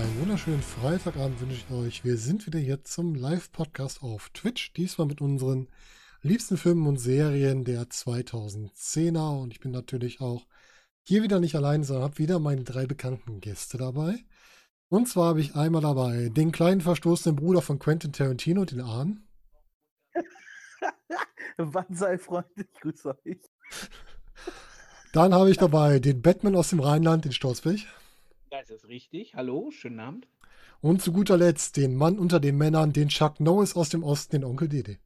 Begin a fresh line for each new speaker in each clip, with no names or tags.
Einen wunderschönen Freitagabend wünsche ich euch. Wir sind wieder hier zum Live-Podcast auf Twitch. Diesmal mit unseren liebsten Filmen und Serien der 2010er. Und ich bin natürlich auch hier wieder nicht allein, sondern habe wieder meine drei bekannten Gäste dabei. Und zwar habe ich einmal dabei den kleinen verstoßenen Bruder von Quentin Tarantino, den Ahn.
Wann sei freundlich, grüße euch.
Dann habe ich dabei den Batman aus dem Rheinland, den Stoßwig.
Das ist richtig. Hallo, schönen Abend.
Und zu guter Letzt den Mann unter den Männern, den Chuck Norris aus dem Osten, den Onkel Dede.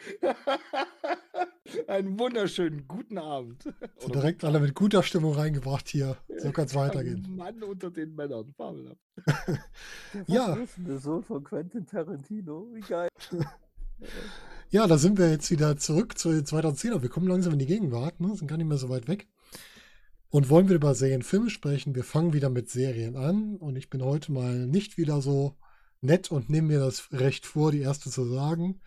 Einen wunderschönen guten Abend.
So direkt alle mit guter Stimmung reingebracht hier. So kann es weitergehen.
Mann unter den Männern. Fabelhaft.
Ja.
Der Sohn von Quentin Tarantino? Wie geil.
Ja, da sind wir jetzt wieder zurück zu den 2010er. Wir kommen langsam in die Gegenwart, ne? sind gar nicht mehr so weit weg. Und wollen wir über Serien, Filme sprechen. Wir fangen wieder mit Serien an. Und ich bin heute mal nicht wieder so nett und nehme mir das Recht vor, die erste zu sagen.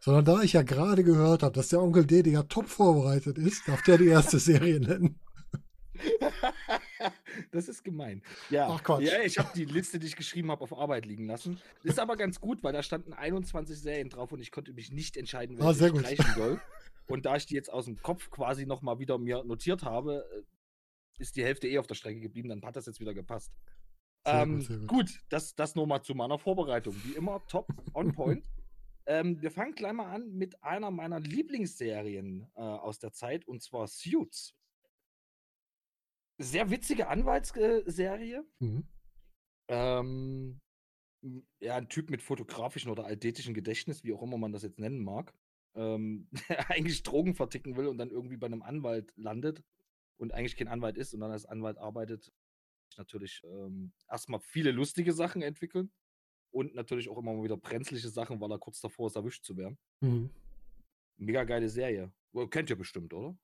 Sondern da ich ja gerade gehört habe, dass der Onkel Dede ja top vorbereitet ist, darf der die erste Serie nennen.
Das ist gemein. Ja,
Ach, Quatsch.
ja ich habe die Liste, die ich geschrieben habe, auf Arbeit liegen lassen. Ist aber ganz gut, weil da standen 21 Serien drauf und ich konnte mich nicht entscheiden, welche
Ah,
ich
gut.
soll. Und da ich die jetzt aus dem Kopf quasi nochmal wieder mir notiert habe, äh, ist die Hälfte eh auf der Strecke geblieben, dann hat das jetzt wieder gepasst. Ähm,
gut, gut.
das, das nur mal zu meiner Vorbereitung. Wie immer, top, on point. ähm, wir fangen gleich mal an mit einer meiner Lieblingsserien äh, aus der Zeit und zwar Suits. Sehr witzige Anwaltsserie.
Mhm.
Ähm, ja, ein Typ mit fotografischem oder aldetischen Gedächtnis, wie auch immer man das jetzt nennen mag, ähm, der eigentlich Drogen verticken will und dann irgendwie bei einem Anwalt landet und eigentlich kein Anwalt ist und dann als Anwalt arbeitet. Natürlich ähm, erstmal viele lustige Sachen entwickeln und natürlich auch immer mal wieder brenzliche Sachen, weil er kurz davor ist, erwischt zu werden.
Mhm.
Mega geile Serie. Well, Kennt ihr bestimmt, oder?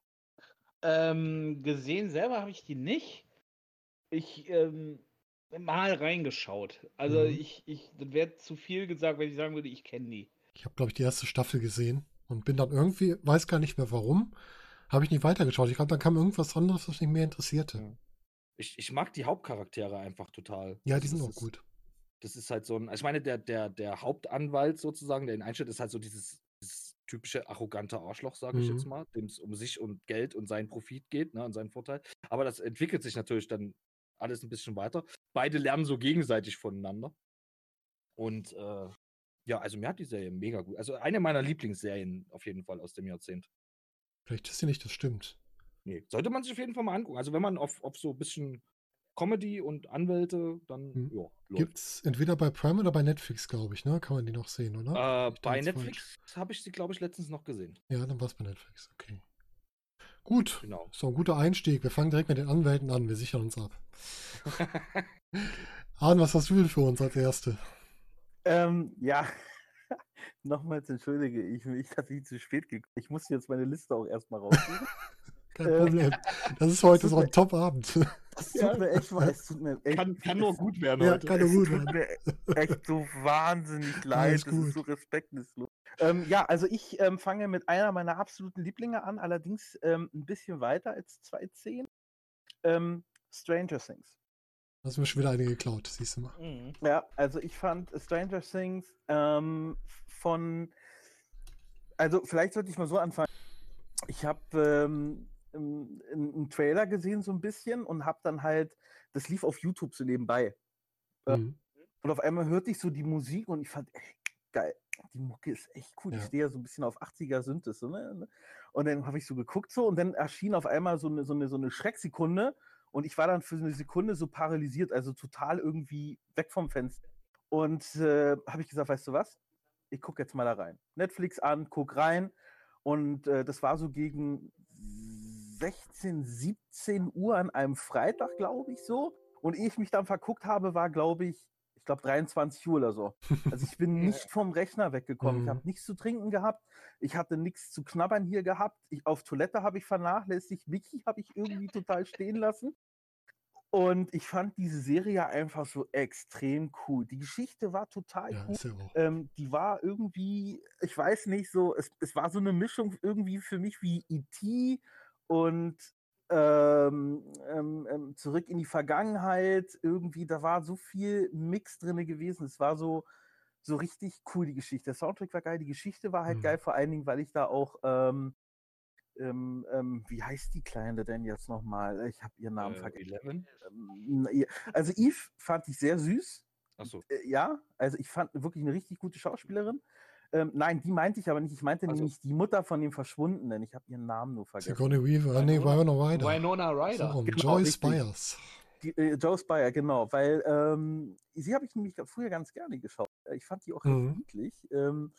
Ähm, gesehen selber habe ich die nicht. Ich ähm, mal reingeschaut. Also
Mhm.
ich, ich, das wäre zu viel gesagt, wenn ich sagen würde, ich kenne die.
Ich habe, glaube ich, die erste Staffel gesehen und bin dann irgendwie, weiß gar nicht mehr warum, habe ich nicht weitergeschaut. Ich glaube, dann kam irgendwas anderes, was mich mehr interessierte.
Ja. Ich, ich mag die Hauptcharaktere einfach total.
Ja,
Also
die sind
das
auch
ist-
gut.
Das ist halt so ein, also ich meine, der, der, der Hauptanwalt sozusagen, der ihn einstellt, ist halt so dieses, dieses typische arrogante Arschloch, sage ich jetzt
Mhm.
mal, dem es um sich und Geld und seinen Profit geht, ne, und seinen Vorteil. Aber das entwickelt sich natürlich dann alles ein bisschen weiter. Beide lernen so gegenseitig voneinander. Und äh, ja, also mir hat die Serie mega gut. Also eine meiner Lieblingsserien auf jeden Fall aus dem Jahrzehnt.
Vielleicht ist sie nicht, das stimmt.
Nee, sollte man sich auf jeden Fall mal angucken. Also wenn man auf, auf so ein bisschen Comedy und Anwälte, dann
Mhm.
ja, läuft.
Gibt es entweder bei Prime oder bei Netflix, glaube ich, ne? Kann man die noch sehen, oder?
Äh, bei? Netflix habe ich sie, glaube ich, letztens noch gesehen.
Ja, dann war es bei Netflix, okay. Gut,
Genau.
so ein guter Einstieg. Wir fangen direkt mit den Anwälten an, wir sichern uns ab. Arne, was hast du denn für uns als Erste?
Ähm, ja, nochmals entschuldige ich mich, dass ich zu spät gekommen Ich muss jetzt meine Liste auch erstmal raussuchen.
Kein
Äh,
Problem. Das ist heute
tut
so ein Top-Abend.
Es tut mir echt, es tut mir echt,
kann, kann nur
es,
gut werden
Ja,
heute.
kann nur
es
gut
tut
werden.
mir echt so wahnsinnig leid. Das ist so respektlos. Ähm, ja, also ich ähm, fange mit einer meiner absoluten Lieblinge an, allerdings ähm, ein bisschen weiter als 2.10. Ähm, Stranger Things.
Hast mir schon wieder eine geklaut, siehst du mal.
Mhm.
Ja, also ich fand Stranger Things ähm, von, also vielleicht sollte ich mal so anfangen. Ich habe ähm, einen Trailer gesehen so ein bisschen und habe dann halt, das lief auf YouTube so nebenbei.
Mhm.
Und auf einmal hörte ich so die Musik und ich fand, ey, geil, die Mucke ist echt cool. Ich
Ja.
stehe ja so ein bisschen auf 80er Synthes. So, ne? Und dann habe ich so geguckt so und dann erschien auf einmal so eine, so eine, so eine Schrecksekunde und ich war dann für eine Sekunde so paralysiert, also total irgendwie weg vom Fenster. Und äh, habe ich gesagt, weißt du was? Ich gucke jetzt mal da rein. Netflix an, guck rein. Und äh, das war so gegen 16, 17 Uhr an einem Freitag, glaube ich, so. Und ehe ich mich dann verguckt habe, war, glaube ich, ich glaube 23 Uhr oder so. Also ich bin nicht vom Rechner weggekommen. Ich
Mhm.
habe nichts zu trinken gehabt. Ich hatte nichts zu knabbern hier gehabt. Ich, auf Toilette habe ich vernachlässigt. Mickey habe ich irgendwie total stehen lassen. Und ich fand diese Serie einfach so extrem cool. Die Geschichte war total
Ja,
cool. Ähm, die war irgendwie, ich weiß nicht, so, es, es war so eine Mischung irgendwie für mich wie E.T. und ähm, ähm, ähm, zurück in die Vergangenheit. Irgendwie, da war so viel Mix drin gewesen. Es war so, so richtig cool, die Geschichte. Der Soundtrack war geil, die Geschichte war halt
Mhm.
geil, vor allen Dingen, weil ich da auch, ähm, ähm, ähm, wie heißt die Kleine denn jetzt nochmal? Ich habe ihren Namen
Äh,
vergessen.
Eleven?
Ähm, Also Eve fand ich sehr süß.
Achso.
Äh, ja, also ich fand wirklich eine richtig gute Schauspielerin. Ähm, nein, die meinte ich aber nicht. Ich meinte
Ach so.
nämlich die Mutter von dem Verschwundenen. Ich habe ihren Namen nur vergessen.
Sigourney Weaver, nee,
Winona-
Ryder.
Winona
So
Ryder.
rum.
Genau,
Joyce
richtig.
Byers.
Die, äh, Joe Spire, genau, weil ähm, sie habe ich nämlich früher ganz gerne geschaut. Äh, Ich fand die auch
Mhm.
recht niedlich. Ähm,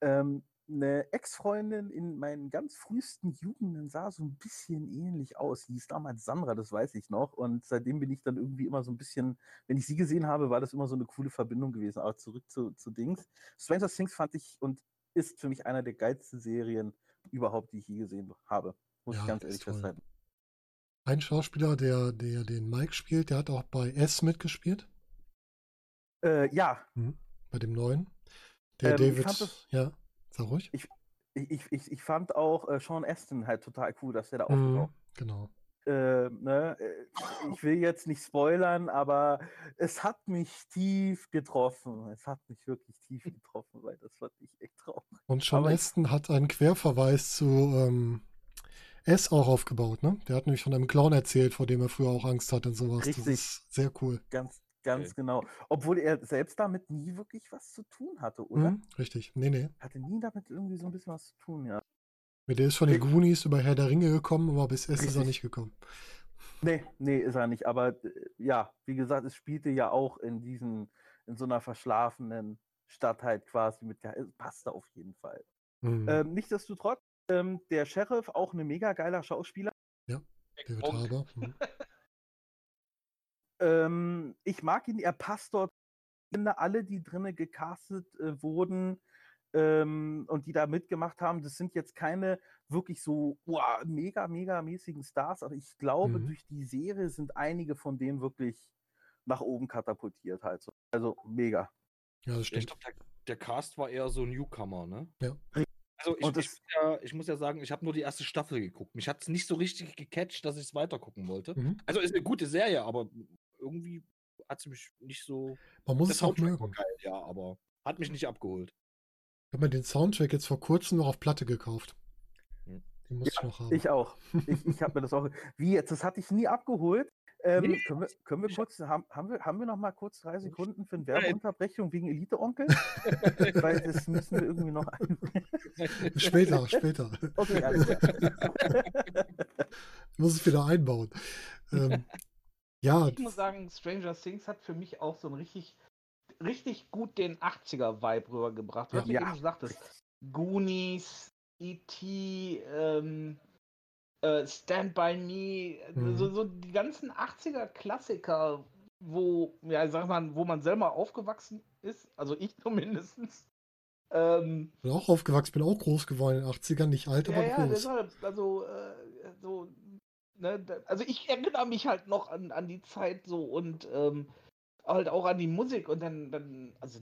ähm, eine Ex-Freundin in meinen ganz frühesten Jugenden sah so ein bisschen ähnlich aus. Die hieß damals Sandra, das weiß ich noch. Und seitdem bin ich dann irgendwie immer so ein bisschen, wenn ich sie gesehen habe, war das immer so eine coole Verbindung gewesen. Aber zurück zu, zu Dings. Stranger Things fand ich und ist für mich einer der geilsten Serien überhaupt, die ich je gesehen habe. Muss
Ja,
ich ganz ehrlich festhalten.
Ein Schauspieler, der, der den Mike spielt, der hat auch bei S mitgespielt,
Äh, ja,
bei dem neuen. Der
Ähm,
David,
das-
ja, sag ruhig.
ich, ich, ich, ich fand auch äh, Sean Aston halt total cool, dass der da
Mhm,
auftaucht.
genau.
Äh, ne? äh, Ich will jetzt nicht spoilern, aber es hat mich tief getroffen. Es hat mich wirklich tief getroffen, weil das fand ich echt traurig.
Und Sean
Aber
Aston hat einen Querverweis zu ähm, S auch aufgebaut, ne? Der hat nämlich von einem Clown erzählt, vor dem er früher auch Angst hatte und sowas. Das
Richtig.
ist sehr cool.
Ganz, ganz genau. Obwohl er selbst damit nie wirklich was zu tun hatte, oder?
Mhm, richtig. Nee, nee.
Hatte nie damit irgendwie so ein bisschen was zu tun, ja.
Mit der ist von den Goonies über Herr der Ringe gekommen, aber bis S ist er nicht gekommen.
Nee, nee, ist er nicht. Aber äh, ja, wie gesagt, es spielte ja auch in diesen, in so einer verschlafenen Stadt halt quasi mit der, es passte auf jeden Fall.
Mhm.
Ähm, Nichtsdestotrotz, ähm, der Sheriff, auch eine mega geiler Schauspieler.
David
Gronk.
Harbour. Mhm.
Ähm, ich mag ihn, er passt dort. Ich finde, alle, die drinnen gecastet äh, wurden ähm, und die da mitgemacht haben, das sind jetzt keine wirklich so wow, mega, mega mäßigen Stars, aber ich glaube,
Mhm.
durch die Serie sind einige von denen wirklich nach oben katapultiert halt. So. Also mega.
Ja, das stimmt.
glaube, der, der Cast war eher so Newcomer, ne?
Ja.
Also ich, ich, muss ja, ich muss ja sagen, ich habe nur die erste Staffel geguckt. Mich hat es nicht so richtig gecatcht, dass ich es weitergucken wollte.
Mhm.
Also ist eine gute Serie, aber irgendwie hat sie mich nicht so.
Man muss es auch mögen.
geil, ja, aber hat mich nicht abgeholt.
Ich habe mir den Soundtrack jetzt vor kurzem noch auf Platte gekauft.
Hm.
Den muss ich noch haben.
Ich auch. Ich, ich habe mir das auch. Wie jetzt? Das hatte ich nie abgeholt. Ähm,
Nee,
können, wir, können wir kurz, haben, haben, wir, haben wir noch mal kurz drei Sekunden für eine. Werbeunterbrechung wegen Elite-Onkel? Weil das müssen wir irgendwie noch ein.
Später, später.
Okay, alles klar.
Ich muss es wieder einbauen. Ähm, ja,
Ich muss sagen, Stranger Things hat für mich auch so einen richtig, richtig gut den 80er-Vibe rübergebracht. Was
Ja.
du
Ja.
eben sagtest. Goonies, E.T., ähm, äh, Stand By Me,
Mhm.
so, so die ganzen 80er-Klassiker, wo, ja, sag mal, wo man selber aufgewachsen ist, also ich zumindest. Ähm,
bin auch aufgewachsen, bin auch groß geworden in den 80ern, nicht alt,
ja,
aber
ja,
groß.
deshalb, also, äh, so, ne, also ich erinnere mich halt noch an, an die Zeit so und ähm, halt auch an die Musik und dann, dann, also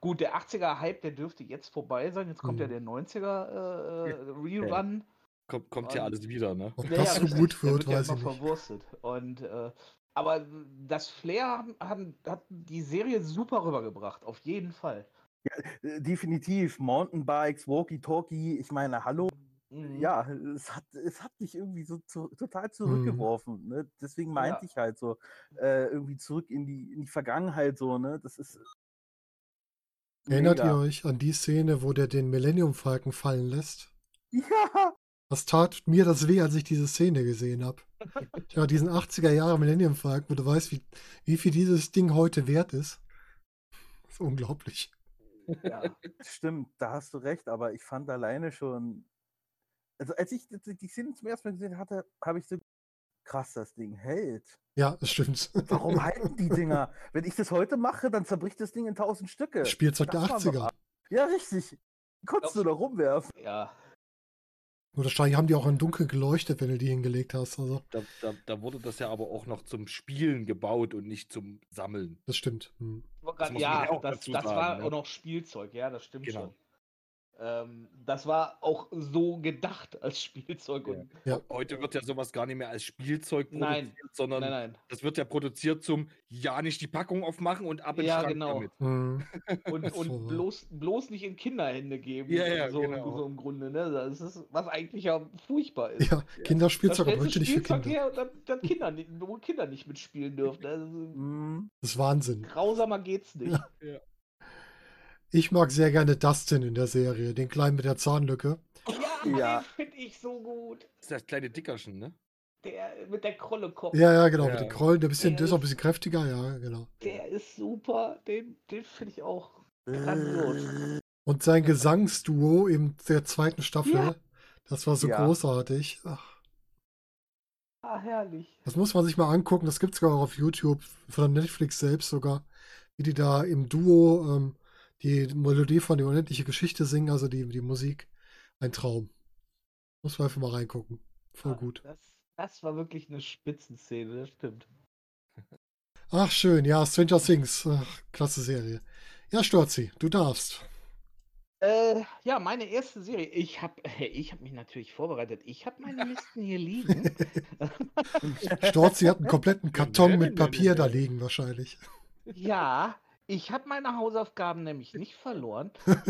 gut, der 80er-Hype, der dürfte jetzt vorbei sein, jetzt kommt ja
Mhm.
der 90er äh, äh, Rerun.
Kommt, kommt ja
Und-
alles wieder, ne?
Ob
Ja,
das
ja,
so gut wird,
wird ja
weiß
immer
ich nicht.
verwurstet. Und, äh, aber das Flair haben, haben, hat die Serie super rübergebracht, auf jeden Fall.
Äh, Definitiv. Mountainbikes, Walkie-Talkie. Ich meine, hallo.
Mhm.
Ja, es hat, es hat mich irgendwie so zu, total zurückgeworfen. Ne? Deswegen meinte
Ja.
ich halt so, äh, irgendwie zurück in die, in die Vergangenheit so, ne? Das ist.
Erinnert ihr
mega.
euch an die Szene, wo der den Millennium Falcon fallen lässt?
Ja,
Was tat mir das weh, als ich diese Szene gesehen habe? Ja, diesen 80er Jahre Millennium Falcon, wo du weißt, wie, wie viel dieses Ding heute wert ist. Das ist unglaublich.
ja, stimmt, da hast du recht, aber ich fand alleine schon. Also, als ich die die Szene zum ersten Mal gesehen hatte, habe ich so krass, das Ding hält.
Ja, das stimmt.
Warum halten die Dinger? Wenn ich das heute mache, dann zerbricht das Ding in tausend Stücke.
Spielzeug der
Das war doch
80er.
Ja, richtig. Konntest du da rumwerfen.
Ja.
Und wahrscheinlich haben die auch in dunkel geleuchtet, wenn du die hingelegt hast. Also,
Da, da, da wurde das ja aber auch noch zum Spielen gebaut und nicht zum Sammeln.
das stimmt. Hm.
Das
ja,
ja auch
das, das
sagen,
war
ne?
auch noch Spielzeug, ja, das stimmt
Genau.
schon. Ähm, das war auch so gedacht als Spielzeug.
Ja.
Und,
Ja.
Heute wird ja sowas gar nicht mehr als Spielzeug produziert,
Nein.
sondern
nein, nein.
das wird ja produziert zum ja nicht die Packung aufmachen und ab in
Ja,
Schrank
genau.
damit.
Mhm.
Und, und
ja.
bloß, bloß nicht in Kinderhände geben.
Ja, ja,
so,
genau.
so im Grunde. Ne? Das ist, was eigentlich ja furchtbar ist.
Ja, Kinderspielzeug, aber heute nicht für
Spielzeug
Kinder.
her und dann, dann Kinder, nicht- wo Kinder nicht mitspielen dürfen. Also,
Mhm.
Das ist Wahnsinn.
grausamer geht's nicht.
Ich mag sehr gerne Dustin in der Serie, den Kleinen mit der Zahnlücke.
Ja,
Ja.
den finde ich so gut.
Das ist das kleine Dickerchen, ne?
Der mit der Krolle Kopf.
Ja, ja, genau, mit
Ja.
den Krollen, der, bisschen,
Der
der ist auch ein bisschen kräftiger, ja, genau.
Der ist super. Den, den finde ich auch grandios.
Und sein Gesangsduo in der zweiten Staffel,
Ja.
das war so
Ja.
großartig. Ach,
Ah, herrlich.
das muss man sich mal angucken, das gibt es sogar auch auf YouTube, von Netflix selbst sogar, wie die da im Duo ähm, die Melodie von der unendliche Geschichte singen, also die, die Musik. Ein Traum. Muss man einfach mal reingucken. Voll
Ah,
gut.
Das, das war wirklich eine Spitzenszene, das stimmt.
Ach, schön. Ja, Stranger Things. Ach, klasse Serie. Ja, Storzi, du darfst.
Äh, ja, meine erste Serie. Ich habe ich hab mich natürlich vorbereitet. Ich habe meine Listen hier liegen.
Storzi hat einen kompletten Karton mit Papier da liegen, wahrscheinlich.
ja, ich habe meine Hausaufgaben nämlich nicht verloren.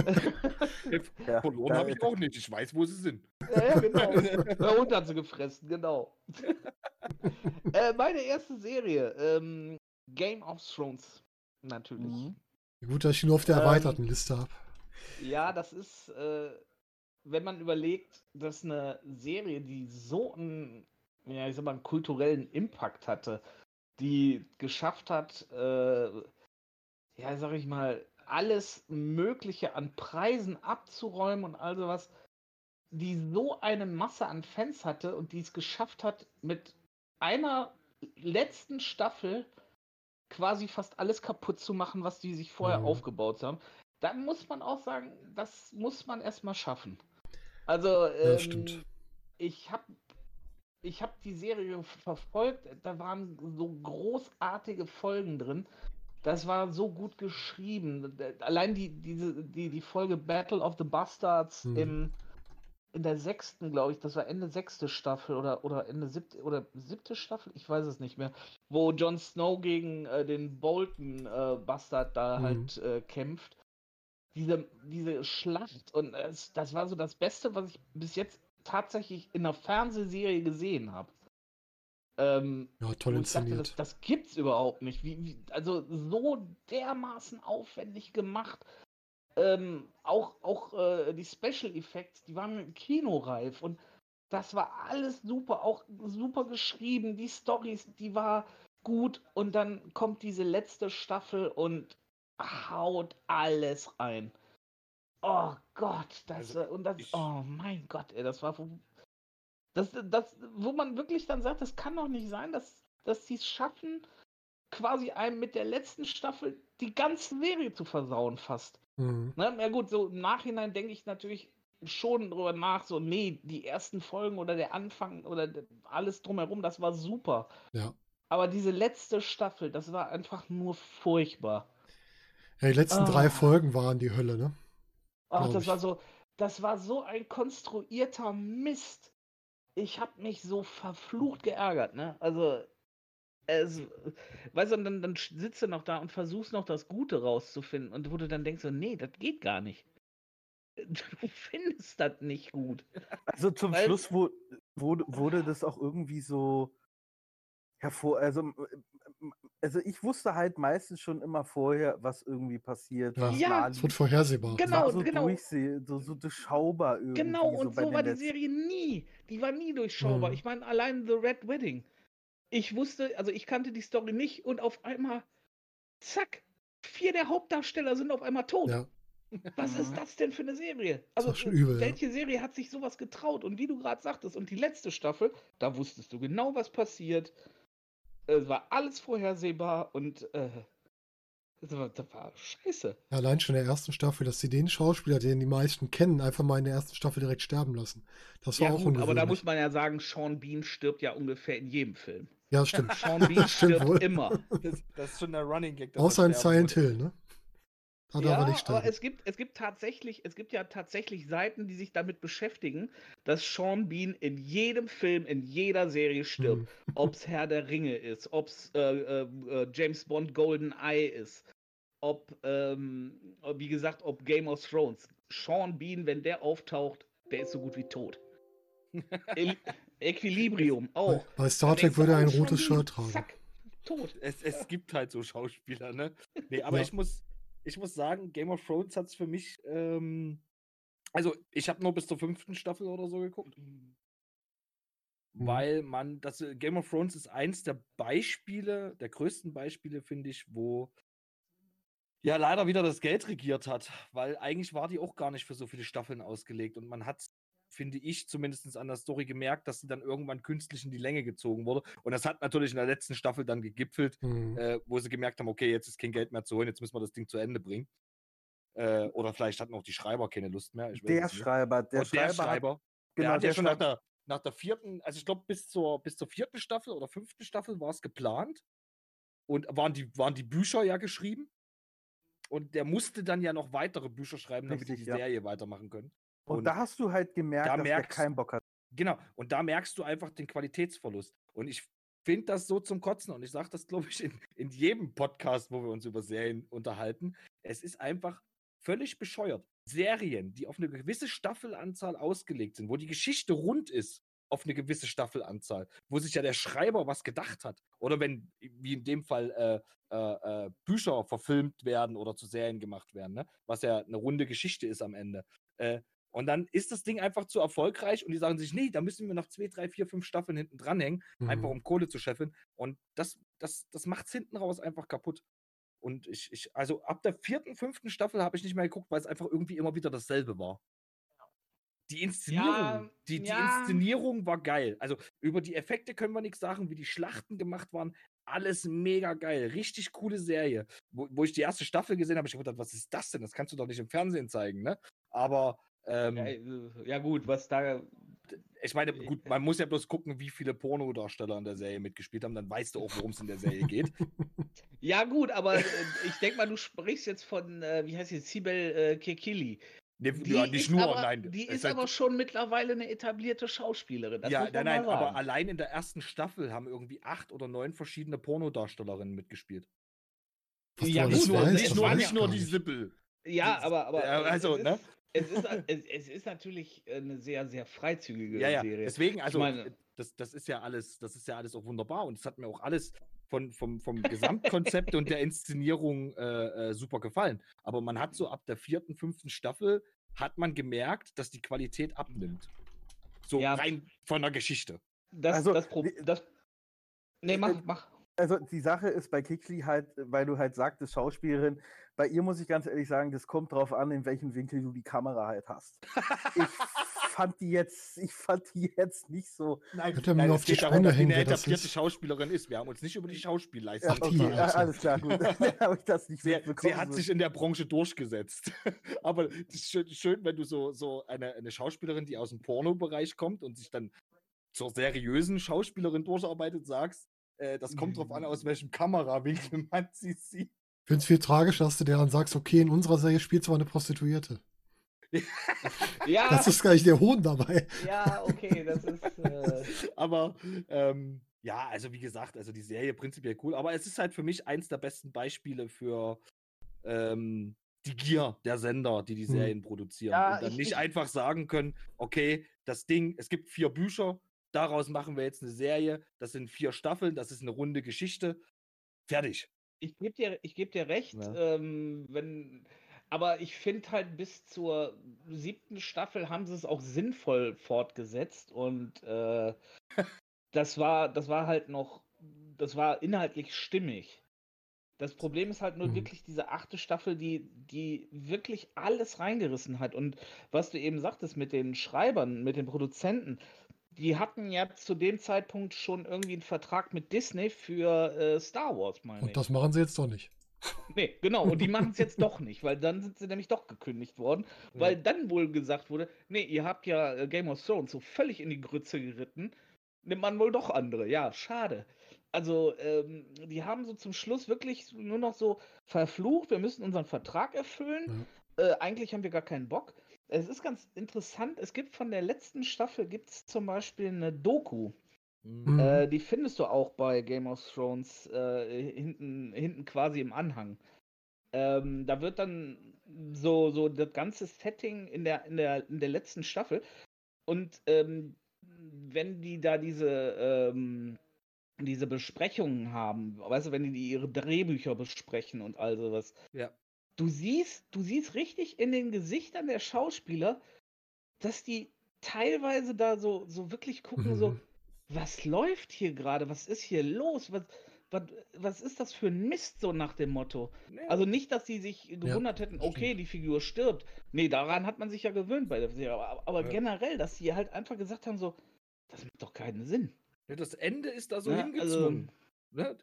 Ja,
Verloren habe ich auch nicht. Ich weiß, wo sie sind.
Ja, ja, genau. Der Hund hat sie gefressen, genau. äh, meine erste Serie, ähm, Game of Thrones, natürlich.
Mhm.
Gut, dass ich ihn nur auf der
Ähm,
erweiterten Liste habe.
Ja, das ist, äh, wenn man überlegt, dass eine Serie, die so einen, ja, ich sag mal, einen kulturellen Impact hatte, die geschafft hat, äh, ja, sag ich mal, alles Mögliche an Preisen abzuräumen und all sowas, die so eine Masse an Fans hatte und die es geschafft hat, mit einer letzten Staffel quasi fast alles kaputt zu machen, was die sich vorher
Mhm.
aufgebaut haben, dann muss man auch sagen, das muss man erstmal schaffen. Also,
Ja,
ähm,
stimmt.
ich habe ich hab die Serie verfolgt, da waren so großartige Folgen drin. Das war so gut geschrieben. Allein die, diese, die, die Folge Battle of the Bastards
Mhm.
im, in der sechsten, glaube ich, das war Ende sechste Staffel oder, oder Ende siebte oder siebte Staffel, ich weiß es nicht mehr, wo Jon Snow gegen äh, den Bolton äh, Bastard da
Mhm.
halt äh, kämpft. Diese, diese Schlacht und das war so das Beste, was ich bis jetzt tatsächlich in einer Fernsehserie gesehen habe. Ähm,
Ja, toll
ich dachte,
inszeniert.
das, das gibt's überhaupt nicht. Wie, wie, also so dermaßen aufwendig gemacht. Ähm, auch auch äh, die Special Effects, die waren kinoreif und das war alles super, auch super geschrieben. Die Stories, die war gut und dann kommt diese letzte Staffel und haut alles rein. Oh Gott, das
Also,
äh, und das,
ich-
oh mein Gott, ey, das war das, das, wo man wirklich dann sagt, das kann doch nicht sein, dass, dass sie es schaffen, quasi einem mit der letzten Staffel die ganze Serie zu versauen fast.
Mhm.
Ne? Ja gut, so im Nachhinein denke ich natürlich schon drüber nach, so, nee, die ersten Folgen oder der Anfang oder de- alles drumherum, das war super.
Ja.
Aber diese letzte Staffel, das war einfach nur furchtbar.
ja. Die letzten
Ah.
drei Folgen waren die Hölle, ne?
Ach,
Glaub
das
ich.
war so, das war so ein konstruierter Mist. Ich habe mich so verflucht geärgert, ne? Also, es, weißt du, und dann, dann sitzt du noch da und versuchst noch das Gute rauszufinden und wo du dann denkst so, nee, das geht gar nicht. Du findest das nicht gut.
Also zum
Weil-
Schluss wo, wurde, wurde das auch irgendwie so hervor. Also, m- also ich wusste halt meistens schon immer vorher, was irgendwie passiert.
Ja.
Ja.
Es wird vorhersehbar.
Genau,
war so
genau.
durchseh, so, so durchschaubar irgendwie.
Genau, und so war die
letzten-
Serie nie. Die war nie durchschaubar.
Mhm.
Ich meine, allein The Red Wedding. Ich wusste, also ich kannte die Story nicht und auf einmal, zack, vier der Hauptdarsteller sind auf einmal tot.
Ja,
Was ist
Mhm.
das denn für eine Serie?
Das
Also, äh,
übel, ja.
welche Serie hat sich sowas getraut? Und wie du gerade sagtest, und die letzte Staffel, da wusstest du genau, was passiert. Es war alles vorhersehbar und äh, das, war, das war scheiße.
Ja, allein schon in der ersten Staffel, dass sie den Schauspieler, den die meisten kennen, einfach mal in der ersten Staffel direkt sterben lassen. Das war
Ja,
auch
gut, aber da muss man ja sagen, Sean Bean stirbt ja ungefähr in jedem Film.
Ja, stimmt.
Sean Bean stirbt immer.
Das, das ist schon der Running Gag. dass er
Außer in Silent. Hill, ne? Da
ja,
darf er nicht
aber es gibt, es gibt tatsächlich, es gibt ja tatsächlich Seiten, die sich damit beschäftigen, dass Sean Bean in jedem Film, in jeder Serie stirbt.
Hm.
Ob es Herr der Ringe ist, ob es äh, äh, äh, James Bond Golden Eye ist, ob, ähm, wie gesagt, ob Game of Thrones. Sean Bean, wenn der auftaucht, der ist so gut wie tot. El Equilibrium auch.
Bei, bei Star Trek würde er ein
oh,
rotes Shirt tragen.
Zack, tot.
Es, es gibt halt so Schauspieler, ne? Nee, aber
Ja.
ich muss, ich muss sagen, Game of Thrones hat es für mich, ähm, also ich habe nur bis zur fünften Staffel oder so geguckt.
Mhm.
Weil man, das äh, Game of Thrones ist eins der Beispiele, der größten Beispiele, finde ich, wo ja leider wieder das Geld regiert hat, weil eigentlich war die auch gar nicht für so viele Staffeln ausgelegt und man hat, finde ich, zumindest an der Story gemerkt, dass sie dann irgendwann künstlich in die Länge gezogen wurde. Und das hat natürlich in der letzten Staffel dann gegipfelt,
Hm.
äh, wo sie gemerkt haben, okay, jetzt ist kein Geld mehr zu holen, jetzt müssen wir das Ding zu Ende bringen. Äh, oder vielleicht hatten auch die Schreiber keine Lust mehr.
Der. Schreiber, der
Und der
Schreiber,
Schreiber,
hat,
der
genau,
hat ja
der
schon nach
Schreiber,
der, nach der vierten, also ich glaube bis zur, bis zur vierten Staffel oder fünften Staffel war es geplant. Und waren die, waren die Bücher ja geschrieben. Und der musste dann ja noch weitere Bücher schreiben, damit die die
ja.
Serie weitermachen können.
Und da hast du halt gemerkt,
da
dass
merkst-
der keinen Bock hat.
Genau, und da merkst du einfach den Qualitätsverlust. Und ich finde das so zum Kotzen. Und ich sage das, glaube ich, in, in jedem Podcast, wo wir uns über Serien unterhalten. Es ist einfach völlig bescheuert. Serien, die auf eine gewisse Staffelanzahl ausgelegt sind, wo die Geschichte rund ist auf eine gewisse Staffelanzahl, wo sich ja der Schreiber was gedacht hat. Oder wenn, wie in dem Fall, äh, äh, äh, Bücher verfilmt werden oder zu Serien gemacht werden, ne? was ja eine runde Geschichte ist am Ende. Äh, und dann ist das Ding einfach zu erfolgreich und die sagen sich, nee, da müssen wir noch zwei, drei, vier, fünf Staffeln hinten dranhängen, einfach
Mhm.
um Kohle zu scheffeln. Und das, das, das macht es hinten raus einfach kaputt. Und ich, ich, also ab der vierten, fünften Staffel habe ich nicht mehr geguckt, weil es einfach irgendwie immer wieder dasselbe war. Die Inszenierung,
Ja,
die, die
ja.
Inszenierung war geil. Also über die Effekte können wir nichts sagen, wie die Schlachten gemacht waren. Alles mega geil. Richtig coole Serie. Wo, wo ich die erste Staffel gesehen habe, habe ich gedacht, was ist das denn? Das kannst du doch nicht im Fernsehen zeigen, ne? Aber ähm,
Ja, äh, ja gut, was da
ich meine, gut, man muss ja bloß gucken, wie viele Pornodarsteller in der Serie mitgespielt haben, dann weißt du auch, worum es in der Serie geht.
Ja, gut, aber äh, ich denke mal, du sprichst jetzt von, äh, wie heißt sie, Sibel äh, Kekili.
Nee,
Die
ja, nicht
ist
nur,
aber,
nein.
Die ist
halt-
aber schon mittlerweile eine etablierte Schauspielerin. Das
ja, nein, nein, aber allein in der ersten Staffel haben irgendwie acht oder neun verschiedene Pornodarstellerinnen mitgespielt.
Was
Ja, gut,
nicht nur,
das
weißt,
nicht nur,
weiß
nicht
ich
nur die. Sippel.
Ja, aber, aber
also, ne?
Es, ist, es, es ist natürlich eine sehr, sehr freizügige
Ja, ja,
Serie.
deswegen, also,
meine-
das, das ist ja alles, das ist ja alles auch wunderbar und es hat mir auch alles von, vom, vom Gesamtkonzept und der Inszenierung äh, äh, super gefallen. Aber man hat so ab der vierten, fünften Staffel hat man gemerkt, dass die Qualität abnimmt. So
Ja.
rein von der Geschichte.
Das,
Also,
das, Pro das Nee,
äh,
mach, mach.
Also die Sache ist bei Kixley halt, weil du halt sagtest, Schauspielerin, bei ihr muss ich ganz ehrlich sagen, das kommt drauf an, in welchem Winkel du die Kamera halt hast. Ich fand die jetzt, ich fand die jetzt nicht so.
Nein,
Hätte er mir auf die
sie
hängen,
eine
das
etablierte
ist.
Schauspielerin ist. Wir haben uns nicht über die Schauspielleistung
Ja, okay,
ach so.
alles klar, gut. Habe ich das nicht
Sie,
mitbekommen.
sie hat sich in der Branche durchgesetzt. Aber es ist schön, schön, wenn du so, so eine, eine Schauspielerin, die aus dem Pornobereich kommt und sich dann zur seriösen Schauspielerin durcharbeitet, sagst, äh, das kommt drauf an, aus welchem Kamerawinkel man sie sieht.
Ich finde es viel tragischer, dass du dir dann sagst, okay, in unserer Serie spielt zwar eine Prostituierte.
Ja,
Das ist gar nicht der Hohn dabei.
ja, okay, das ist. Äh,
Aber ähm, ja, also wie gesagt, also die Serie prinzipiell cool, aber es ist halt für mich eins der besten Beispiele für ähm, die Gier der Sender, die die
Hm.
Serien produzieren.
Ja,
und dann
ich-
nicht
ich-
einfach sagen können, okay, das Ding, es gibt vier Bücher, daraus machen wir jetzt eine Serie, das sind vier Staffeln, das ist eine runde Geschichte. Fertig.
ich gebe dir, ich geb dir recht,
Ja.
ähm, wenn. Aber ich finde halt bis zur siebten Staffel haben sie es auch sinnvoll fortgesetzt und äh, das war, das war halt noch, das war inhaltlich stimmig. Das Problem ist halt nur
Mhm.
wirklich diese achte Staffel, die, die wirklich alles reingerissen hat. Und was du eben sagtest mit den Schreibern, mit den Produzenten, die hatten ja zu dem Zeitpunkt schon irgendwie einen Vertrag mit Disney für äh, Star Wars, meine ich.
Und das machen sie jetzt doch nicht.
Nee, genau. Und die machen es jetzt doch nicht, weil dann sind sie nämlich doch gekündigt worden, weil dann wohl gesagt wurde, nee, ihr habt ja äh, Game of Thrones so völlig in die Grütze geritten, nimmt man wohl doch andere. Ja, schade. Also, ähm, die haben so zum Schluss wirklich nur noch so verflucht, wir müssen unseren Vertrag erfüllen. Äh, eigentlich haben wir gar keinen Bock. Es ist ganz interessant, es gibt von der letzten Staffel gibt's zum Beispiel eine Doku.
Mhm.
Äh, die findest du auch bei Game of Thrones äh, hinten, hinten quasi im Anhang. Ähm, da wird dann so, so das ganze Setting in der, in der, in der letzten Staffel. Und ähm, wenn die da diese, ähm, diese Besprechungen haben, weißt du, wenn die ihre Drehbücher besprechen und all sowas,
Ja.
Du siehst, du siehst richtig in den Gesichtern der Schauspieler, dass die teilweise da so, so wirklich gucken, so,
Mhm.
was läuft hier gerade? Was ist hier los? Was, was, was ist das für ein Mist, so nach dem Motto? Also nicht, dass sie sich gewundert hätten,
stimmt.
okay, die Figur stirbt. Nee, daran hat man sich ja gewöhnt bei der Serie. Aber, aber
Ja.
generell, dass sie halt einfach gesagt haben, so, das macht doch keinen Sinn.
Ja, das Ende ist da so
Ja,
hingezwungen. ne?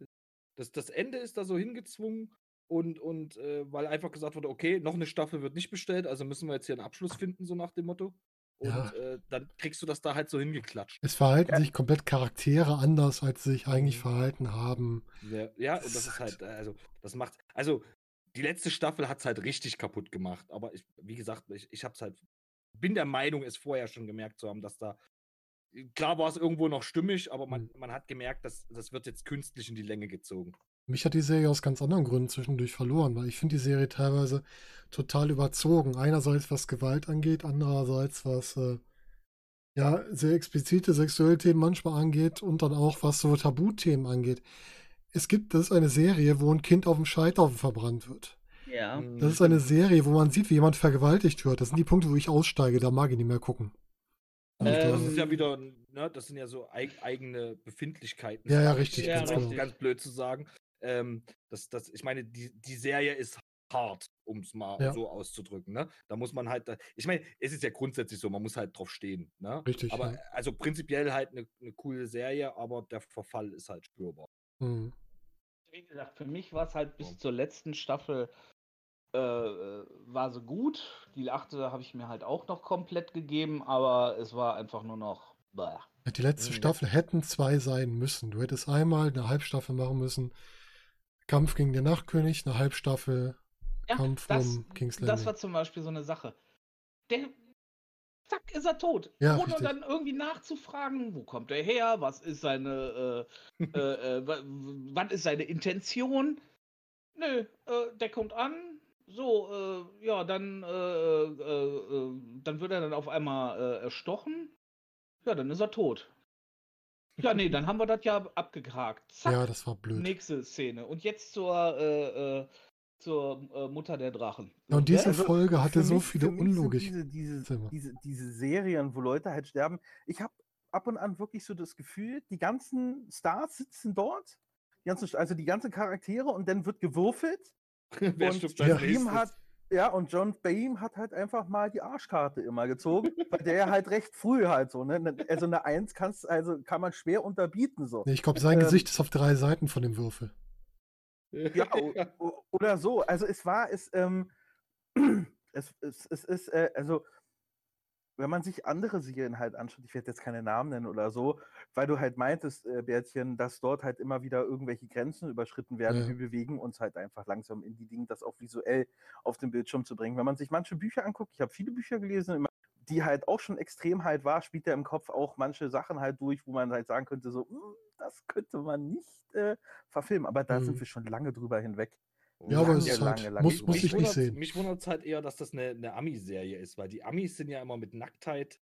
das, das Ende ist da so hingezwungen und, und äh, weil einfach gesagt wurde, okay, noch eine Staffel wird nicht bestellt, also müssen wir jetzt hier einen Abschluss finden, so nach dem Motto. Und
Ja.
äh, dann kriegst du das da halt so hingeklatscht.
Es verhalten
Ja.
sich komplett Charaktere anders, als sie sich eigentlich
Mhm.
verhalten haben.
Ja, ja und das ist halt, äh, also, das macht, also, die letzte Staffel hat es halt richtig kaputt gemacht. Aber ich, wie gesagt, ich, ich hab's halt, bin der Meinung, es vorher schon gemerkt zu haben, dass da, klar war es irgendwo noch stimmig, aber man,
Mhm.
man hat gemerkt, dass das wird jetzt künstlich in die Länge gezogen.
Mich hat die Serie aus ganz anderen Gründen zwischendurch verloren, weil ich finde die Serie teilweise total überzogen. Einerseits was Gewalt angeht, andererseits was äh, ja sehr explizite sexuelle Themen manchmal angeht und dann auch was so Tabuthemen angeht. Es gibt, das ist eine Serie, wo ein Kind auf dem Scheiterhaufen verbrannt wird.
Ja.
Mhm.
Das ist eine Serie, wo man sieht, wie jemand vergewaltigt wird. Das sind die Punkte, wo ich aussteige, da mag ich nicht mehr gucken. Und,
Ähm,
Das
äh,
ist ja wieder, ne, das sind ja so eig eigene Befindlichkeiten.
Ja, ja, richtig,
jetzt
ganz genau.
Ganz blöd zu sagen. Ähm, das, das, ich meine, die, die Serie ist hart, um es mal
Ja.
so auszudrücken. Ne? Da muss man halt, da, ich meine, es ist ja grundsätzlich so, man muss halt drauf stehen. Ne?
Richtig,
Aber
ja.
also prinzipiell halt eine ne coole Serie, aber der Verfall ist halt spürbar.
hm.
Wie gesagt, für mich war es halt bis zur letzten Staffel äh, war sie gut. Die achte habe ich mir halt auch noch komplett gegeben, aber es war einfach nur noch. Bäh.
Ja, Die letzte
Mhm.
Staffel hätten zwei sein müssen. Du hättest einmal eine Halbstaffel machen müssen. Kampf gegen den Nachtkönig, eine Halbstaffel
Ja,
Kampf
das,
um King's
das
Landing.
war zum Beispiel so eine Sache. Der, zack, ist er tot.
Ja,
Ohne
richtig.
dann irgendwie nachzufragen, wo kommt er her, was ist seine, äh, äh, äh, wa- w- was ist seine Intention. Nö, äh, der kommt an, so, äh, ja, dann, dann wird er dann auf einmal erstochen. Ja, dann ist er tot. Ja, nee, dann haben wir das ja abgehakt. Zack,
Ja, das war blöd.
nächste Szene. Und jetzt zur, äh, äh, zur äh, Mutter der Drachen.
Ja, und diese
Also,
Folge hatte so
mich-
viele Unlogik.
Diese, diese, diese, diese Serien, wo Leute halt sterben. Ich habe ab und an wirklich so das Gefühl, die ganzen Stars sitzen dort, die ganzen, also die ganzen Charaktere und dann wird gewürfelt.
Wer
Und
stirbt als
Ihm
nächstes?
hat, ja, und John bei ihm hat halt einfach mal die Arschkarte immer gezogen, weil der ja halt recht früh halt so, ne? Ne- Also eine Eins kannst, also kann man schwer unterbieten so.
Nee, ich glaube, sein
Ähm,
Gesicht ist auf drei Seiten von dem Würfel.
Ja, oder so. Also es war, es, ähm, es, es, es ist, äh, also wenn man sich andere Serien halt anschaut, ich werde jetzt keine Namen nennen oder so, weil du halt meintest, äh, Bärtchen, dass dort halt immer wieder irgendwelche Grenzen überschritten werden.
Ja.
Wir bewegen uns halt einfach langsam in die Dinge, das auch visuell auf den Bildschirm zu bringen. Wenn man sich manche Bücher anguckt, ich habe viele Bücher gelesen, die halt auch schon extrem halt war, spielt er im Kopf auch manche Sachen halt durch, wo man halt sagen könnte, so, "Hm, das könnte man nicht äh, verfilmen. Aber da sind
Mhm.
wir schon lange drüber hinweg.
Ja, aber es
Lange,
ist halt,
lange, lange
muss, muss ich nicht sehen.
Mich wundert es halt eher, dass das eine, eine Ami-Serie ist, weil die Amis sind ja immer mit Nacktheit,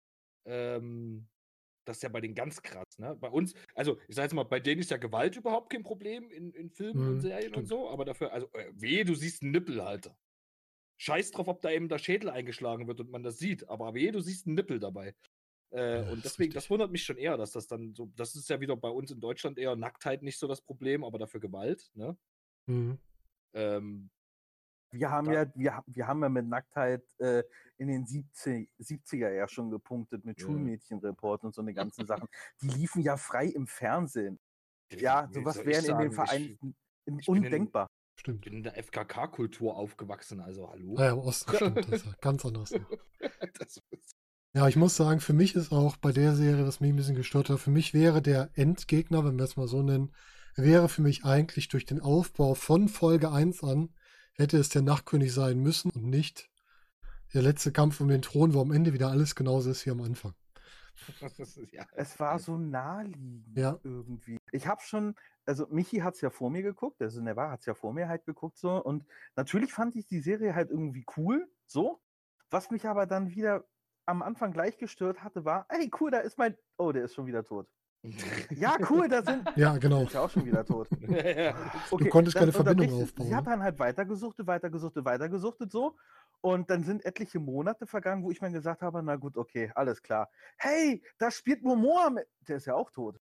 ähm, das ist ja bei denen ganz krass, ne? Bei uns, also ich sag jetzt mal, bei denen ist ja Gewalt überhaupt kein Problem in, in Filmen
Mhm,
und Serien und
stimmt.
so, aber dafür, also äh, wehe, du siehst einen Nippel, Alter. Scheiß drauf, ob da eben der Schädel eingeschlagen wird und man das sieht, aber wehe, du siehst einen Nippel dabei. Äh,
Ja,
und deswegen, das wundert mich schon eher, dass das dann so, das ist ja wieder bei uns in Deutschland eher Nacktheit nicht so das Problem, aber dafür Gewalt, ne?
Mhm.
Ähm,
Wir haben ja, wir, wir haben ja mit Nacktheit äh, in den 70, 70er ja schon gepunktet mit
Ja.
Schulmädchenreport und so eine ganzen Sachen. Die liefen ja frei im Fernsehen. Ja, sowas
ich
wären in den
ich-
Vereinigten in-
ich bin in-
undenkbar.
Stimmt.
bin in der FKK-Kultur aufgewachsen, also hallo.
Ah ja, im Osten stimmt. Das ja ganz anders. Ja, ich muss sagen, für mich ist auch bei der Serie, was mich ein bisschen gestört hat, für mich wäre der Endgegner, wenn wir es mal so nennen, wäre für mich eigentlich durch den Aufbau von Folge 1 an, hätte es der Nachtkönig sein müssen und nicht der letzte Kampf um den Thron, wo am Ende wieder alles genauso ist wie am Anfang.
ja. Es war so naheliegend
ja.
irgendwie. Ich habe schon, also Michi hat es ja vor mir geguckt, also Nevar hat es ja vor mir halt geguckt so und natürlich fand ich die Serie halt irgendwie cool, so. Was mich aber dann wieder am Anfang gleich gestört hatte, war, ey cool, da ist mein, oh, der ist schon wieder tot. Ja, cool, da sind.
Ja, genau.
Ist ja auch schon wieder tot.
okay, du konntest keine Verbindung aufbauen.
Sie hat ne? dann halt weitergesuchtet, weitergesuchtet, weitergesuchtet so. Und dann sind etliche Monate vergangen, wo ich mir gesagt habe, na gut, okay, alles klar. Hey, da spielt Momoa mit. Der ist ja auch tot.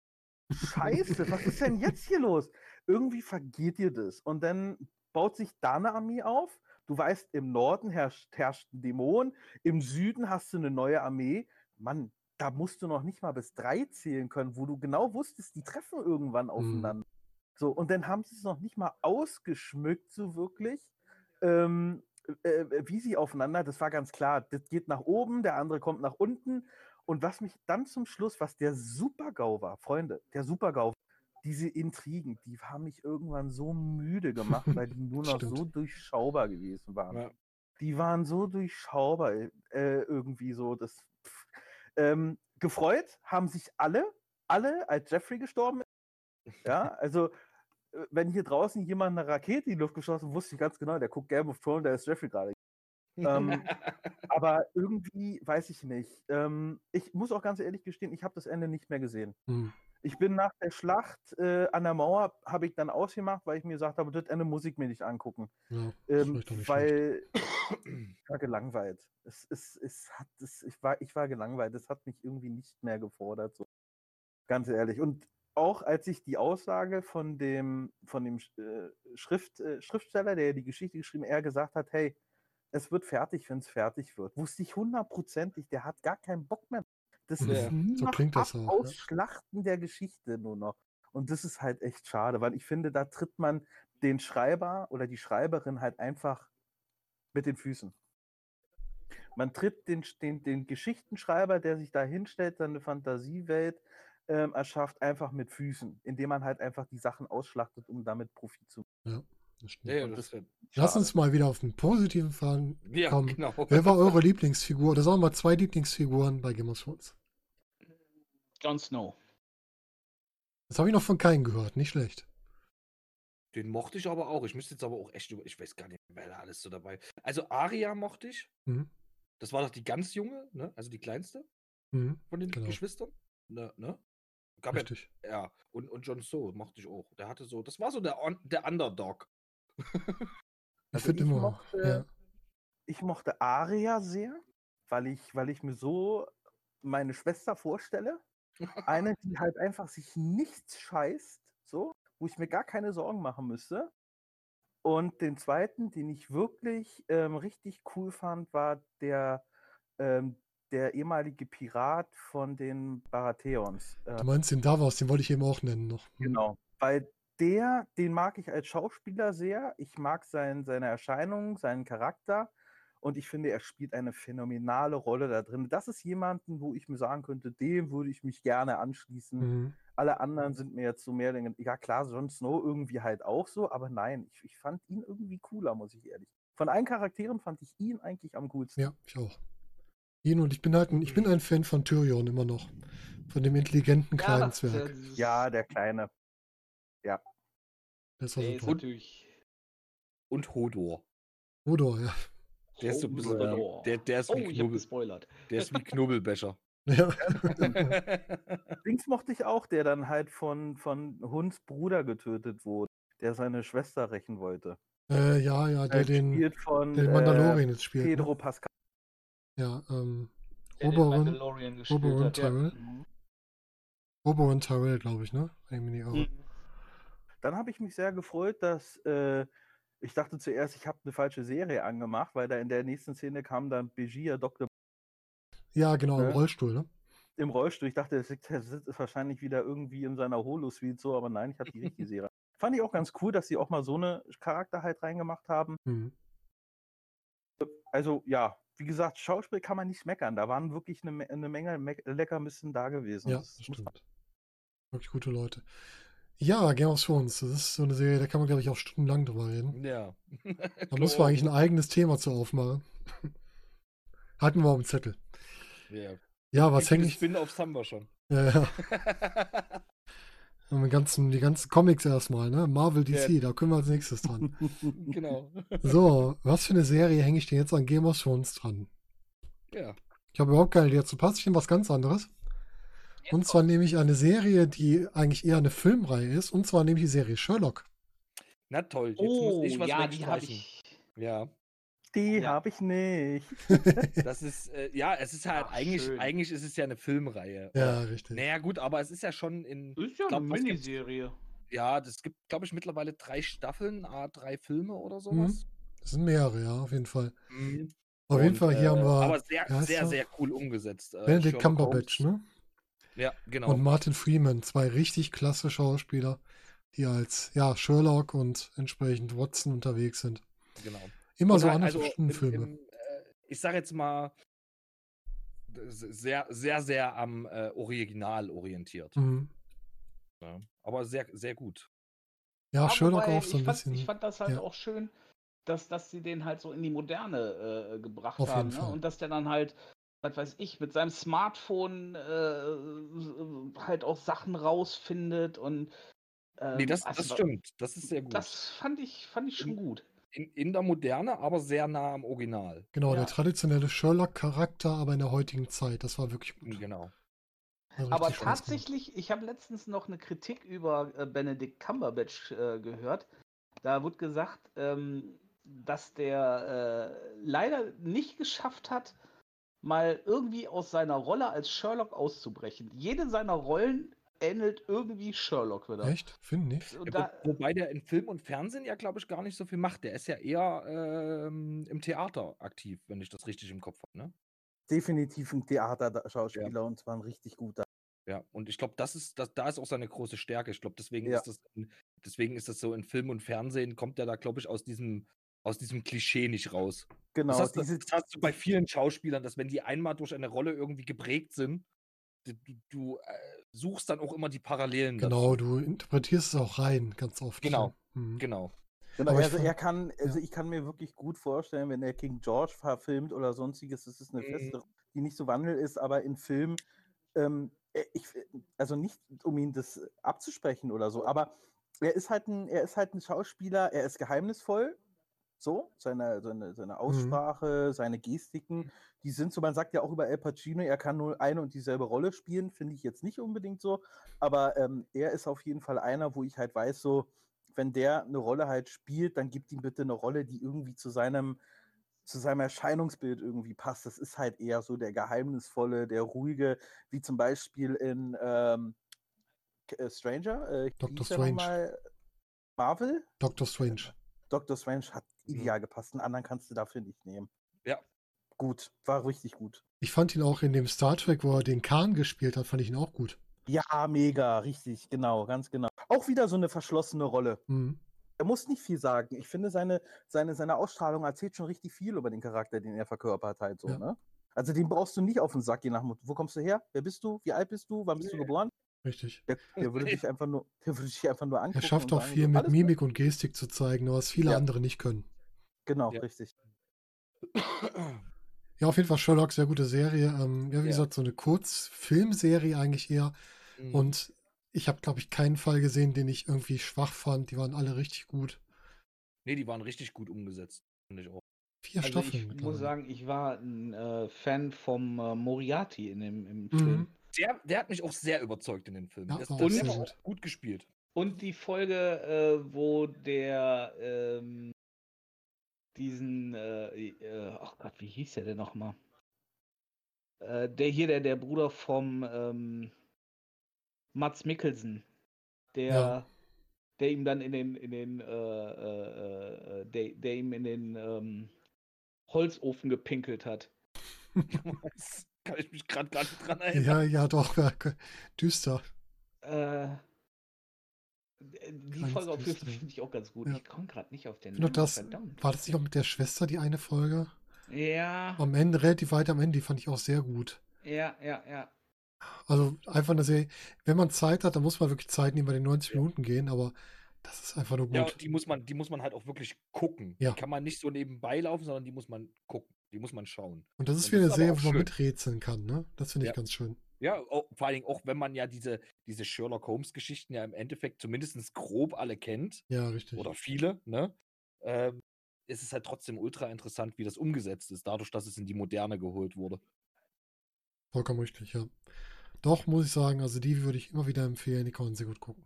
Scheiße, was ist denn jetzt hier los? Irgendwie vergeht dir das. Und dann baut sich da eine Armee auf. Du weißt, im Norden herrscht, herrscht ein Dämon, im Süden hast du eine neue Armee. Mann, da musst du noch nicht mal bis drei zählen können, wo du genau wusstest, die treffen irgendwann mhm. aufeinander. Mhm. So, und dann haben sie es noch nicht mal ausgeschmückt, so wirklich. Ähm, äh, äh, wie sie aufeinander, das war ganz klar, das geht nach oben, der andere kommt nach unten. Und was mich dann zum Schluss, was der Super-GAU war, Freunde, der Super-GAU, diese Intrigen, die haben mich irgendwann so müde gemacht, weil die nur noch so durchschaubar gewesen waren. Ja. Die waren so durchschaubar äh, irgendwie so. Das, ähm, gefreut haben sich alle, alle, als Jeffrey gestorben ist. Ja, also äh, wenn hier draußen jemand eine Rakete in die Luft geschossen, wusste ich ganz genau, der guckt Game of Thrones, der ist Jeffrey gerade. ähm, aber irgendwie weiß ich nicht. Ähm, ich muss auch ganz ehrlich gestehen, ich habe das Ende nicht mehr gesehen. Mhm. Ich bin nach der Schlacht äh, an der Mauer, habe ich dann ausgemacht, weil ich mir gesagt habe, das Ende muss ich mir nicht angucken. Ja, ähm, nicht weil ich war gelangweilt. Es, es, es hat, es, ich, war, ich war gelangweilt. Es hat mich irgendwie nicht mehr gefordert. So. Ganz ehrlich. Und auch als ich die Aussage von dem, von dem äh, Schrift, äh, Schriftsteller, der die Geschichte geschrieben hat, er gesagt hat, hey, es wird fertig, wenn es fertig wird. Wusste ich hundertprozentig, der hat gar keinen Bock mehr. Das ja, ist nur
so klingt das auch,
aus ja. Der Geschichte nur noch. Und das ist halt echt schade, weil ich finde, da tritt man den Schreiber oder die Schreiberin halt einfach mit den Füßen. Man tritt den, den, den Geschichtenschreiber, der sich da hinstellt, seine Fantasiewelt ähm, erschafft, einfach mit Füßen, indem man halt einfach die Sachen ausschlachtet, um damit Profit zu
machen. Ja. Ja, ja, das Lass uns mal wieder auf einen positiven Fragen ja, kommen. Genau. Wer war eure Lieblingsfigur? Oder sagen wir mal zwei Lieblingsfiguren bei Game of Thrones?
Jon Snow.
Das habe ich noch von keinem gehört, nicht schlecht.
Den mochte ich aber auch. Ich müsste jetzt aber auch echt über. Ich weiß gar nicht, wer da alles so dabei. Also Aria mochte ich. Mhm. Das war doch die ganz junge, ne? Also die kleinste mhm, von den genau. Geschwistern. Ne, ne?
Gab Richtig.
Ja, ja. Und, und Jon Snow mochte ich auch. Der hatte so, das war so der, der Underdog.
also ich, ich, mochte, ja.
ich mochte Aria sehr, weil ich, weil ich mir so meine Schwester vorstelle. Eine, die halt einfach sich nichts scheißt, so, wo ich mir gar keine Sorgen machen müsste. Und den zweiten, den ich wirklich ähm, richtig cool fand, war der, ähm, der ehemalige Pirat von den Baratheons.
Äh, du meinst den Davos, den wollte ich eben auch nennen noch.
Hm. Genau, weil der, den mag ich als Schauspieler sehr. Ich mag sein, seine Erscheinung, seinen Charakter. Und ich finde, er spielt eine phänomenale Rolle da drin. Das ist jemanden, wo ich mir sagen könnte, dem würde ich mich gerne anschließen. Mhm. Alle anderen sind mir jetzt so mehr, ja klar, Jon Snow irgendwie halt auch so, aber nein, ich, ich fand ihn irgendwie cooler, muss ich ehrlich. Von allen Charakteren fand ich ihn eigentlich am coolsten.
Ja, ich auch. Ihn und ich bin halt ein, ich bin ein Fan von Tyrion immer noch. Von dem intelligenten kleinen ja, Zwerg.
Ja, der kleine. Ja.
Das war so
natürlich. Und Hodor.
Hodor, ja.
Der ist so ein bisschen, äh, der, der ist oh, wie Knubbel, Der ist wie Knubbelbecher.
Ja.
Dings mochte ich auch, der dann halt von, von Hunds Bruder getötet wurde, der seine Schwester rächen wollte.
Äh, ja, ja, der, den,
von,
den Mandalorian äh, jetzt spielt.
Ne? Pedro ne? Pascal.
Ja, ähm, Oberon, Oberon Tyrell. Ja. Oberon Tyrell, glaube ich, ne? Mhm.
Dann habe ich mich sehr gefreut, dass äh, ich dachte zuerst, ich habe eine falsche Serie angemacht, weil da in der nächsten Szene kam dann Begia Dr.
Ja, genau, im ne? Rollstuhl, ne?
Im Rollstuhl. Ich dachte, er sitzt wahrscheinlich wieder irgendwie in seiner Holo-Suite so, aber nein, ich habe die richtige Serie. Fand ich auch ganz cool, dass sie auch mal so eine Charakter halt reingemacht haben. Mhm. Also, ja, wie gesagt, Schauspiel kann man nicht meckern. Da waren wirklich eine, eine Menge Me Leckerbissen da gewesen.
Ja, das stimmt. Wirklich gute Leute. Ja, Game of Thrones. Das ist so eine Serie, da kann man, glaube ich, auch stundenlang drüber reden.
Ja.
Da muss man eigentlich ein eigenes Thema zu aufmachen. Hatten wir auf dem Zettel.
Ja.
Ja, was hänge ich.
Spin-offs haben wir schon.
Ja, ja. Die ganzen, die ganzen Comics erstmal, ne? Marvel, DC, da können wir als nächstes dran.
genau.
So, was für eine Serie hänge ich denn jetzt an Game of Thrones dran?
Ja.
Ich habe überhaupt keine Idee dazu. Passt ich in was ganz anderes. Und zwar nehme ich eine Serie, die eigentlich eher eine Filmreihe ist. Und zwar nehme ich die Serie Sherlock.
Na toll, jetzt
Oh,
muss ich was
ja, die habe ich.
Ja,
Die
Ja.
habe ich nicht.
das ist, äh, ja, es ist halt,
Ach,
eigentlich,
schön.
eigentlich ist es ja eine Filmreihe.
Ja, richtig.
Naja, gut, aber es ist ja schon in,
Ist ja
glaub,
eine? Miniserie.
ja, es gibt, glaube ich, mittlerweile drei Staffeln, ah, drei Filme oder
Mhm.
sowas.
Das sind mehrere, ja, auf jeden Fall.
Mhm.
Auf jeden
Und,
Fall, hier
äh,
haben wir
Aber sehr, sehr, sehr cool umgesetzt. äh,
Benedict Cumberbatch, ne?
Ja, genau.
Und Martin Freeman, zwei richtig klasse Schauspieler, die als ja, Sherlock und entsprechend Watson unterwegs sind.
genau.
Immer
Und
so
halt, also im-
Filme.
im, äh, ich sage jetzt mal, sehr, sehr, sehr am äh, Original orientiert.
Mhm.
Ja. Aber sehr, sehr gut.
Ja,
Aber
Sherlock auch so ein
fand,
bisschen.
Ich fand das halt
ja.
auch schön, dass, dass sie den halt so in die Moderne äh, gebracht
Auf
haben.
jeden
Ne?
Fall.
Und dass der dann halt, was weiß ich, mit seinem Smartphone äh, halt auch Sachen rausfindet und
Nee,
ähm,
das,
also
das stimmt. Das ist sehr gut.
Das fand ich, fand ich schon
In-
gut.
in, in der Moderne, aber sehr nah am Original.
Genau,
Ja.
der traditionelle Sherlock-Charakter, aber in der heutigen Zeit. Das war wirklich gut.
Genau.
Aber tatsächlich, ich habe letztens noch eine Kritik über äh, Benedict Cumberbatch äh, gehört. Da wurde gesagt, ähm, dass der äh, leider nicht geschafft hat, mal irgendwie aus seiner Rolle als Sherlock auszubrechen. Jede seiner Rollen ähnelt irgendwie Sherlock wieder.
Echt? Finde ich.
Und
Ja,
da,
wobei der in Film und Fernsehen ja, glaube ich, gar nicht so viel macht. Der ist ja eher ähm, im Theater aktiv, wenn ich das richtig im Kopf habe. Ne?
Definitiv ein Theaterschauspieler und zwar ein richtig guter.
Ja, und ich glaube, das ist, das, da ist auch seine große Stärke. Ich glaube, deswegen
Ja.
ist das, in, deswegen ist das so in Film und Fernsehen, kommt der da, glaube ich, aus diesem, aus diesem Klischee nicht raus.
Genau,
das, hast, du-
diese,
das hast du bei vielen Schauspielern, dass wenn die einmal durch eine Rolle irgendwie geprägt sind, du, du, äh, suchst dann auch immer die Parallelen
Genau,
dazu.
du interpretierst es auch rein, ganz oft.
Genau.
so. Mhm.
Genau.
genau, also er kann, also ich kann mir wirklich gut vorstellen, wenn er King George verfilmt oder sonstiges, das ist eine
Mhm.
feste, die nicht so Wandel ist, aber in Film, ähm, äh, ich, also nicht um ihn das abzusprechen oder so, aber er ist halt ein, er ist halt ein Schauspieler, er ist geheimnisvoll, so, seine, seine, seine Aussprache, seine Gestiken, die sind so, man sagt ja auch über El Pacino, er kann nur eine und dieselbe Rolle spielen, finde ich jetzt nicht unbedingt so, aber ähm, er ist auf jeden Fall einer, wo ich halt weiß, so, wenn der eine Rolle halt spielt, dann gibt ihm bitte eine Rolle, die irgendwie zu seinem, zu seinem Erscheinungsbild irgendwie passt. Das ist halt eher so der geheimnisvolle, der ruhige, wie zum Beispiel in ähm, äh, Stranger. Äh,
Doctor Strange.
Marvel?
Doctor Strange.
Doctor Strange hat ideal gepasst. Einen anderen kannst du dafür nicht nehmen.
Ja.
Gut, war richtig gut.
Ich fand ihn auch in dem Star Trek, wo er den Khan gespielt hat, fand ich ihn auch gut.
Ja, mega, richtig, genau, ganz genau. Auch wieder so eine verschlossene Rolle.
Mhm.
Er muss nicht viel sagen. Ich finde, seine, seine, seine Ausstrahlung erzählt schon richtig viel über den Charakter, den er verkörpert halt so,
Ja.
ne? Also den brauchst du nicht auf den Sack, je nach Motto. Wo kommst du her? Wer bist du? Wie alt bist du? Wann bist du
Nee.
geboren?
Richtig.
Der, der würde dich einfach nur, der würde dich einfach nur angucken.
Er schafft auch viel mit. Mimik und Gestik zu zeigen, was viele
Ja.
andere nicht können.
Genau,
Ja.
richtig.
Ja, auf jeden Fall Sherlock, sehr gute Serie. Ähm, ja, wie
Ja.
gesagt, so eine Kurzfilmserie eigentlich eher.
Mhm.
Und ich habe, glaube ich, keinen Fall gesehen, den ich irgendwie schwach fand. Die waren alle richtig gut.
nee, die waren richtig gut umgesetzt, finde ich auch.
Vier
Also
Staffeln
ich muss sagen, ich war ein äh, Fan vom äh, Moriarty in dem im
Mhm.
Der, der hat mich auch sehr überzeugt in den Film.
Ja,
das,
war
das
auch
hat
sehr
er
gut.
gut gespielt.
Und die Folge, äh, wo der ähm, diesen, äh, äh, ach Gott, wie hieß der denn nochmal? Äh, der hier, der, der Bruder vom ähm, Mats Mikkelsen, der,
Ja.
der ihm dann in den, in den, äh, äh, äh, der, der ihm in den ähm, Holzofen gepinkelt hat.
Das kann ich mich gerade gar nicht dran erinnern.
Ja, ja, doch. ja, düster.
Äh, die
Ganz
Folge auf
düster.
Finde ich auch ganz gut.
Ja.
Ich komme gerade nicht auf den
Nur
Namen,
das,
verdammt.
war das nicht auch mit der Schwester die eine Folge?
Ja,
Am Ende, relativ weit am Ende, die fand ich auch sehr gut.
ja, ja, ja.
Also einfach eine Serie, wenn man Zeit hat, dann muss man wirklich Zeit nehmen, bei den 90 Minuten gehen, aber das ist einfach nur
Ja,
gut.
und die muss man, die muss man halt auch wirklich gucken.
Ja.
Die kann man nicht so nebenbei laufen, sondern die muss man gucken. Die muss man schauen.
Und das ist wieder
das
eine
ist
Serie, wo man
schön.
miträtseln kann, ne? Das finde ich
Ja.
ganz schön.
Ja, au- vor allen Dingen auch, wenn man ja diese, diese Sherlock Holmes-Geschichten ja im Endeffekt zumindest grob alle kennt,
Ja, richtig.
oder viele, ne? Ähm, ist es halt trotzdem ultra interessant, wie das umgesetzt ist, dadurch, dass es in die Moderne geholt wurde.
Vollkommen richtig, ja. Doch, muss ich sagen, also die würde ich immer wieder empfehlen, die kann man sehr gut gucken.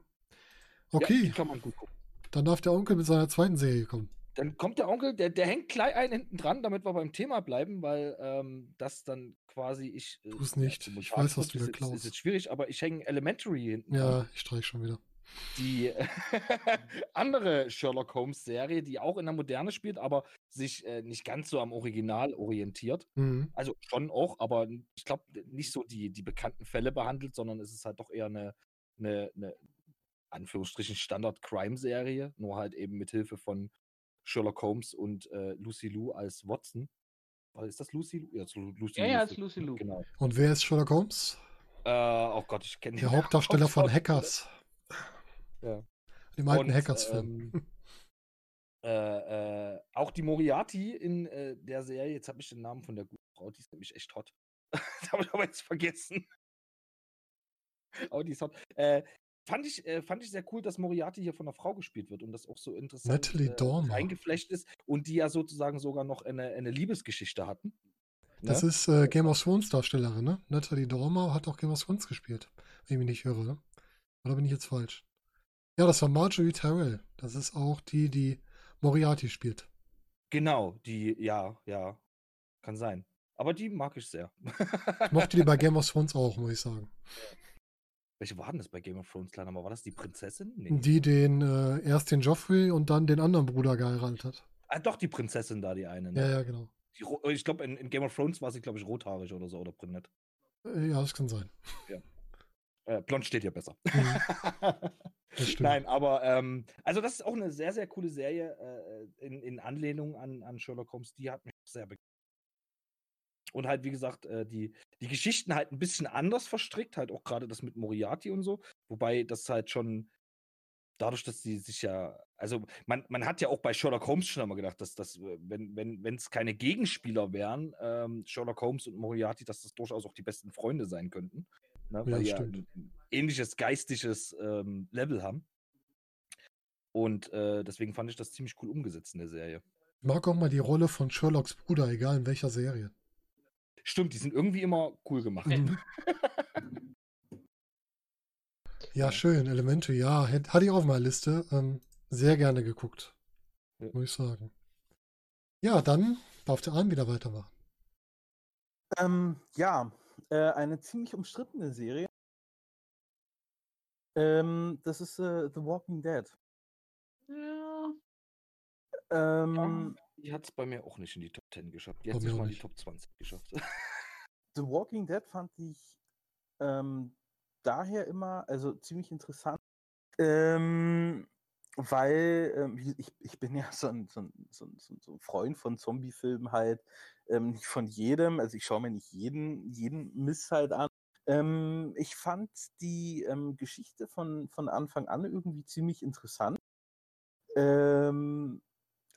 Ja,
Okay,
die kann man gut gucken.
dann darf der Onkel mit seiner zweiten Serie kommen.
Dann kommt der Onkel, der, der hängt gleich einen hinten dran, damit wir beim Thema bleiben, weil ähm, das dann quasi ich. äh,
Tu's
ja,
nicht.
zum
Ich weiß, was du mir klaust.
Ist jetzt schwierig, aber ich hänge Elementary hinten dran.
Ja, ich streich schon wieder.
die andere Sherlock Holmes-Serie, die auch in der Moderne spielt, aber sich äh, nicht ganz so am Original orientiert.
Mhm.
Also schon auch, aber ich glaube nicht so die, die bekannten Fälle behandelt, sondern es ist halt doch eher eine, eine, eine Anführungsstrichen Standard-Crime-Serie, nur halt eben mit Hilfe von Sherlock Holmes und äh, Lucy Lou als Watson. Ist das Lucy Lou? Ja, ist Lu- Lucy
Ja,
Lou
ja,
ist
Lucy Lou.
Genau.
Und wer ist Sherlock Holmes?
Äh, oh Gott, ich kenne
Der Hauptdarsteller von Hackers.
Ja.
Dem alten Hackers-Film.
ähm, äh, äh, auch die Moriarty in äh, der Serie, jetzt habe ich den Namen von der guten Frau, die ist nämlich echt hot. das habe ich aber jetzt vergessen. aber die ist hot. Fand, ich, äh, fand ich sehr cool, dass Moriarty hier von einer Frau gespielt wird und das auch so interessant
Natalie
äh,
Dormer.
reingeflecht ist und die ja sozusagen sogar noch eine, eine Liebesgeschichte hatten.
Das
ne?
ist äh, Game of Thrones Darstellerin, ne? Natalie Dormer hat auch Game of Thrones gespielt. Wenn ich mich nicht ne? Oder bin ich jetzt falsch? Ja, das war Marjorie Tyrell. Das ist auch die, die Moriarty spielt.
Genau, die, ja, ja, kann sein. Aber die mag ich sehr.
Ich mochte die bei Game of Thrones auch, muss ich sagen.
Welche war denn das bei Game of Thrones, kleiner? War das die Prinzessin? Nee.
Die den, äh, erst den Joffrey und dann den anderen Bruder geheiratet hat.
Ah, doch, die Prinzessin da, die eine. Ne?
Ja, ja, genau.
Die, ich glaube, in, in Game of Thrones war sie, glaube ich, rothaarig oder so, oder brünett.
Äh, Ja, das kann sein.
Äh, blond steht ja besser.
Mhm. Das stimmt.
Nein, aber, ähm, also das ist auch eine sehr, sehr coole Serie äh, in, in Anlehnung an, an Sherlock Holmes. Die hat mich sehr begeistert. Und halt, wie gesagt, äh, die, die Geschichten halt ein bisschen anders verstrickt, halt auch gerade das mit Moriarty und so. Wobei das halt schon dadurch, dass die sich ja, also man, man hat ja auch bei Sherlock Holmes schon einmal gedacht, dass das, äh, wenn wenn wenn, es keine Gegenspieler wären, ähm, Sherlock Holmes und Moriarty, dass das durchaus auch die besten Freunde sein könnten. Ne?
Ja,
Weil die ja
stimmt.
ein, ein ähnliches geistiges ähm, Level haben. Und äh, deswegen fand ich das ziemlich cool umgesetzt in der Serie.
Ich mag auch mal die Rolle von Sherlocks Bruder, egal in welcher Serie.
Stimmt, die sind irgendwie immer cool gemacht.
Mhm. Ja, schön. Elemente, ja. Hatte ich auch auf meiner Liste. Ähm, sehr gerne geguckt.
Ja.
Muss ich sagen. Ja, dann darf der Arm wieder weitermachen.
Ähm, ja, äh, eine ziemlich umstrittene Serie. Ähm, das ist äh, The Walking Dead.
Ja.
Ähm,
hat es bei mir auch nicht in die Top 10 geschafft. Die hat
auch
mal in die. Top 20 geschafft.
The Walking Dead fand ich ähm, daher immer also ziemlich interessant, ähm, weil ähm, ich, ich bin ja so ein, so ein, so ein, so ein- so ein Freund von Zombie-Filmen halt, ähm, nicht von jedem, also ich schaue mir nicht jeden, jeden Mist halt an. Ähm, ich fand die ähm, Geschichte von, von Anfang an irgendwie ziemlich interessant. Ähm,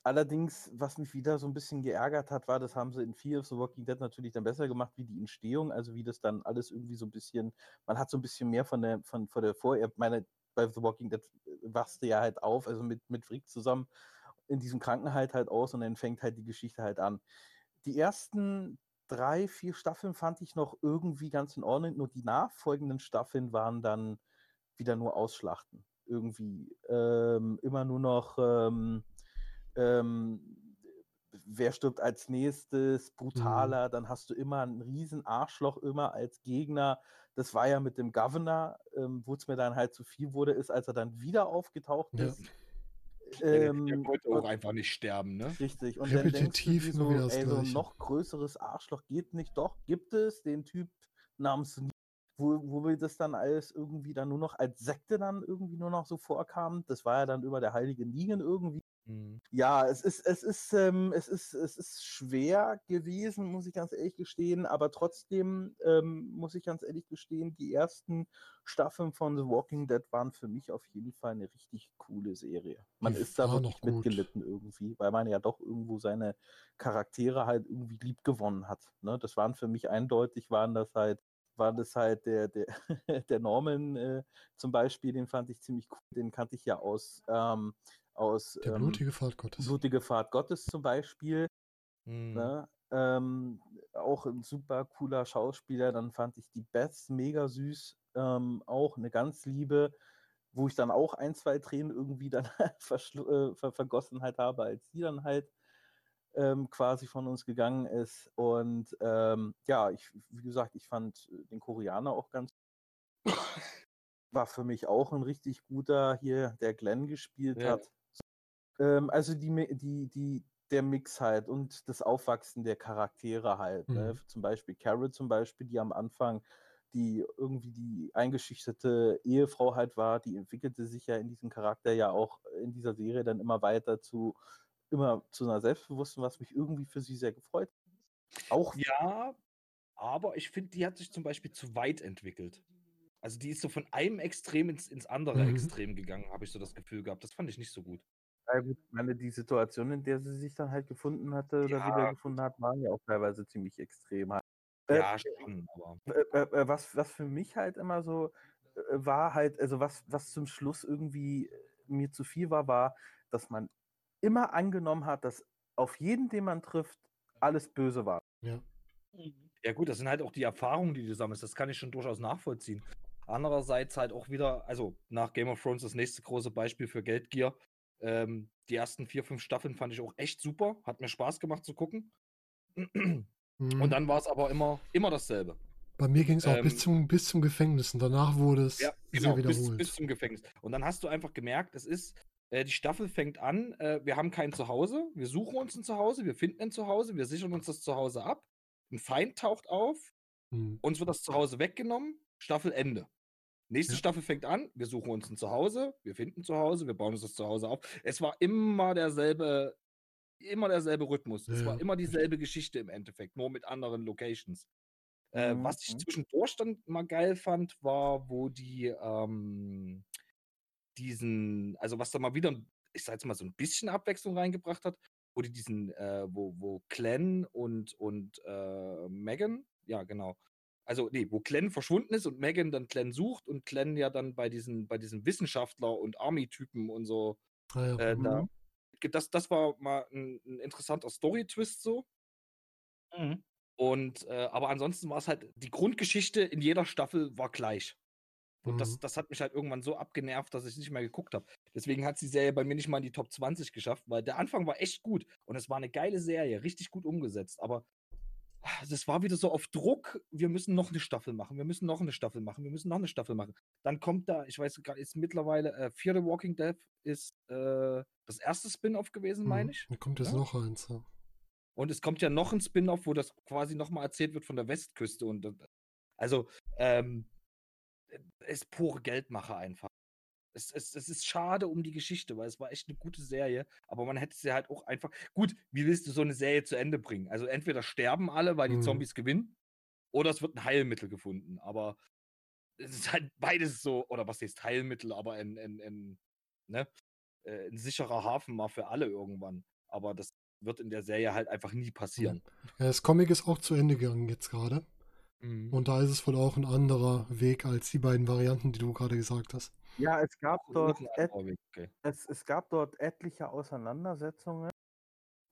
Allerdings, was mich wieder so ein bisschen geärgert hat, war, das haben sie in Fear of the Walking Dead natürlich dann besser gemacht, wie die Entstehung, also wie das dann alles irgendwie so ein bisschen, man hat so ein bisschen mehr von der, von, von der Vor, ich meine, bei The Walking Dead äh, wachst du ja halt auf, also mit, mit Frick zusammen in diesem Krankenhalt halt aus und dann fängt halt die Geschichte halt an. Die ersten drei, vier Staffeln fand ich noch irgendwie ganz in Ordnung, nur die nachfolgenden Staffeln waren dann wieder nur Ausschlachten. Irgendwie ähm, immer nur noch ähm, ähm, wer stirbt als nächstes, brutaler, dann hast du immer einen riesen Arschloch immer als Gegner. Das war ja mit dem Governor, ähm, wo es mir dann halt zu viel wurde, ist, als er dann wieder aufgetaucht
Ja.
ist. Ähm,
der wollte auch einfach nicht sterben, ne?
Richtig. Und dann denkst du
Repetitiv
so, ey, so ein noch größeres Arschloch geht nicht. Doch, gibt es den Typ namens wo, wo wir das dann alles irgendwie dann nur noch als Sekte dann irgendwie nur noch so vorkam. Das war ja dann über der heilige Negan irgendwie.
Mhm.
Ja, es ist, es ist, ähm, es ist, es ist schwer gewesen, muss ich ganz ehrlich gestehen, aber trotzdem ähm, muss ich ganz ehrlich gestehen, die ersten Staffeln von The Walking Dead waren für mich auf jeden Fall eine richtig coole Serie. Man
Die
ist da wirklich mitgelitten irgendwie, weil man ja doch irgendwo seine Charaktere halt irgendwie lieb gewonnen hat. Ne? Das waren für mich eindeutig, waren das halt, war das halt der, der, der Norman äh, zum Beispiel, den fand ich ziemlich cool, den kannte ich ja aus, ähm, aus
Der
ähm,
blutige Fahrt Gottes.
Blutige Fahrt Gottes zum Beispiel.
Mhm.
Ne? Ähm, auch ein super cooler Schauspieler. Dann fand ich die Beth mega süß. Ähm, auch eine ganz liebe, wo ich dann auch ein, zwei Tränen irgendwie dann äh, ver vergossen halt habe, als sie dann halt ähm, quasi von uns gegangen ist. Und ähm, ja, ich, wie gesagt, ich fand den Koreaner auch ganz war für mich auch ein richtig guter hier, der Glenn gespielt
Ja.
hat. Ähm, also die, die, die, der Mix halt und das Aufwachsen der Charaktere halt. Ne?
Mhm.
Zum Beispiel Carol zum Beispiel, die am Anfang die irgendwie die eingeschüchterte Ehefrau halt war, die entwickelte sich ja in diesem Charakter ja auch in dieser Serie dann immer weiter zu immer zu einer Selbstbewussten, was mich irgendwie für sie sehr gefreut. hat. Auch
Ja, aber ich finde, die hat sich zum Beispiel zu weit entwickelt. Also die ist so von einem Extrem ins, ins andere
Mhm.
Extrem gegangen, habe ich so das Gefühl gehabt. Das fand ich nicht so gut.
Ja, gut, ich meine, die Situation, in der sie sich dann halt gefunden hatte oder
Ja,
wiedergefunden hat, waren ja auch teilweise ziemlich extrem. halt. Äh,
Ja, schon, aber.
äh, äh, was, was für mich halt immer so äh, war, halt, also was, was zum Schluss irgendwie äh, mir zu viel war, war, dass man immer angenommen hat, dass auf jeden, den man trifft, alles böse war.
Ja.
Mhm.
Ja, gut, das sind halt auch die Erfahrungen, die du sammelst. Das kann ich schon durchaus nachvollziehen. Andererseits halt auch wieder, also nach Game of Thrones das nächste große Beispiel für Geldgier. Ähm, die ersten vier, fünf Staffeln fand ich auch echt super. Hat mir Spaß gemacht zu gucken.
Mhm.
Und dann war es aber immer, immer dasselbe.
Bei mir ging es auch bis,
ähm,
zum, bis zum Gefängnis und danach wurde es
Ja,
sehr
genau, bis,
wiederholt.
bis zum Gefängnis. Und dann hast du einfach gemerkt, es ist, äh, die Staffel fängt an, äh, wir haben kein Zuhause, wir suchen uns ein Zuhause, wir finden ein Zuhause, wir sichern uns das Zuhause ab, ein Feind taucht auf,
Mhm.
uns wird das Zuhause weggenommen, Staffel Ende. Nächste
Ja.
Staffel fängt an, wir suchen uns ein Zuhause, wir finden Zuhause, wir bauen uns das Zuhause auf. Es war immer derselbe, immer derselbe Rhythmus. Es
Ja,
war
ja.
immer dieselbe Geschichte im Endeffekt, nur mit anderen Locations. Äh,
Mhm,
was ich
mhm.
zwischendurch dann mal geil fand, war, wo die ähm, diesen, also was da mal wieder, ich sag jetzt mal, so ein bisschen Abwechslung reingebracht hat, wo die diesen, äh, wo, wo Glenn und, und äh, Megan, ja, genau. Also, nee, wo Glenn verschwunden ist und Megan dann Glenn sucht und Glenn ja dann bei diesen, bei diesen Wissenschaftler und Army-Typen und so
Ah, ja.
äh, da.
Mhm.
Das, das war mal ein, ein interessanter Story-Twist so.
Mhm.
Und äh, aber ansonsten war es halt, die Grundgeschichte in jeder Staffel war gleich. Und das,
Mhm.
das hat mich halt irgendwann so abgenervt, dass ich nicht mehr geguckt habe. Deswegen hat die Serie bei mir nicht mal in die Top 20 geschafft, weil der Anfang war echt gut und es war eine geile Serie, richtig gut umgesetzt. Aber das war wieder so auf Druck, wir müssen noch eine Staffel machen, wir müssen noch eine Staffel machen, wir müssen noch eine Staffel machen. Dann kommt da, ich weiß gar nicht, ist mittlerweile äh, Fear the Walking Dead ist äh, das erste Spin-off gewesen, meine
Mhm.
ich.
Da kommt jetzt
Ja?
noch eins. Ja.
Und es kommt ja noch ein Spin-off, wo das quasi nochmal erzählt wird von der Westküste. Und äh, also, ähm, es ist pure Geldmache einfach. Es, es, es ist schade um die Geschichte, weil es war echt eine gute Serie, aber man hätte sie halt auch einfach. Gut, wie willst du so eine Serie zu Ende bringen? Also entweder sterben alle, weil die
Mhm.
Zombies gewinnen, oder es wird ein Heilmittel gefunden. Aber es ist halt beides so, oder was heißt Heilmittel, aber ein, ein, ein, ne, äh, ein sicherer Hafen mal für alle irgendwann. Aber das wird in der Serie halt einfach nie passieren.
Ja, das Comic ist auch zu Ende gegangen jetzt gerade.
Mhm.
Und da ist es wohl auch ein anderer Weg als die beiden Varianten, die du gerade gesagt hast.
Ja, es gab dort et es, es gab dort etliche Auseinandersetzungen,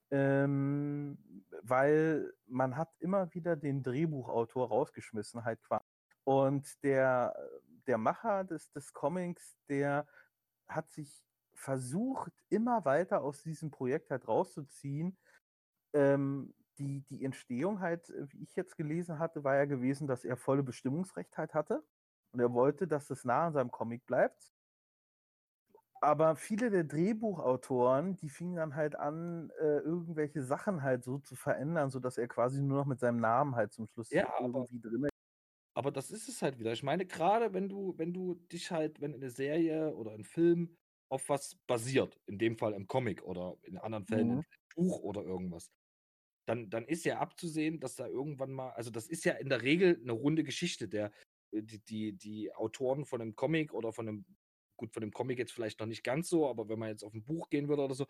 ähm, weil man hat immer wieder den Drehbuchautor rausgeschmissen, halt quasi. Und der, der Macher des, des Comics, der hat sich versucht, immer weiter aus diesem Projekt halt rauszuziehen. Ähm, die, die Entstehung halt, wie ich jetzt gelesen hatte, war ja gewesen, dass er volle Bestimmungsrecht halt hatte. Und er wollte, dass es nah an seinem Comic bleibt. Aber viele der Drehbuchautoren, die fingen dann halt an, äh, irgendwelche Sachen halt so zu verändern, sodass er quasi nur noch mit seinem Namen halt zum Schluss
Ja, aber-
irgendwie drin
Aber das ist es halt wieder. Ich meine, gerade wenn du, wenn du dich halt, wenn eine Serie oder ein Film auf was basiert, in dem Fall im Comic oder in anderen Fällen
Mhm.
im Buch oder irgendwas, dann, dann ist ja abzusehen, dass da irgendwann mal, also das ist ja in der Regel eine runde Geschichte. Der, die, die, die Autoren von einem Comic oder von einem, gut, von dem Comic jetzt vielleicht noch nicht ganz so, aber wenn man jetzt auf ein Buch gehen würde oder so,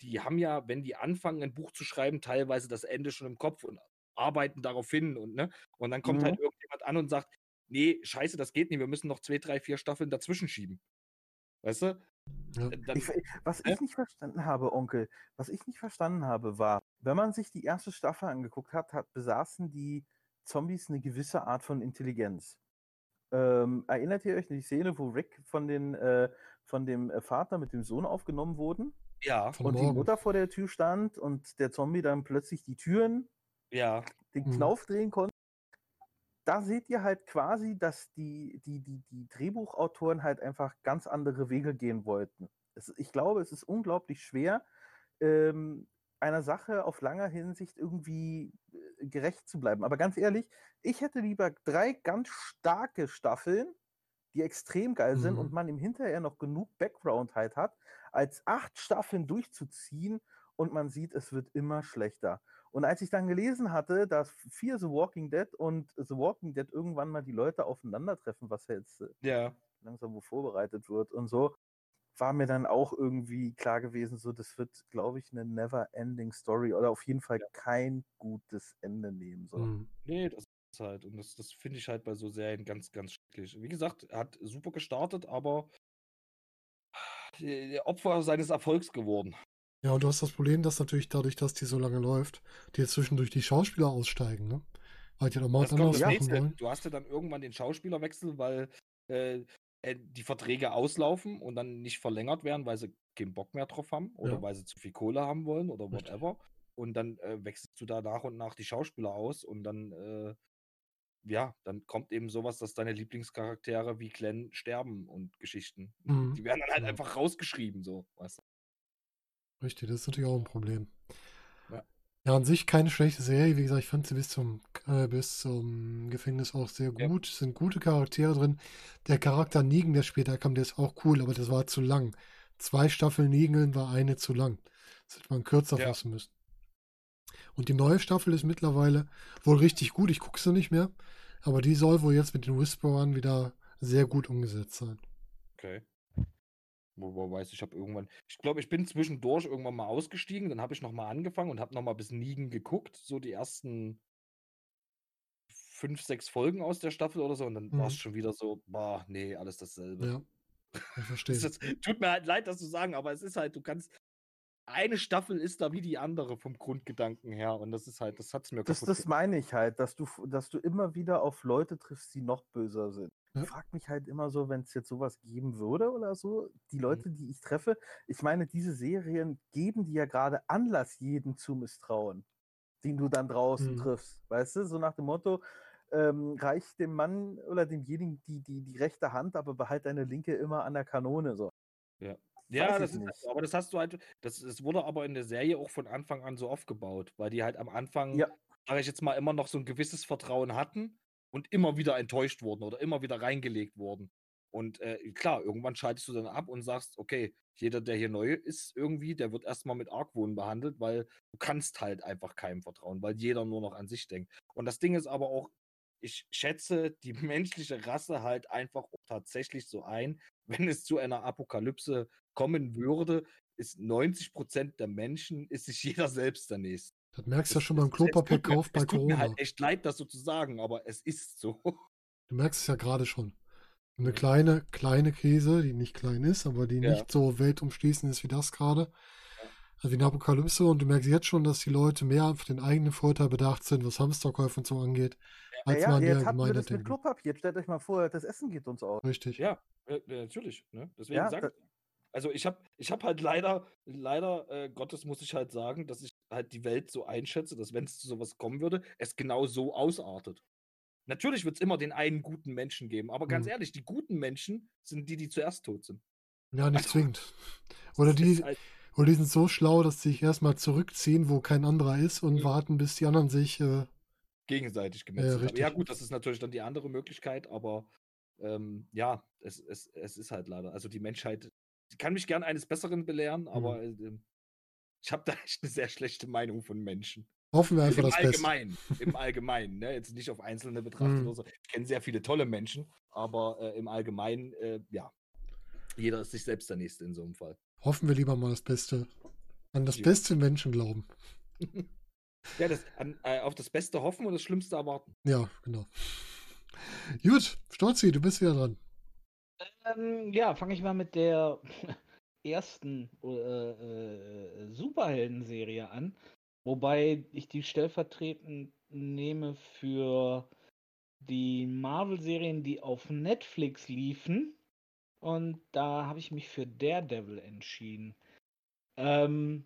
die haben ja, wenn die anfangen, ein Buch zu schreiben, teilweise das Ende schon im Kopf und arbeiten darauf hin und ne, und dann kommt
Mhm.
halt irgendjemand an und sagt, nee, scheiße, das geht nicht, wir müssen noch zwei, drei, vier Staffeln dazwischen schieben. Weißt du?
Ja.
Äh, Dann,
Ich, was
Hä?
ich nicht verstanden habe, Onkel, was ich nicht verstanden habe, war, wenn man sich die erste Staffel angeguckt hat, hat besaßen die Zombies eine gewisse Art von Intelligenz. Ähm, erinnert ihr euch an die Szene, wo Rick von, den, äh, von dem äh, Vater mit dem Sohn aufgenommen wurden
ja,
Von
und die
morgen.
Mutter vor der Tür stand und der Zombie dann plötzlich die Türen,
ja,
den
Mhm.
Knauf drehen konnte? Da seht ihr halt quasi, dass die, die, die, die Drehbuchautoren halt einfach ganz andere Wege gehen wollten. Es, ich glaube, es ist unglaublich schwer, ähm, einer Sache auf langer Hinsicht irgendwie gerecht zu bleiben. Aber ganz ehrlich, ich hätte lieber drei ganz starke Staffeln, die extrem geil sind
Mhm.
und man im Hinterher noch genug Background halt hat, als acht Staffeln durchzuziehen und man sieht, es wird immer schlechter. Und als ich dann gelesen hatte, dass vier The Walking Dead und The Walking Dead irgendwann mal die Leute aufeinandertreffen, was ja jetzt äh,
ja.
langsam wo vorbereitet wird und so, war mir dann auch irgendwie klar gewesen, so das wird, glaube ich, eine never-ending Story oder auf jeden Fall kein gutes Ende nehmen. So.
Mhm.
Nee, das ist halt. Und das, das finde ich halt bei so Serien ganz, ganz schrecklich. Wie gesagt, er hat super gestartet, aber Opfer seines Erfolgs geworden.
Ja, und du hast das Problem, dass natürlich dadurch, dass die so lange läuft, die jetzt zwischendurch die Schauspieler aussteigen, ne? Weil die noch mal was
Das kommt
anderes machen wollen.
Du hast ja dann irgendwann den Schauspielerwechsel, weil äh, die Verträge auslaufen und dann nicht verlängert werden, weil sie keinen Bock mehr drauf haben oder
Ja.
weil sie zu viel Kohle haben wollen oder
Richtig.
whatever. Und dann äh, wechselst du da nach und nach die Schauspieler aus und dann, äh, ja, dann kommt eben sowas, dass deine Lieblingscharaktere wie Glenn sterben und Geschichten.
Mhm.
Die werden dann halt
Genau.
einfach rausgeschrieben, so, weißt du.
Richtig, das ist natürlich auch ein Problem.
Ja.
Ja, an sich keine schlechte Serie. Wie gesagt, ich fand sie bis zum, äh, bis zum Gefängnis auch sehr
Ja.
gut. Es sind gute Charaktere drin. Der Charakter Negan, der später kam, der ist auch cool, aber das war zu lang. Zwei Staffeln Negan war eine zu lang. Das hätte man kürzer
Ja.
fassen müssen. Und die neue Staffel ist mittlerweile wohl richtig gut. Ich gucke sie nicht mehr. Aber die soll wohl jetzt mit den Whisperern wieder sehr gut umgesetzt sein.
Okay. Wobei weiß ich habe irgendwann, ich glaube, ich bin zwischendurch irgendwann mal ausgestiegen, dann habe ich noch mal angefangen und habe noch mal bis Nigen geguckt, so die ersten fünf, sechs Folgen aus der Staffel oder so und dann war es
Mhm.
schon wieder so, boah, nee, alles dasselbe.
Ja, ich verstehe.
Das tut mir halt leid, das zu sagen, aber es ist halt, du kannst, eine Staffel ist da wie die andere vom Grundgedanken her und das ist halt, das hat es mir
Das, das meine ich halt, dass du, dass du immer wieder auf Leute triffst, die noch böser sind. Ich frage mich halt immer so, wenn es jetzt sowas geben würde oder so,
Mhm.
die Leute, die ich treffe, ich meine, diese Serien geben dir ja gerade Anlass, jeden zu misstrauen, den du dann draußen
Mhm.
triffst. Weißt du, so nach dem Motto, ähm, reich dem Mann oder demjenigen die, die, die rechte Hand, aber behalt deine linke immer an der Kanone. So.
Ja. Ja, das ist halt
nicht.
aber das hast du halt, das, das wurde aber in der Serie auch von Anfang an so aufgebaut, weil die halt am Anfang,
Ja.
sage ich jetzt mal, immer noch so ein gewisses Vertrauen hatten und immer wieder enttäuscht wurden oder immer wieder reingelegt wurden. Und äh, klar, irgendwann schaltest du dann ab und sagst, okay, jeder, der hier neu ist irgendwie, der wird erstmal mit Argwohn behandelt, weil du kannst halt einfach keinem vertrauen, weil jeder nur noch an sich denkt. Und das Ding ist aber auch, ich schätze die menschliche Rasse halt einfach tatsächlich so ein, wenn es zu einer Apokalypse kommen würde, ist 90 Prozent der Menschen, ist sich jeder selbst der Nächste.
Das merkst du ja schon beim Klopapierkauf bei
Es tut mir
Corona.
halt echt leid, das so zu sagen, aber es ist so.
Du merkst es ja gerade schon. Eine
Mhm.
kleine, kleine Krise, die nicht klein ist, aber die
Ja.
nicht so weltumschließend ist wie das gerade. Also wie eine Apokalypse und du merkst jetzt schon, dass die Leute mehr auf den eigenen Vorteil bedacht sind, was Hamsterkäufe und so angeht, als
ja,
man
jetzt
der Allgemeinheit
das mit
denken.
Klopapier. Jetzt stellt euch mal vor, das Essen geht uns aus.
Richtig.
Ja, äh, äh, natürlich. Ne? Deswegen
Ja,
sag
da-
ich. ja. Also ich habe ich hab halt leider, leider äh, Gottes muss ich halt sagen, dass ich halt die Welt so einschätze, dass wenn es zu sowas kommen würde, es genau so ausartet. Natürlich wird es immer den einen guten Menschen geben, aber ganz
Mhm.
ehrlich, die guten Menschen sind die, die zuerst tot sind.
Ja, nicht
Also,
zwingend. Oder die,
halt,
oder die sind so schlau, dass sie sich erstmal zurückziehen, wo kein anderer ist und
Mhm.
warten, bis die anderen sich. Äh,
gegenseitig gemetzelt haben. Ja
richtig.
gut, das ist natürlich dann die andere Möglichkeit, aber ähm, ja, es, es, es ist halt leider. Also die Menschheit ich kann mich gern eines Besseren belehren,
Mhm.
aber äh, ich habe da echt eine sehr schlechte Meinung von Menschen.
Hoffen wir einfach
Im
das Beste.
Allgemeinen, im Allgemeinen, ne? jetzt nicht auf Einzelne betrachtet
Mhm.
so. Ich kenne sehr viele tolle Menschen, aber äh, im Allgemeinen, äh, ja, jeder ist sich selbst der Nächste in so einem Fall.
Hoffen wir lieber mal das Beste. An das
Ja.
Beste Menschen glauben.
Ja, das, an, äh, auf das Beste hoffen und das Schlimmste erwarten.
Ja, genau. Gut, Stolzi, du bist wieder dran.
Ähm, ja, fange ich mal mit der ersten äh, äh, Superhelden-Serie an. Wobei ich die stellvertretend nehme für die Marvel-Serien, die auf Netflix liefen. Und da habe ich mich für Daredevil entschieden. Ähm,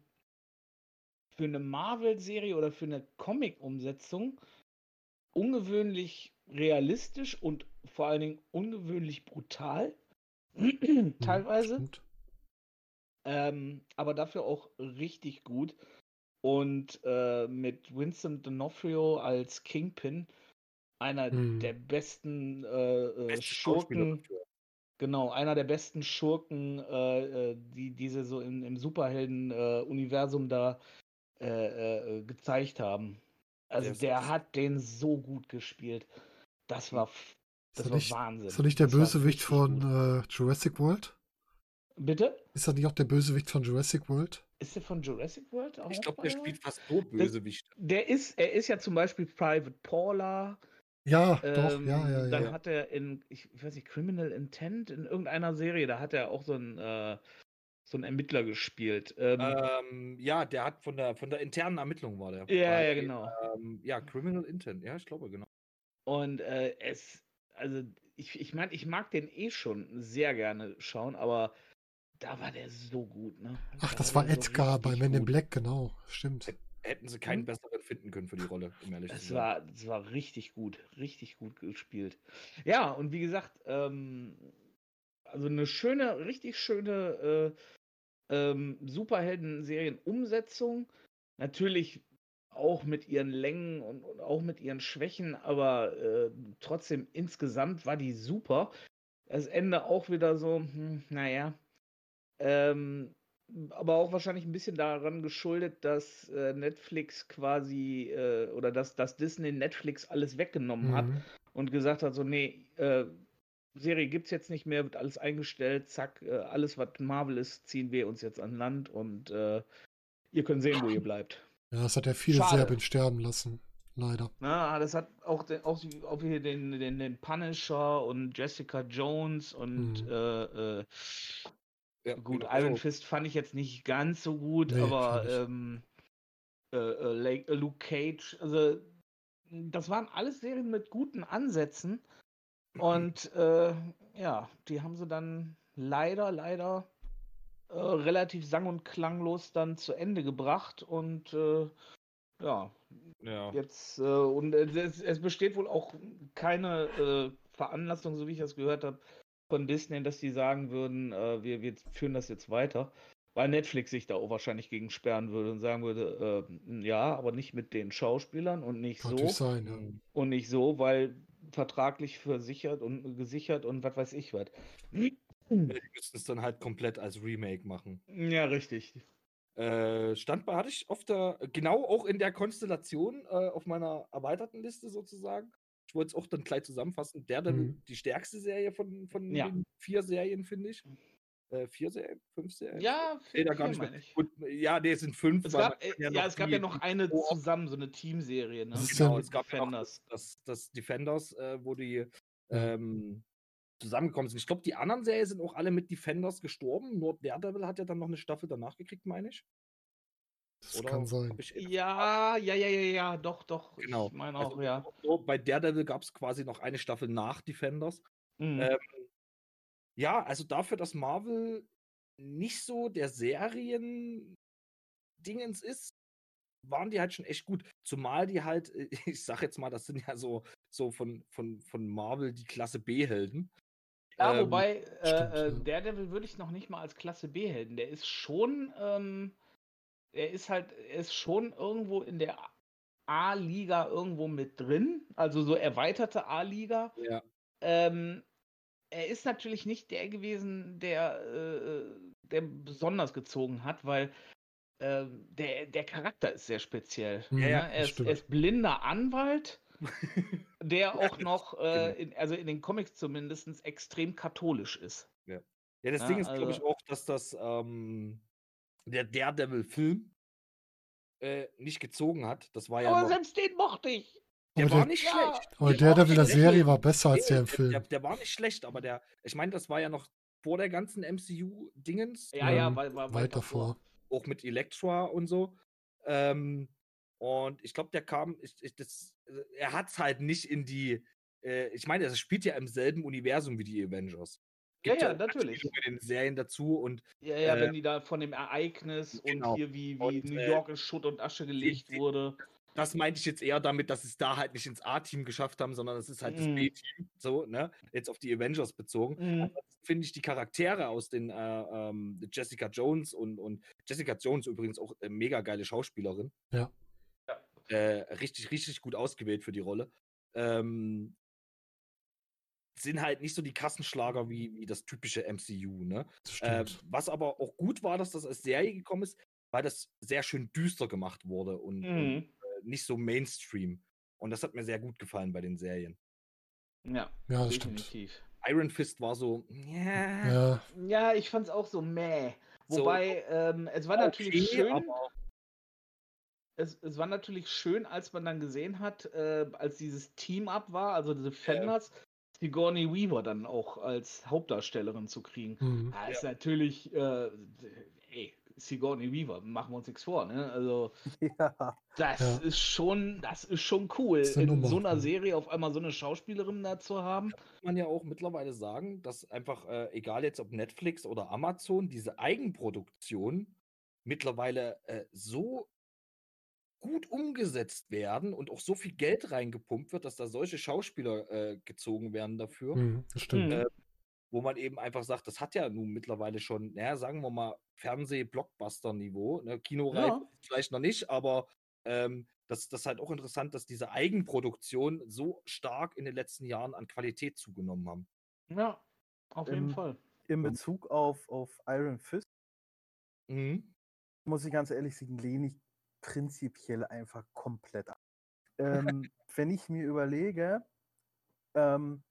für eine Marvel-Serie oder für eine Comic-Umsetzung ungewöhnlich realistisch und vor allen Dingen ungewöhnlich brutal.
Mhm,
Teilweise. Ähm, aber dafür auch richtig gut. Und äh, mit Vincent D'Onofrio als Kingpin, einer
Mhm.
der besten äh, äh,
Beste Schauspieler
Schurken. Genau, einer der besten Schurken, äh, äh, die diese so im, im Superhelden-Universum da äh, äh, gezeigt haben. Also
Der
der hat den so gut gespielt. Das war, f-
Ist
das
er
war
nicht,
Wahnsinn.
ist er nicht der
Das war
Bösewicht von äh, Jurassic World?
Bitte?
Ist er nicht auch der Bösewicht von Jurassic World?
Ist der von Jurassic World auch
Ich glaube, der spielt fast nur Bösewicht.
Der ist, er ist ja zum Beispiel Private Paula.
Ja, doch,
Ähm,
ja, ja,
Dann
ja.
hat er in, ich, ich weiß nicht, Criminal Intent in irgendeiner Serie, da hat er auch so einen, äh, so einen Ermittler gespielt. Ähm,
Ähm, ja, der hat von der von der internen Ermittlung war der.
ja,
Bei,
ja, genau.
Ähm, ja, Criminal Intent. Ja, ich glaube, genau.
Und äh, es, also ich, ich meine, ich mag den eh schon sehr gerne schauen, aber da war der so gut, ne?
Ach,
Da
das
war
war
der so
Edgar bei
richtig
Men in
gut.
Black, genau. Stimmt.
Hätten sie keinen
Hm?
besseren finden können für die Rolle, um ehrlich zu
Es
sein.
war, es war richtig gut, richtig gut gespielt. Ja, und wie gesagt, ähm, also eine schöne, richtig schöne äh, ähm, Superhelden-Serien-Umsetzung. Natürlich auch mit ihren Längen und, und auch mit ihren Schwächen, aber äh, trotzdem insgesamt war die super. Das Ende auch wieder so, hm, naja. Ähm, aber auch wahrscheinlich ein bisschen daran geschuldet, dass äh, Netflix quasi äh, oder dass, dass Disney Netflix alles weggenommen hat
Mhm.
und gesagt hat, so, nee, äh, Serie gibt's jetzt nicht mehr, wird alles eingestellt, zack, äh, alles, was Marvel ist, ziehen wir uns jetzt an Land und äh, ihr könnt sehen, wo ihr bleibt.
Ja, das hat ja viele
Schade.
Serben sterben lassen. Leider.
Na, das hat auch, den, auch, auch hier den, den, den Punisher und Jessica Jones und
Mhm.
Ja,
gut,
genau.
Iron Fist fand ich jetzt nicht ganz so gut,
Nee,
aber ähm, äh, äh, äh, Luke Cage, also das waren alles Serien mit guten Ansätzen und äh, ja, die haben sie dann leider, leider äh, relativ sang- und klanglos dann zu Ende gebracht und äh, ja,
ja.
Jetzt, äh, und es, es besteht wohl auch keine äh, Veranlassung, so wie ich das gehört habe, von Disney, dass die sagen würden, äh, wir, wir führen das jetzt weiter. Weil Netflix sich da auch wahrscheinlich gegen sperren würde und sagen würde, äh, ja, aber nicht mit den Schauspielern und nicht
Kann
so.
sein, ja.
Und nicht so, weil vertraglich versichert und gesichert und was weiß ich was.
Ja, Die müssten es dann halt komplett als Remake machen.
Ja, richtig.
Äh, Standbar hatte ich auf der, genau auch in der Konstellation äh, auf meiner erweiterten Liste sozusagen. Ich wollte es auch dann gleich zusammenfassen. Der dann
Mhm.
die stärkste Serie von, von
Ja.
den vier Serien, finde ich. Äh, vier Serien? Fünf Serien?
Ja,
Nee, da
vier,
gar nicht mehr.
meine ich.
Gut, ja, nee, es sind fünf.
Es gab,
kann
ja, es gab ja noch eine zusammen, so eine Teamserie, ne?
Genau, es gab ja noch das,
Defenders.
das, Defenders, äh, wo die
Ja.
ähm, zusammengekommen sind. Ich glaube, die anderen Serien sind auch alle mit Defenders gestorben. Nur Daredevil hat ja dann noch eine Staffel danach gekriegt, meine ich.
Das
Oder
kann sein.
eh-
Ja, ja, ja, ja, ja, doch, doch.
Genau.
Ich meine
Also
auch, ja.
So, bei Daredevil gab es quasi noch eine Staffel nach Defenders.
Mhm.
Ähm, ja, also dafür, dass Marvel nicht so der Serien-Dingens ist, waren die halt schon echt gut. Zumal die halt, äh, ich sag jetzt mal, das sind ja so, so von, von, von Marvel die Klasse B-Helden.
Ja,
Ähm,
wobei,
stimmt,
äh, äh,
ja.
Daredevil würde ich noch nicht mal als Klasse B-Helden. Der ist schon, ähm, er ist halt, er ist schon irgendwo in der A-Liga irgendwo mit drin. Also so erweiterte A-Liga.
Ja.
Ähm, er ist natürlich nicht der gewesen, der, äh, der besonders gezogen hat, weil äh, der, der Charakter ist sehr speziell.
Mhm,
ne?
ja,
er, ist, er ist blinder Anwalt, der
Ja,
auch noch, äh, in, also in den Comics zumindest, extrem katholisch ist.
Ja, das
Ja,
Ding ist, glaube ich,
also-
auch, dass das ähm, der Daredevil-Film äh, nicht gezogen hat. Das war ja
Aber
noch,
selbst den mochte ich.
der
Aber
war
der-
nicht
Ja,
schlecht.
Aber
Der
der,
war
der
nicht
der
schlecht.
Serie war besser als der im
Der,
Film.
der, der war nicht schlecht, aber der, ich meine, das war ja noch vor der ganzen MCU-Dingens,
Ja, ja,
Ähm,
weil, war
Weit davor.
auch mit Elektra und so. Ähm, und ich glaube, der kam, ich, ich, das, äh, er hat es halt nicht in die, äh, ich meine, er spielt ja im selben Universum wie die Avengers.
Ja, ja,
Anspielungen
natürlich.
in den Serien dazu und
Ja, ja,
Äh,
wenn die da von dem Ereignis
genau.
und hier wie, wie
Und,
New
äh,
York in Schutt und Asche gelegt
die-
wurde.
das meinte ich jetzt eher damit, dass es da halt nicht ins A-Team geschafft haben, sondern es ist halt das
Mhm.
B-Team, so, ne? Jetzt auf die Avengers bezogen. Ansonsten finde ich die Charaktere aus den äh, ähm, Jessica Jones und, und Jessica Jones übrigens auch äh, mega geile Schauspielerin.
Ja.
Ja.
Äh, richtig, richtig gut ausgewählt für die Rolle. Ähm, sind halt nicht so die Kassenschlager wie, wie das typische MCU, ne?
Das
Äh,
stimmt.
was aber auch gut war, dass das als Serie gekommen ist, weil das sehr schön düster gemacht wurde und, und
Mhm.
äh, nicht so Mainstream. Und das hat mir sehr gut gefallen bei den Serien.
Ja,
ja, das stimmt.
definitiv.
Iron Fist war so, ja,
Ja,
Ja, ich fand's auch so meh.
So,
Wobei, ähm, es war natürlich
okay,
schön.
aber
Es, es war natürlich schön, als man dann gesehen hat, äh, als dieses Team-Up war, also Defenders, Sigourney Weaver dann auch als Hauptdarstellerin zu kriegen.
mhm.
Da ist natürlich, äh, ey, Sigourney Weaver, machen wir uns nichts vor, ne? Also,
Ja.
das
Ja.
ist schon, das ist schon cool,
ist
in
Nummer,
so einer
ne?
Serie auf einmal so eine Schauspielerin da zu haben.
muss man ja auch mittlerweile sagen, dass einfach, äh, egal jetzt ob Netflix oder Amazon, diese Eigenproduktion mittlerweile äh, so gut umgesetzt werden und auch so viel Geld reingepumpt wird, dass da solche Schauspieler äh, gezogen werden dafür.
Mhm. Das stimmt.
Äh, wo man eben einfach sagt, das hat ja nun mittlerweile schon, naja, sagen wir mal, Fernseh-Blockbuster-Niveau. Ne? Kinoreif
Ja.
vielleicht noch nicht, aber ähm, das, das ist halt auch interessant, dass diese Eigenproduktion so stark in den letzten Jahren an Qualität zugenommen haben.
Ja, auf jeden
Ähm,
Fall.
In Bezug auf, auf Iron Fist
Mhm.
muss ich ganz ehrlich sagen, lehne ich prinzipiell einfach komplett ab. Ähm, wenn ich mir überlege, ähm,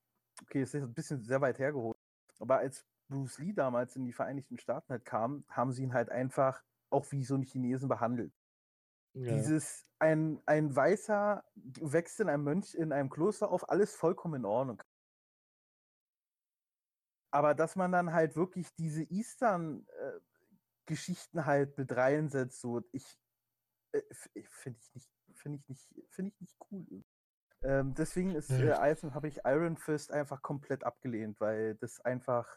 okay, es ist ein bisschen sehr weit hergeholt, aber als Bruce Lee damals in die Vereinigten Staaten halt kam, haben sie ihn halt einfach auch wie so einen Chinesen behandelt.
Ja.
Dieses, ein, ein Weißer wächst in einem Mönch, in einem Kloster auf, alles vollkommen in Ordnung. Aber dass man dann halt wirklich diese Eastern-Geschichten halt mit reinsetzt, so, ich, äh, ich finde ich nicht, finde ich nicht, finde ich nicht cool. Ähm, deswegen ist, äh, habe ich Iron Fist einfach komplett abgelehnt, weil das einfach,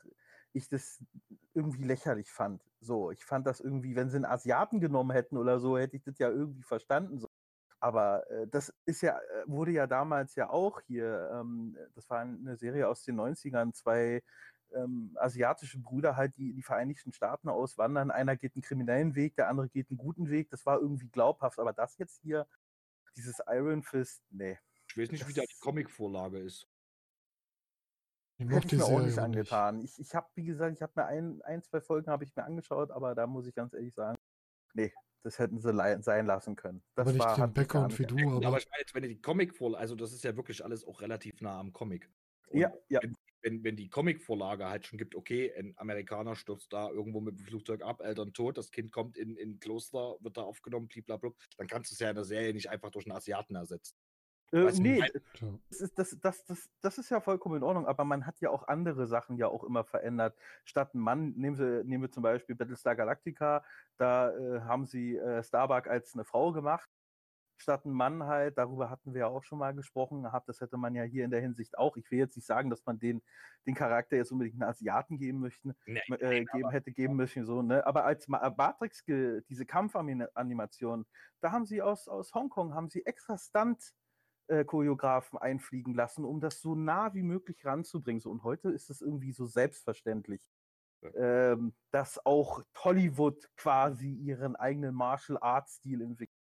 ich das irgendwie lächerlich fand. So, ich fand das irgendwie, wenn sie einen Asiaten genommen hätten oder so, hätte ich das ja irgendwie verstanden. So. Aber äh, das ist ja, äh, wurde ja damals ja auch hier, ähm, das war eine Serie aus den 90ern, zwei ähm, asiatische Brüder halt, die in die Vereinigten Staaten auswandern. Einer geht einen kriminellen Weg, der andere geht einen guten Weg. Das war irgendwie glaubhaft. Aber das jetzt hier, dieses Iron Fist, nee.
Ich weiß nicht, wie da die
Das-
Comicvorlage ist.
Ich
Hätte mir auch nicht
auch nicht.
angetan. Ich, ich habe, wie gesagt, ich habe mir ein, ein, zwei Folgen habe ich mir angeschaut, aber da muss ich ganz ehrlich sagen, nee, das hätten sie sein lassen können. Das
Aber nicht
war,
den Background
nicht
wie du,
aber
aber
ich meine jetzt, wenn ihr die Comicvorlage, also das ist ja wirklich alles auch relativ nah am Comic. Und
Ja, ja.
Wenn, wenn, wenn die Comicvorlage halt schon gibt, okay, ein Amerikaner stürzt da irgendwo mit dem Flugzeug ab, Eltern tot, das Kind kommt in ein Kloster, wird da aufgenommen, blablabla, dann kannst du es ja in der Serie nicht einfach durch einen Asiaten ersetzen.
Äh, nee, das ist, das, das, das, das ist ja vollkommen in Ordnung, aber man hat ja auch andere Sachen ja auch immer verändert. Statt ein Mann, nehmen, sie, nehmen wir zum Beispiel Battlestar Galactica, da äh, haben sie äh, Starbuck als eine Frau gemacht. Statt ein Mann halt, darüber hatten wir ja auch schon mal gesprochen gehabt, das hätte man ja hier in der Hinsicht auch. Ich will jetzt nicht sagen, dass man den, den Charakter jetzt unbedingt einen Asiaten geben möchte,
Nee,
äh, geben hätte geben müssen, so, ne? Aber als Ma- Matrix, diese Kampfanimation, da haben sie aus, aus Hongkong, haben sie extra Stunt äh, Choreografen einfliegen lassen, um das so nah wie möglich ranzubringen. So, und heute ist es irgendwie so selbstverständlich, ähm, dass auch Hollywood quasi ihren eigenen Martial Arts Stil entwickelt.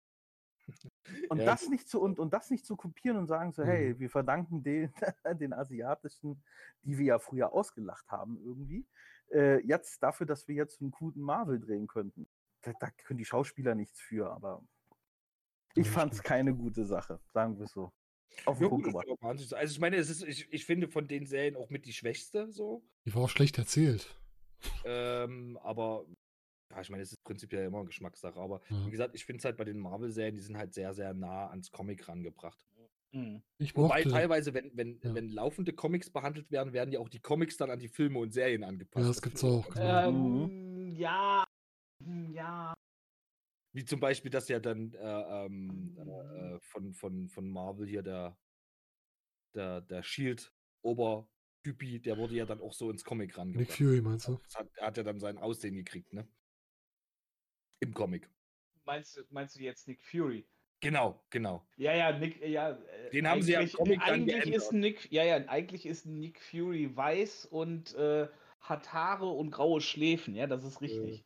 Und
Ja,
das nicht zu und, und das nicht zu kopieren und sagen so,
Mhm.
hey, wir verdanken den, den asiatischen, die wir ja früher ausgelacht haben irgendwie, äh, jetzt dafür, dass wir jetzt einen guten Marvel drehen könnten. Da, da können die Schauspieler nichts für, aber ich
Ja,
fand es keine gute Sache, sagen wir es so. Auf den
Ja,
Punkt gebracht.
Also ich meine, es ist, ich, ich finde von den Serien auch mit die schwächste so.
Die war auch schlecht erzählt.
Ähm, aber ja, ich meine, es ist prinzipiell immer Geschmackssache. Aber
Ja.
wie gesagt, ich finde es halt bei den Marvel-Serien, die sind halt sehr, sehr nah ans Comic rangebracht.
Mhm.
Ich
Wobei
mochte,
teilweise, wenn, wenn,
Ja.
wenn laufende Comics behandelt werden, werden ja auch die Comics dann an die Filme und Serien angepasst.
Ja, das gibt's auch, genau.
Ähm, ja. hm, Ja.
Wie zum Beispiel, dass ja dann äh, ähm, äh, äh, von, von, von Marvel hier der, der, der Shield-Obertypi, der wurde ja dann auch so ins Comic
Nick
rangebracht.
Fury meinst du?
Das hat, er hat ja dann sein Aussehen gekriegt, ne? Im Comic.
Meinst, du- meinst du jetzt Nick Fury?
Genau, genau.
Ja, ja, Nick, ja. äh,
Den haben sie ja im
eigentlich-
Comic dann geändert.
ist Nick, ja, ja, eigentlich ist Nick Fury weiß und äh, hat Haare und graue Schläfen, ja, das ist richtig.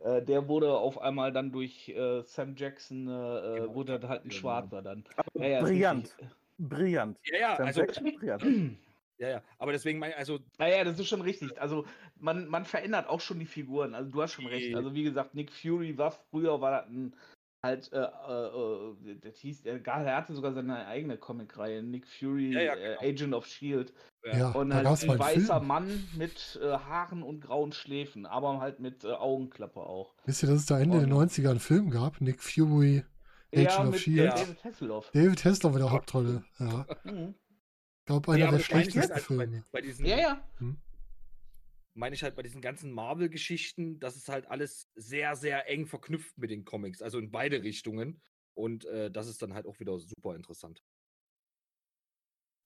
Äh, der wurde auf einmal dann durch äh, Sam Jackson, äh,
Genau,
wurde halt ein
den
Schwarzer dann. Ja, ja,
brillant,
richtig.
brillant.
Ja, ja,
Sam
also,
Jackson, brillant.
ja, ja. Aber deswegen meine also,
Ja, ja, das ist schon richtig. Also man, man verändert auch schon die Figuren. Also du hast schon recht. Also wie gesagt, Nick Fury war früher war das ein halt, äh, äh, äh, das hieß, der, er hatte sogar seine eigene Comicreihe, Nick Fury,
Ja, ja,
äh,
genau.
Agent of Shield.
Ja,
Und halt ein weißer
Film.
Mann mit äh, Haaren und grauen Schläfen, aber halt mit äh, Augenklappe auch.
Wisst ihr, dass es da Ende der
Und-
90er einen Film gab? Nick Fury, Agent
ja,
of
mit äh,
Shield.
David Hasselhoff.
David Hasselhoff in der Hauptrolle. Ja.
Mhm.
Ich glaube, einer
aber
der
das meine ich halt
schlechtesten
also bei, bei diesen,
Ja, ja.
meine ich halt bei diesen ganzen Marvel-Geschichten, das ist halt alles sehr, sehr eng verknüpft mit den Comics, also in beide Richtungen. Und äh, das ist dann halt auch wieder super interessant.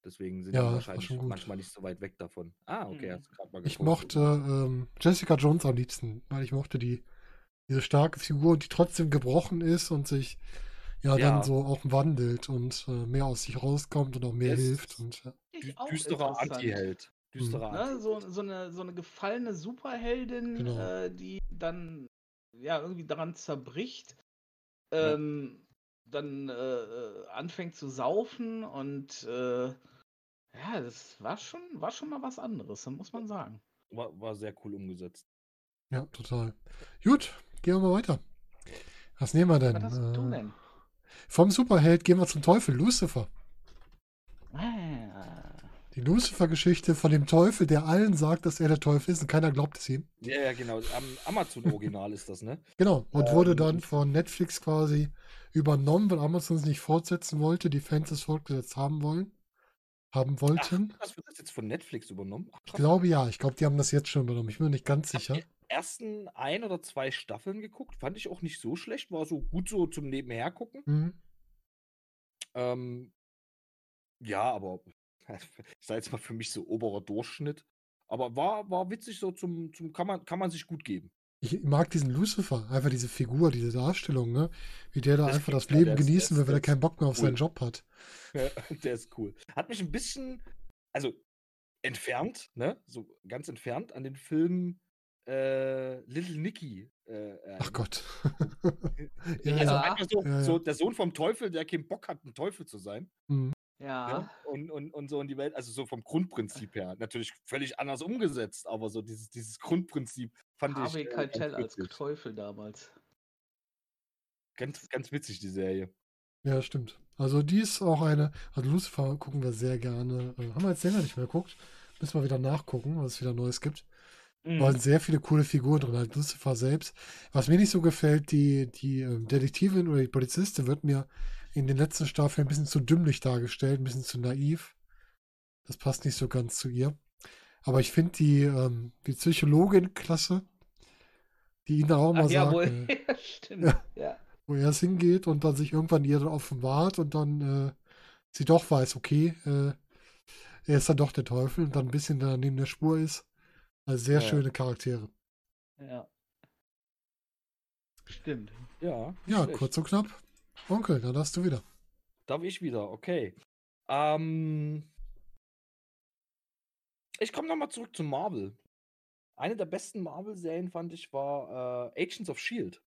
Deswegen sind
Ja,
die wahrscheinlich manchmal nicht so weit weg davon. Ah, okay, hast du gerade mal
Ich mochte ähm, Jessica Jones am liebsten, weil ich mochte die diese starke Figur, die trotzdem gebrochen ist und sich ja,
Ja.
dann so auch wandelt und äh, mehr aus sich rauskommt und auch mehr
Es-
hilft. Und, ja.
Düsterer. Anti-Held. Düsterer
Ne,
Anti
so, so, eine, so eine gefallene Superheldin,
Genau.
äh, die dann ja irgendwie daran zerbricht,
Ja.
ähm, dann äh, äh, anfängt zu saufen und äh, ja, das war schon, war schon mal was anderes, muss man sagen.
war, war sehr cool umgesetzt.
ja, total. Gut, gehen wir mal weiter. Was nehmen wir denn?
Was hast du
Äh,
denn?
Vom Superheld gehen wir zum Teufel, Lucifer.
Ah,
Die Lucifer-Geschichte von dem Teufel, der allen sagt, dass er der Teufel ist und keiner glaubt es ihm.
Ja, ja, genau. Am Amazon-Original ist das, ne?
Genau. Und wurde
Ähm,
dann von Netflix quasi übernommen, weil Amazon es nicht fortsetzen wollte, die Fans es fortgesetzt haben wollen. Haben wollten.
Hast du das jetzt von Netflix übernommen? Ach,
Ich glaube ja. Ich glaube, die haben das jetzt schon übernommen. Ich bin mir nicht ganz sicher.
Ersten ein oder zwei Staffeln geguckt. Fand ich auch nicht so schlecht. War so gut so zum Nebenher gucken.
Mhm.
Ähm, ja, aber ich sage jetzt mal für mich so oberer Durchschnitt. Aber war, war witzig so zum, zum kann man, kann man sich gut geben.
Ich mag diesen Lucifer, einfach diese Figur, diese Darstellung, ne? Wie der da
Das
einfach das
ja,
Leben
ist-
genießen will, weil er keinen Bock mehr auf
cool.
seinen Job hat.
Ja, der ist cool. Hat mich ein bisschen, also entfernt, ne? So ganz entfernt an den Film äh, Little Nicky. Äh,
Ach. Gott.
Ja, also
ja.
einfach so,
Ja, ja.
so der Sohn vom Teufel, der keinen Bock hat, ein Teufel zu sein.
Mhm.
ja.
Ne? Und, und, und so in die Welt, also so vom Grundprinzip her. Natürlich völlig anders umgesetzt, aber so dieses, dieses Grundprinzip fand ich.
Harvey
äh,
Keitel als. Teufel damals.
Ganz, ganz witzig, die Serie.
Ja, stimmt. Also die ist auch eine, also Lucifer gucken wir sehr gerne. Äh, haben wir jetzt länger nicht mehr geguckt. Müssen wir wieder nachgucken, was es wieder Neues gibt.
Mhm.
Da sind sehr viele coole Figuren drin, halt Lucifer selbst. Was mir nicht so gefällt, die, die ähm, Detektivin oder die Polizistin wird mir in den letzten Staffeln ein bisschen zu dümmlich dargestellt, ein bisschen zu naiv. Das passt nicht so ganz zu ihr. Aber ich finde die, ähm, die Psychologin klasse, die ihn dann auch mal
Ach,
sagt,
jawohl.
äh,
ja, stimmt.
Ja.
Ja.
wo er es hingeht und dann sich irgendwann ihr dann offenbart und dann äh, sie doch weiß, okay, äh, er ist dann doch der Teufel und dann ein bisschen da neben der Spur ist. Also sehr
Ja.
schöne Charaktere.
ja. Stimmt.
Ja.
Ja,
schlecht.
kurz und knapp. Onkel, dann hast du wieder.
Darf ich wieder, okay. Ähm, ich komme nochmal zurück zu Marvel. Eine der besten Marvel-Serien fand ich war äh, Agents of Shield.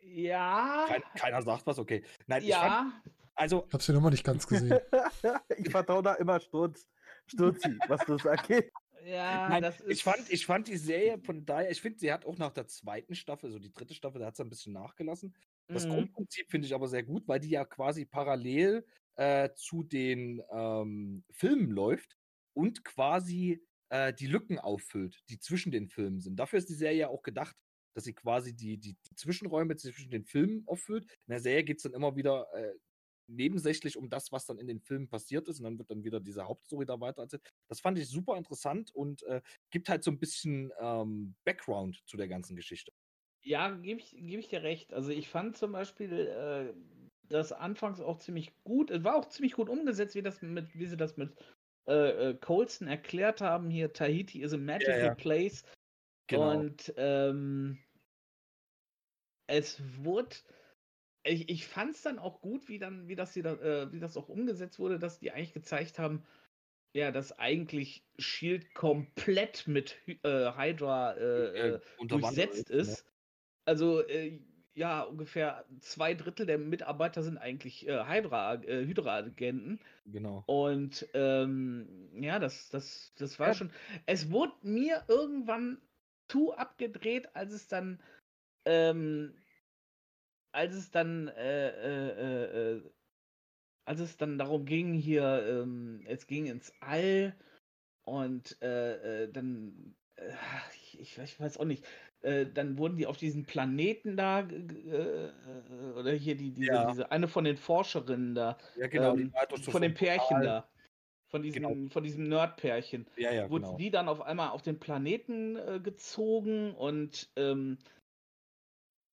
Ja.
Kein, keiner sagt was, okay. Nein, ich fand,
ja.
also
Ich habe sie nochmal nicht ganz gesehen.
ich vertraue da immer Sturz, Sturzi, was das angeht.
Ja,
Nein,
das ist.
ich, fand, ich fand die Serie von daher, ich finde, sie hat auch nach der zweiten Staffel, also die dritte Staffel, da hat sie ein bisschen nachgelassen. Das
Mhm.
Grundprinzip finde ich aber sehr gut, weil die ja quasi parallel äh, zu den ähm, Filmen läuft und quasi äh, die Lücken auffüllt, die zwischen den Filmen sind. Dafür ist die Serie ja auch gedacht, dass sie quasi die, die, die Zwischenräume zwischen den Filmen auffüllt. In der Serie geht es dann immer wieder äh, nebensächlich um das, was dann in den Filmen passiert ist und dann wird dann wieder diese Hauptstory da weiter erzählt. Das fand ich super interessant und äh, gibt halt so ein bisschen ähm, Background zu der ganzen Geschichte.
Ja, gebe ich, geb ich dir recht. Also ich fand zum Beispiel äh, das anfangs auch ziemlich gut. Es war auch ziemlich gut umgesetzt, wie, das mit, wie sie das mit äh, äh, Colson erklärt haben. Hier, Tahiti is a magical
ja.
place.
Genau.
Und ähm, es wurde. Ich, ich fand es dann auch gut, wie dann, wie das, hier, äh, wie das auch umgesetzt wurde, dass die eigentlich gezeigt haben, ja, dass eigentlich Shield komplett mit äh, Hydra äh, äh,
unterwandert
durchsetzt
ne?
ist. Also äh, ja, ungefähr zwei Drittel der Mitarbeiter sind eigentlich äh, Hydra, äh, Hydra-Agenten.
Genau.
Und ähm, ja, das, das, das war
Ja.
schon. Es wurde mir irgendwann zu abgedreht, als es dann, ähm, als es dann, äh, äh, äh, äh, als es dann darum ging, hier, ähm, es ging ins All und äh, dann, ich, ich, ich weiß auch nicht, dann wurden die auf diesen Planeten da, oder hier die, diese,
Ja.
diese, eine von den Forscherinnen da,
Ja, genau.
ähm,
so
von dem
ein
Pärchen
Portal.
da. Von diesem, von diesem Nerd-Pärchen.
Ja, ja,
Wurden
genau.
die dann auf einmal auf den Planeten äh, gezogen und ähm,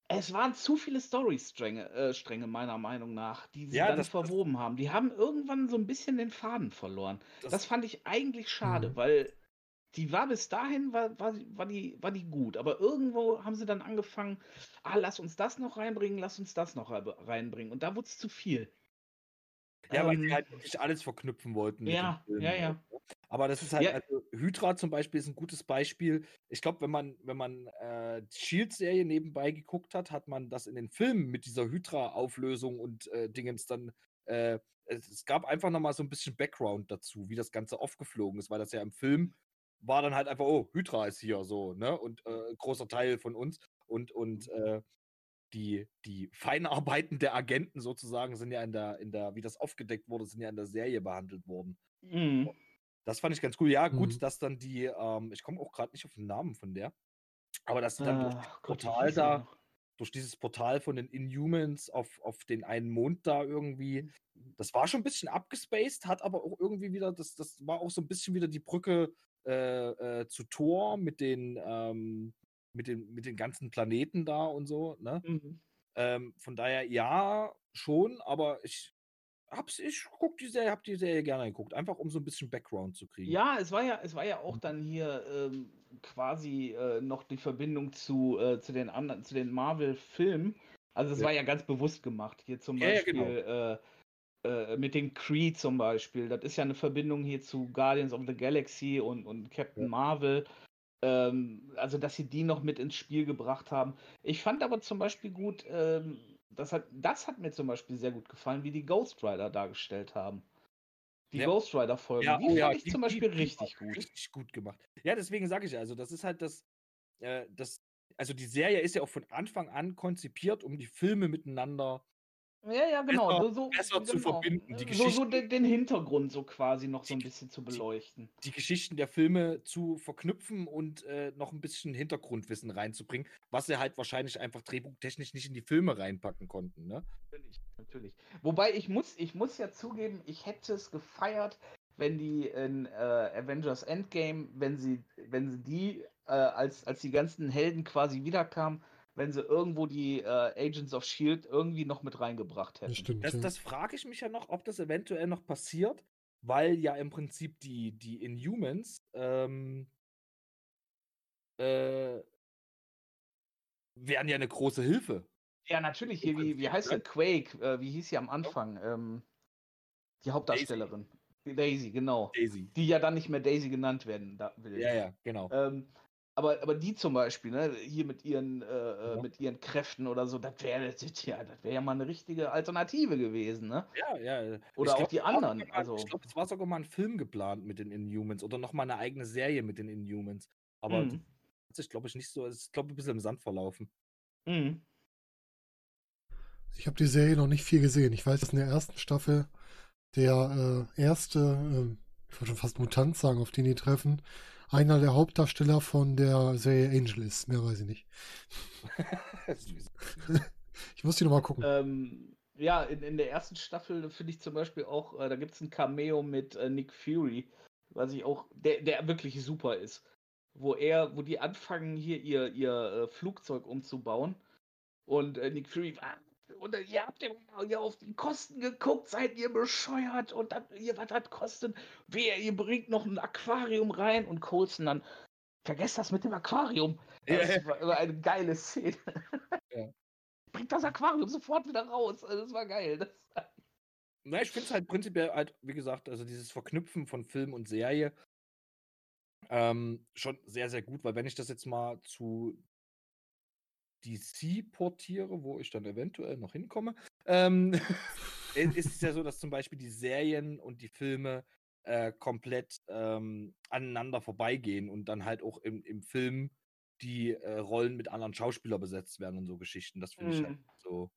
es waren zu viele Story-Stränge, äh, Stränge meiner Meinung nach, die sie
Ja,
dann
das- das-
verwoben haben. Die haben irgendwann so ein bisschen den Faden verloren. Das,
Das-
fand ich eigentlich schade,
Mhm.
weil die war bis dahin, war, war, sie- war, die, war die gut. Aber irgendwo haben sie dann angefangen, ah, lass uns das noch reinbringen, lass uns das noch rei- reinbringen. Und da wurde es zu viel.
Ja, weil
Ähm,
sie halt wirklich alles verknüpfen wollten. mit
Ja, ja, ja.
Aber das ist halt,
Ja.
also Hydra zum Beispiel ist ein gutes Beispiel. Ich glaube, wenn man, wenn man äh, die Shield-Serie nebenbei geguckt hat, hat man das in den Filmen mit dieser Hydra-Auflösung und äh, Dingens dann. Äh, es, es gab einfach nochmal so ein bisschen Background dazu, wie das Ganze aufgeflogen ist, weil das ja im Film war dann halt einfach, oh, Hydra ist hier so, ne? Und äh, großer Teil von uns. Und, und äh, die, die Feinarbeiten der Agenten sozusagen sind ja in der, in der, wie das aufgedeckt wurde, sind ja in der Serie behandelt worden.
mhm.
Das fand ich ganz cool. Ja, gut,
Mhm.
dass dann die, ähm, ich komme auch gerade nicht auf den Namen von der, aber dass dann durch
Ach wie
Portal da, durch dieses Portal von den Inhumans auf, auf den einen Mond da irgendwie, das war schon ein bisschen abgespaced, hat aber auch irgendwie wieder, das, das war auch so ein bisschen wieder die Brücke äh, äh, zu Thor mit den, ähm, mit den, mit den ganzen Planeten da und so, ne?
Mhm.
Ähm, von daher ja, schon, aber ich hab's, ich guck die Serie, hab die Serie gerne geguckt, einfach um so ein bisschen Background zu kriegen.
Ja, es war ja, es war ja auch dann hier ähm, quasi äh, noch die Verbindung zu, äh, zu den anderen, zu den Marvel-Filmen. Also es
Ja.
war ja ganz bewusst gemacht. Hier zum
Ja, ja,
Beispiel
genau.
äh, äh, mit dem Kree zum Beispiel. Das ist ja eine Verbindung hier zu Guardians of the Galaxy und, und Captain
Ja.
Marvel. Ähm, also, dass sie die noch mit ins Spiel gebracht haben. Ich fand aber zum Beispiel gut, ähm, das hat, das hat mir zum Beispiel sehr gut gefallen, wie die Ghost Rider dargestellt haben. Die
Ja.
Ghost Rider-Folgen,
Ja,
die
oh
fand
ja,
ich
die-
zum Beispiel
die
richtig gut.
Richtig gut gemacht. Ja, deswegen sage ich also das ist halt das, äh, das, also die Serie ist ja auch von Anfang an konzipiert, um die Filme miteinander
Ja, ja, genau.
besser-
so, so,
besser zu
genau.
verbinden, die
so, so den, den Hintergrund so quasi noch so ein
Die-
bisschen zu
die-
beleuchten.
die Geschichten der Filme zu verknüpfen und äh, noch ein bisschen Hintergrundwissen reinzubringen, was sie halt wahrscheinlich einfach drehbuchtechnisch nicht in die Filme reinpacken konnten, ne?
Natürlich, natürlich. Wobei ich muss, ich muss ja zugeben, ich hätte es gefeiert, wenn die in äh, Avengers Endgame, wenn sie, wenn sie die, äh, als, als die ganzen Helden quasi wiederkamen, wenn sie irgendwo die äh, Agents of Shield irgendwie noch mit reingebracht hätten.
Das stimmt.
Das,
ja.
das frage ich mich ja noch, ob das eventuell noch passiert, weil ja im Prinzip die, die Inhumans ähm, äh, wären ja eine große Hilfe.
Ja, natürlich. Hier, wie, wie heißt
ne?
der Quake? Äh, wie hieß sie am Anfang? Ähm, die Hauptdarstellerin. Daisy. genau.
Daisy.
Die ja dann nicht mehr Daisy genannt werden da will.
Ja, ja, genau.
Ähm, aber, aber die zum Beispiel, ne, hier mit ihren, äh, äh
Ja.
mit ihren Kräften oder so, das wäre ja, das wär ja mal eine richtige Alternative gewesen, ne?
Ja, ja.
Oder
ich
auch
glaub,
die anderen,
mal-
also-
Ich glaube, es war sogar mal ein Film geplant mit den Inhumans oder noch mal eine eigene Serie mit den Inhumans. Aber das
Mhm.
hat sich, glaube ich, nicht so. Es ist, glaube ich, ein bisschen im Sand verlaufen.
Mhm.
Ich habe die Serie noch nicht viel gesehen. Ich weiß, dass in der ersten Staffel der äh, erste, äh, ich wollte schon fast Mutant sagen, auf den die treffen, einer der Hauptdarsteller von der Serie Angel ist. Mehr weiß ich nicht. Ich muss die noch mal gucken.
Ähm, ja, in, in der ersten Staffel finde ich zum Beispiel auch, äh, da gibt es ein Cameo mit äh, Nick Fury, was ich auch, der, der wirklich super ist. Wo er, wo die anfangen, hier ihr, ihr äh, Flugzeug umzubauen. Und äh, Nick Fury, ah, und ihr habt ja auf die Kosten geguckt, seid ihr bescheuert und dann, ihr, was das kostet? Wer, ihr bringt noch ein Aquarium rein und Colson dann, vergesst das mit dem Aquarium.
Ja,
Das war, war eine geile Szene.
Ja.
Bringt das Aquarium sofort wieder raus. Also das war geil. Das,
Na, ich finde es halt prinzipiell halt, wie gesagt, also dieses Verknüpfen von Film und Serie ähm, schon sehr, sehr gut, weil wenn ich das jetzt mal zu DC portiere, wo ich dann eventuell noch hinkomme, ähm, ist es ja so, dass zum Beispiel die Serien und die Filme äh, komplett ähm, aneinander vorbeigehen und dann halt auch im, im Film die äh, Rollen mit anderen Schauspielern besetzt werden und so Geschichten. Das finde ich halt
Mhm.
so.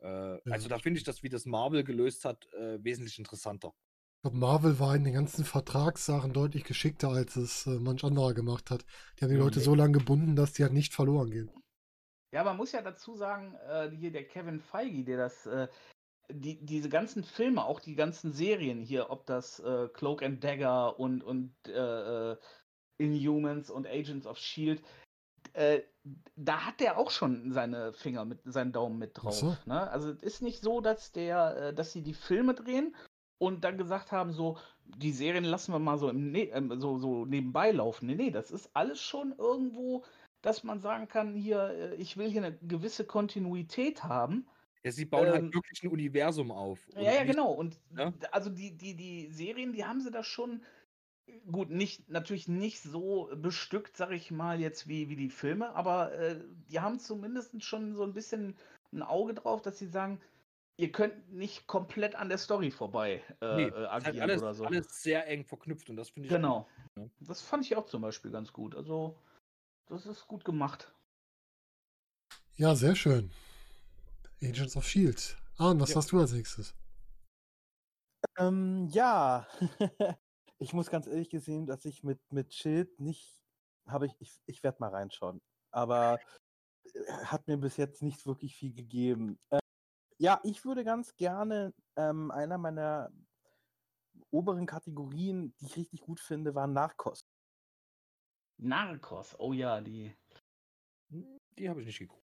Äh, also da finde ich das, wie das Marvel gelöst hat, äh, wesentlich interessanter.
Ich glaube, Marvel war in den ganzen Vertragssachen deutlich geschickter, als es äh, manch anderer gemacht hat. Die haben die. Leute so lange gebunden, dass die halt nicht verloren gehen.
Ja, man muss ja dazu sagen, äh, hier der Kevin Feige, der das, äh, die, diese ganzen Filme, auch die ganzen Serien hier, ob das äh, Cloak and Dagger und, und äh, äh, Inhumans und Agents of Shield, äh, da hat der auch schon seine Finger mit, seinen Daumen mit drauf.
so.
Ne? Also es ist nicht so, dass der, dass sie die Filme drehen und dann gesagt haben, so, die Serien lassen wir mal so, im ne ähm, so, so nebenbei laufen. Nee, nee, das ist alles schon irgendwo, dass man sagen kann, hier, äh, ich will hier eine gewisse Kontinuität haben.
Ja, sie bauen
Ähm,
halt wirklich ein Universum auf.
Ja, ja, genau. Und
Ja.
d- also die, die, die Serien, die haben sie da schon gut, nicht, natürlich nicht so bestückt, sag ich mal, jetzt wie, wie die Filme, aber äh, die haben zumindest schon so ein bisschen ein Auge drauf, dass sie sagen, ihr könnt nicht komplett an der Story vorbei äh,
Nee,
äh,
halt
agieren
alles,
oder so.
alles sehr eng verknüpft und das finde ich.
Genau.
Ja.
Das fand ich auch zum Beispiel ganz gut. Also, das ist gut gemacht.
Ja, sehr schön. Agents of Shield. Arn, was
Ja.
hast du als nächstes?
Ähm, ja, ich muss ganz ehrlich gesehen, dass ich mit, mit Schild nicht, habe ich, ich, ich werde mal reinschauen, aber äh, hat mir bis jetzt nicht wirklich viel gegeben. Äh, ja, ich würde ganz gerne, ähm, einer meiner oberen Kategorien, die ich richtig gut finde, war Narcos.
Narcos, oh ja, die.
Die habe ich nicht geguckt.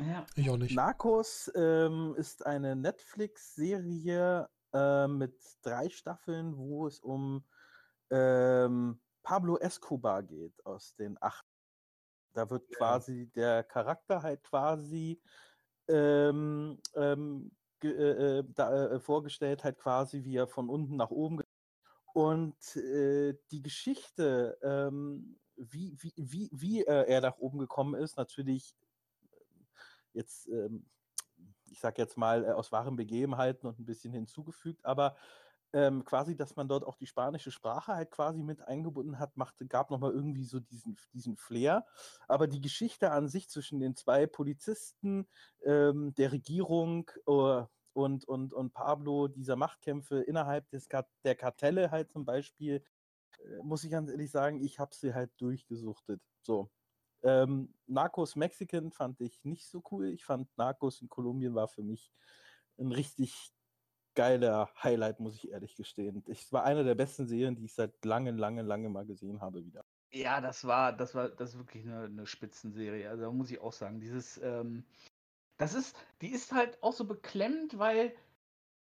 Ja.
Ich auch nicht.
Narcos ähm, ist eine Netflix-Serie äh, mit drei Staffeln, wo es um ähm, Pablo Escobar geht aus den acht. Da wird
Ja.
quasi der Charakter halt quasi ähm, ähm, ge- äh, äh, da, äh, vorgestellt, halt quasi, wie er von unten nach oben. Und äh, die Geschichte, ähm, wie, wie, wie, wie äh, er nach oben gekommen ist, natürlich jetzt, ähm, ich sag jetzt mal, äh, aus wahren Begebenheiten und ein bisschen hinzugefügt, aber ähm, quasi, dass man dort auch die spanische Sprache halt quasi mit eingebunden hat, machte, gab nochmal irgendwie so diesen, diesen Flair. Aber die Geschichte an sich zwischen den zwei Polizisten, ähm, der Regierung äh, und, und, und Pablo, dieser Machtkämpfe innerhalb des Kart der Kartelle halt zum Beispiel, äh, muss ich ganz ehrlich sagen, ich habe sie halt durchgesuchtet. So. Ähm, Narcos Mexican fand ich nicht so cool. Ich fand Narcos in Kolumbien war für mich ein richtig geiler Highlight, muss ich ehrlich gestehen. Es war eine der besten Serien, die ich seit lange, lange, lange mal gesehen habe wieder.
Ja, das war, das war, das ist wirklich eine, eine Spitzenserie. Also muss ich auch sagen, dieses, ähm, das ist, die ist halt auch so beklemmt, weil,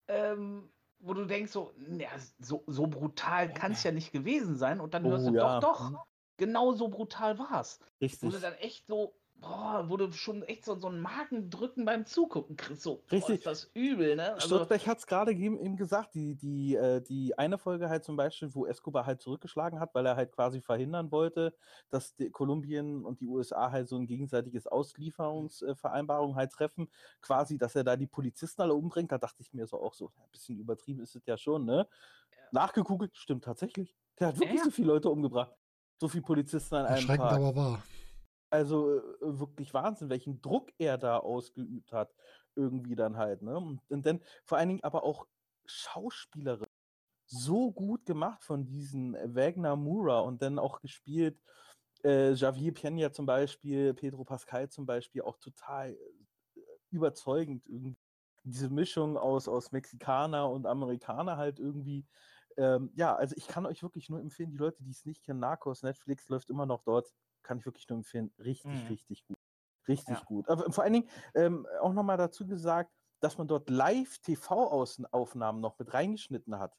ähm, wo du denkst so, ja, so, so brutal kann es ja nicht gewesen sein und dann hörst
Oh
du
ja.
doch, doch,
Mhm.
genau so brutal war es. Wo du dann echt so, boah, wo du schon echt so, so ein Magendrücken beim Zugucken kriegst. So, boah,
Richtig.
ist das übel, ne? Also,
Sturzberg hat es gerade eben gesagt, die, die, äh, die eine Folge halt zum Beispiel, wo Escobar halt zurückgeschlagen hat, weil er halt quasi verhindern wollte, dass die Kolumbien und die USA halt so ein gegenseitiges Auslieferungsvereinbarung halt treffen, quasi, dass er da die Polizisten alle umbringt, da dachte ich mir so auch so, ein bisschen übertrieben ist es ja schon, ne?
Ja.
Nachgegoogelt, stimmt tatsächlich. Der hat wirklich
Ja.
so viele Leute umgebracht. So viele Polizisten an einem
Erschreckend
Tag.
aber wahr.
Also äh, wirklich Wahnsinn, welchen Druck er da ausgeübt hat, irgendwie dann halt. Ne? Und, und dann vor allen Dingen aber auch schauspielerisch so gut gemacht von diesen äh, Wagner Mura und dann auch gespielt äh, Javier Peña zum Beispiel, Pedro Pascal zum Beispiel, auch total äh, überzeugend irgendwie. Diese Mischung aus, aus Mexikaner und Amerikaner halt irgendwie. Ähm, ja, also ich kann euch wirklich nur empfehlen, die Leute, die es nicht kennen, Narcos, Netflix läuft immer noch dort, kann ich wirklich nur empfehlen. Richtig,
Mhm.
richtig gut. Richtig
Ja.
gut. Aber vor allen Dingen ähm, auch nochmal dazu gesagt, dass man dort Live-TV-Aufnahmen noch mit reingeschnitten hat.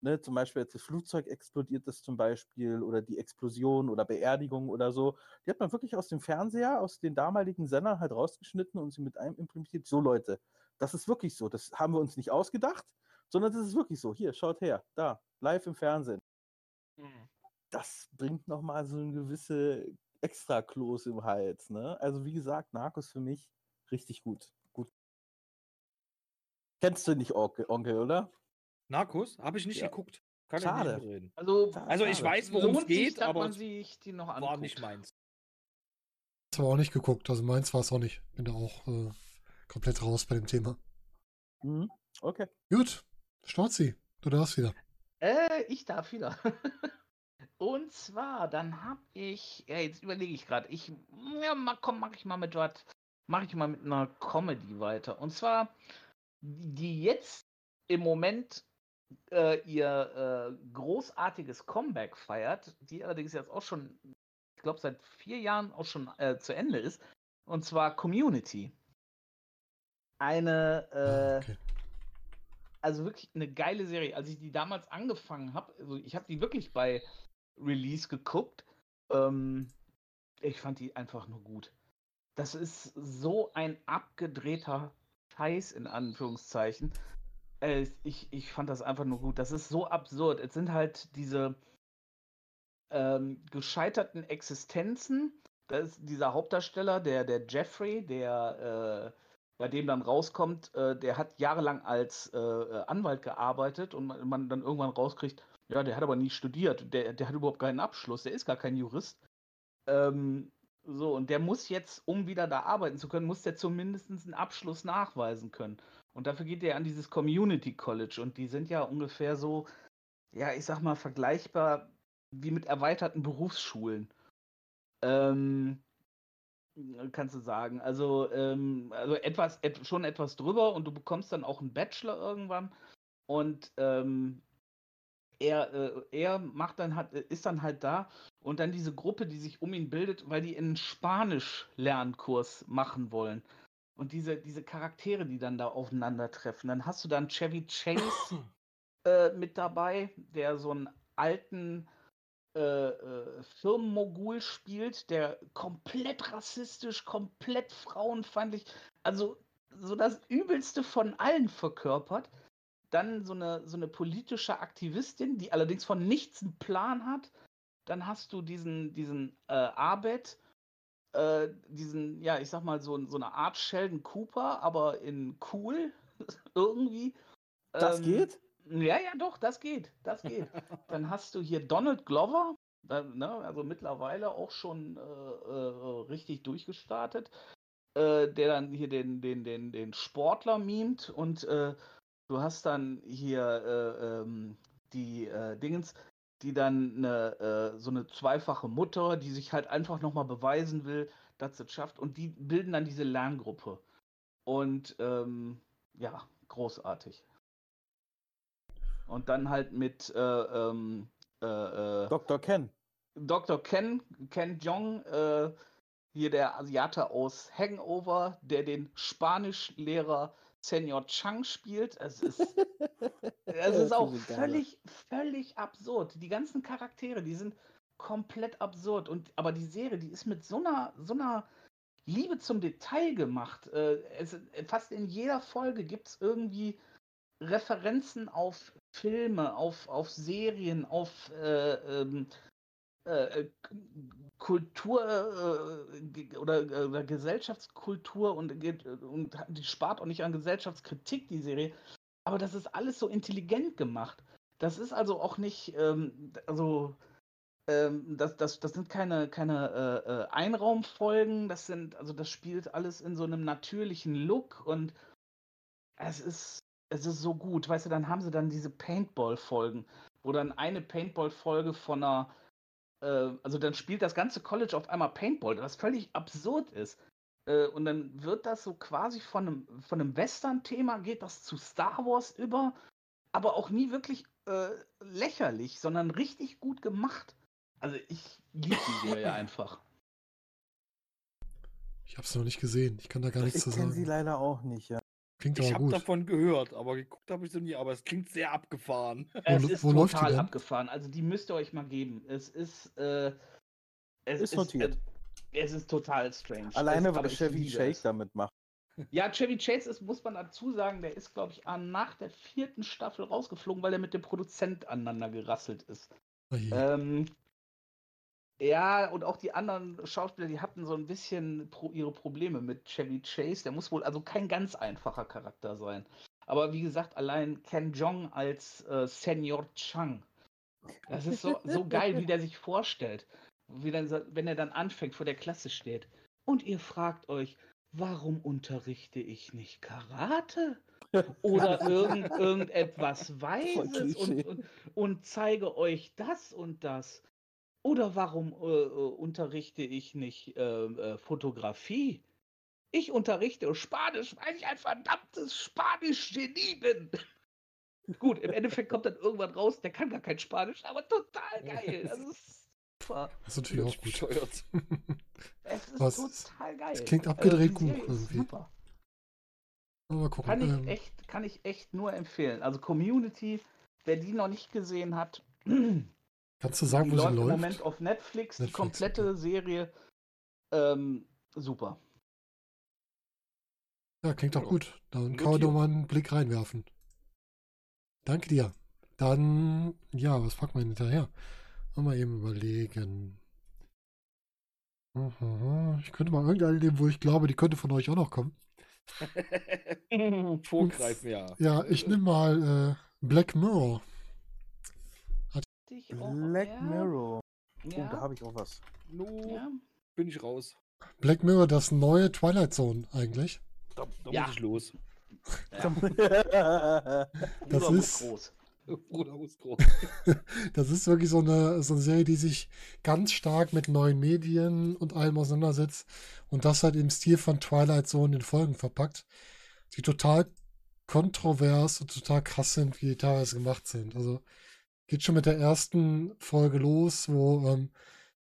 Ne, zum Beispiel, als das Flugzeug explodiert ist, zum Beispiel, oder die Explosion oder Beerdigung oder so. Die hat man wirklich aus dem Fernseher, aus den damaligen Sendern halt rausgeschnitten und sie mit einem implementiert. So, Leute, das ist wirklich so. Das haben wir uns nicht ausgedacht, sondern das ist wirklich so. Hier, schaut her, da, live im Fernsehen.
Mhm.
Das bringt nochmal so eine gewisse Extra-Kloß im Hals. Ne? Also, wie gesagt, Narcos für mich richtig gut. gut. Kennst du nicht, Onkel, Onkel oder?
Narcos? Habe ich nicht
Ja.
geguckt. Kann
Schade.
ich nicht mitreden.
Also,
Also ich
Schade.
weiß, worum es
sich,
geht,
dass
aber
man sich die noch
war
anguckt.
nicht meins.
Das aber auch nicht geguckt. Also meins war es auch nicht. Bin da auch äh, komplett raus bei dem Thema.
Mhm. Okay.
Gut. Storzi, du darfst wieder.
Äh, ich darf wieder. Und zwar, dann hab ich, ja, jetzt überlege ich gerade, ich, ja, mal, komm, mach ich mal mit was, mach ich mal mit einer Comedy weiter. Und zwar, die jetzt im Moment äh, ihr äh, großartiges Comeback feiert, die allerdings jetzt auch schon, ich glaube, seit vier Jahren auch schon äh, zu Ende ist. Und zwar Community. Eine, äh,
okay.
also wirklich eine geile Serie. Als ich die damals angefangen habe, also ich habe die wirklich bei Release geguckt. Ähm, ich fand die einfach nur gut. Das ist so ein abgedrehter Scheiß in Anführungszeichen. Äh, ich, ich fand das einfach nur gut. Das ist so absurd. Es sind halt diese ähm, gescheiterten Existenzen. Da ist dieser Hauptdarsteller, der, der Jeffrey, der äh, bei dem dann rauskommt, äh, der hat jahrelang als äh, äh, Anwalt gearbeitet und man, man dann irgendwann rauskriegt, ja, der hat aber nie studiert, der, der hat überhaupt keinen Abschluss, der ist gar kein Jurist. Ähm, so, und der muss jetzt, um wieder da arbeiten zu können, muss der zumindest einen Abschluss nachweisen können. Und dafür geht er an dieses Community College und die sind ja ungefähr so, ja, ich sag mal, vergleichbar wie mit erweiterten Berufsschulen. Ähm, kannst du sagen. Also, ähm, also etwas, et, schon etwas drüber und du bekommst dann auch einen Bachelor irgendwann. Und ähm, er, äh, er macht dann halt, ist dann halt da und dann diese Gruppe, die sich um ihn bildet, weil die einen Spanisch-Lernkurs machen wollen. Und diese, diese Charaktere, die dann da aufeinandertreffen. Dann hast du dann Chevy Chase äh, mit dabei, der so einen alten äh, äh, Firmenmogul spielt, der komplett rassistisch, komplett frauenfeindlich, also so das Übelste von allen verkörpert. Dann so eine, so eine politische Aktivistin, die allerdings von nichts einen Plan hat. Dann hast du diesen, diesen äh, Abed, äh, diesen, ja, ich sag mal, so, so eine Art Sheldon Cooper, aber in cool irgendwie.
Das
Ähm,
geht?
Ja, ja, doch, das geht. Das geht. Dann hast du hier Donald Glover, da, ne, also mittlerweile auch schon äh, äh, richtig durchgestartet, äh, der dann hier den, den, den, den Sportler mimt und äh, du hast dann hier äh, ähm, die äh, Dingens, die dann eine, äh, so eine zweifache Mutter, die sich halt einfach nochmal beweisen will, dass sie es schafft und die bilden dann diese Lerngruppe. Und ähm, ja, großartig. Und dann halt mit äh, ähm, äh, äh,
Dr. Ken.
Dr. Ken, Ken Jong, äh, hier der Asiate aus Hangover, der den Spanischlehrer Senior Chang spielt. Es ist, es ist auch völlig, völlig absurd. Die ganzen Charaktere, die sind komplett absurd. Und, aber die Serie, die ist mit so einer, so einer, Liebe zum Detail gemacht. Äh, es, fast in jeder Folge gibt es irgendwie Referenzen auf Filme, auf, auf Serien, auf äh, ähm, äh, Kultur äh, oder, oder, Gesellschaftskultur und, und die spart auch nicht an Gesellschaftskritik, die Serie. Aber das ist alles so intelligent gemacht. Das ist also auch nicht, ähm, also ähm, das, das, das sind keine, keine äh, äh, Einraumfolgen, das sind, also das spielt alles in so einem natürlichen Look und es ist, es ist so gut. Weißt du, dann haben sie dann diese Paintball-Folgen, wo dann eine Paintball-Folge von einer, äh, also dann spielt das ganze College auf einmal Paintball, was völlig absurd ist. Äh, und dann wird das so quasi von einem, von einem Western-Thema, geht das zu Star Wars über, aber auch nie wirklich äh, lächerlich, sondern richtig gut gemacht. Also ich liebe die Serie einfach.
Ich habe es noch nicht gesehen. Ich kann da gar nichts
ich
zu sagen.
Ich kenne sie leider auch nicht, ja.
Klingt
ich habe davon gehört, aber geguckt habe ich sie nie. Aber es klingt sehr abgefahren.
Es
Wo-
ist
wo läuft die
total abgefahren. Also die müsst ihr euch mal geben. Es ist, äh, es
Ist notiert.
Äh, es ist total strange.
Alleine,
es,
weil Chevy
es.
damit macht.
Ja, Chevy Chase ist, muss man dazu sagen, der ist, glaube ich, nach der vierten Staffel rausgeflogen, weil er mit dem Produzent aneinander gerasselt ist.
Oh.
Ähm, ja, und auch die anderen Schauspieler, die hatten so ein bisschen pro ihre Probleme mit Chevy Chase. Der muss wohl also kein ganz einfacher Charakter sein. Aber wie gesagt, allein Ken Jong als äh, Senior Chang. Das ist so, so geil, wie der sich vorstellt. Wie dann, wenn er dann anfängt, vor der Klasse steht. Und ihr fragt euch, warum unterrichte ich nicht Karate? Oder irgend, irgendetwas Weises und, und, und zeige euch das und das. Oder warum äh, äh, unterrichte ich nicht äh, äh, Fotografie? Ich unterrichte Spanisch, weil ich ein verdammtes Spanisch-Genie bin. Gut, im Endeffekt kommt dann irgendwann raus, der kann gar kein Spanisch, aber total geil. Das ist super.
Das ist natürlich auch gut.
Bescheuert.
Es ist
Was-
total geil.
es klingt
Also,
abgedreht
die
gut irgendwie.
Super.
Mal gucken.
Kann ich,
ähm,
echt, kann ich echt nur empfehlen. Also Community, wer die noch nicht gesehen hat,
kannst du sagen,
die
wo sie
läuft im
läuft?
Moment auf Netflix, die
Netflix,
komplette
okay.
Serie. Ähm, super.
Ja, klingt doch gut. Dann kann man doch mal einen Blick reinwerfen. Danke dir. Dann, ja, was wir denn hinterher? Mal eben überlegen. Aha, Ich könnte mal irgendeine nehmen, wo ich glaube, die könnte von euch auch noch kommen.
Vorgreifen, ja.
Ja, ich nehme mal äh, Black Mirror.
Ich auch,
Black
ja,
Mirror. Oh,
Ja,
da habe ich auch was.
No,
ja.
bin ich raus.
Black Mirror, das neue Twilight Zone eigentlich.
Da, da
Ja.
muss ich los.
ja.
Das ist-
groß.
Bruder muss groß.
Das ist wirklich so eine, so eine Serie, die sich ganz stark mit neuen Medien und allem auseinandersetzt und das halt im Stil von Twilight Zone in Folgen verpackt, die total kontrovers und total krass sind, wie die teilweise gemacht sind. Also geht schon mit der ersten Folge los, wo ähm,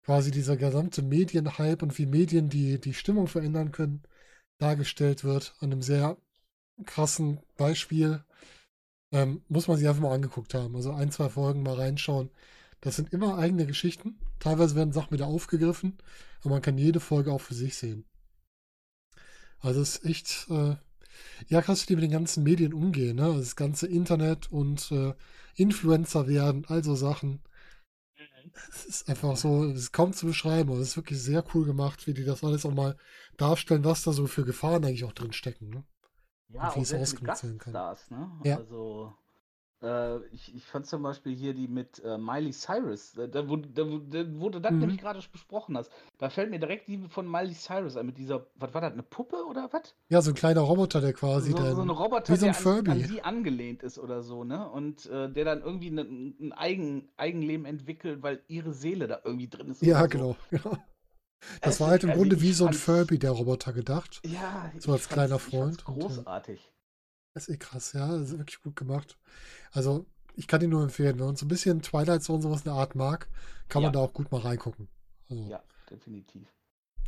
quasi dieser gesamte Medienhype und wie Medien die, die Stimmung verändern können, dargestellt wird an einem sehr krassen Beispiel. Ähm, muss man sich einfach mal angeguckt haben. Also ein, zwei Folgen mal reinschauen. Das sind immer eigene Geschichten. Teilweise werden Sachen wieder aufgegriffen, aber man kann jede Folge auch für sich sehen. Also es ist echt, äh, ja krass, wie die mit den ganzen Medien umgehen, ne? Das ganze Internet und äh, Influencer werden, also Sachen. Es ist einfach so, es ist kaum zu beschreiben, aber es ist wirklich sehr cool gemacht, wie die das alles auch mal darstellen, was da so für Gefahren eigentlich auch drin stecken, ne?
Ja,
Und wie es ausgenutzt werden kann.
Ne?
Ja.
Also, äh, ich, ich fand zum Beispiel hier die mit äh, Miley Cyrus, da, da, wo, da, wo, da, wo du das
Mhm.
nämlich gerade besprochen hast, da fällt mir direkt die von Miley Cyrus ein, mit dieser, was war das, eine Puppe oder was?
Ja, so ein kleiner Roboter, der quasi
So, so
dann,
ein Roboter,
wie so ein
der an, an
Furby.
sie angelehnt ist oder so, ne? Und äh, der dann irgendwie ne, ein Eigen, Eigenleben entwickelt, weil ihre Seele da irgendwie drin ist.
Ja,
so.
genau. Ja. Das
Es
war halt im
also
Grunde wie so ein Furby, der Roboter gedacht.
Ja,
So als
ich
kleiner Freund und, äh,
großartig.
Das ist eh krass, ja. Das ist wirklich gut gemacht. Also, ich kann ihn nur empfehlen. Wenn man so ein bisschen Twilight Zone sowas in der Art mag, kann man
Ja.
da auch gut mal reingucken. Also,
Ja, definitiv.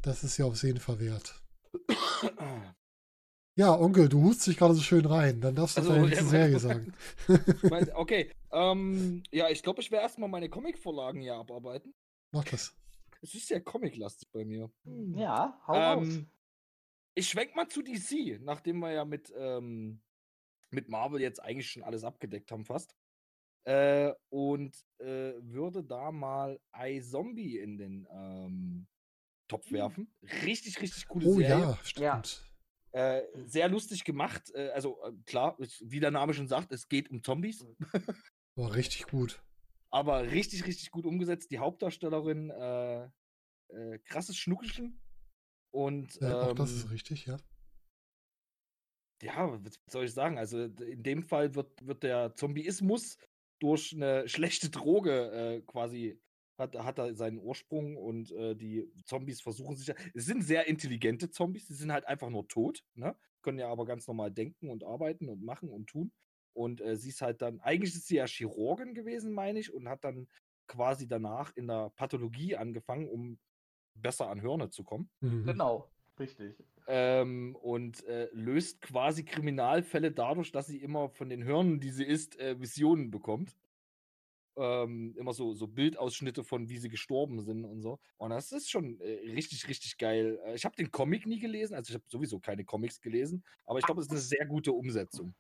das ist ja auf jeden Fall wert. Ja, Onkel, du hust dich gerade so schön rein. Dann darfst du
Also,
deine
ja,
nächste Serie sagen.
Okay, ähm, ja, ich glaube, ich werde erstmal meine Comic-Vorlagen hier abarbeiten.
Mach das.
Es ist sehr Comic-lastig bei mir.
Ja, hau raus.
Ähm, Ich schwenk mal zu DC, nachdem wir ja mit, ähm, mit Marvel jetzt eigentlich schon alles abgedeckt haben, fast. Äh, und äh, würde da mal iZombie in den ähm, Topf
Hm.
werfen. Richtig, richtig coole
Oh
Serie.
ja, stimmt.
Äh, sehr lustig gemacht. Äh, also äh, klar, wie der Name schon sagt, es geht um Zombies,
War richtig gut.
aber richtig, richtig gut umgesetzt. Die Hauptdarstellerin, äh, krasses Schnuckelchen. Und
Ja, auch das
ähm,
ist richtig, ja.
Ja, was soll ich sagen? Also in dem Fall wird, wird der Zombieismus durch eine schlechte Droge äh, quasi hat, hat er seinen Ursprung und äh, die Zombies versuchen sich. ja- Es sind sehr intelligente Zombies, die sind halt einfach nur tot, ne? Können ja aber ganz normal denken und arbeiten und machen und tun. Und äh, sie ist halt dann, eigentlich ist sie ja Chirurgin gewesen, meine ich, und hat dann quasi danach in der Pathologie angefangen, um besser an Hirne zu kommen
Mhm.
Genau, richtig.
ähm, und äh, löst quasi Kriminalfälle dadurch, dass sie immer von den Hirnen, die sie isst, äh, Visionen bekommt. Ähm, immer so, so Bildausschnitte von, wie sie gestorben sind und so. Und das ist schon äh, richtig, richtig geil. Äh, Ich habe den Comic nie gelesen, also ich habe sowieso keine Comics gelesen, aber ich glaube, es ist eine sehr gute Umsetzung.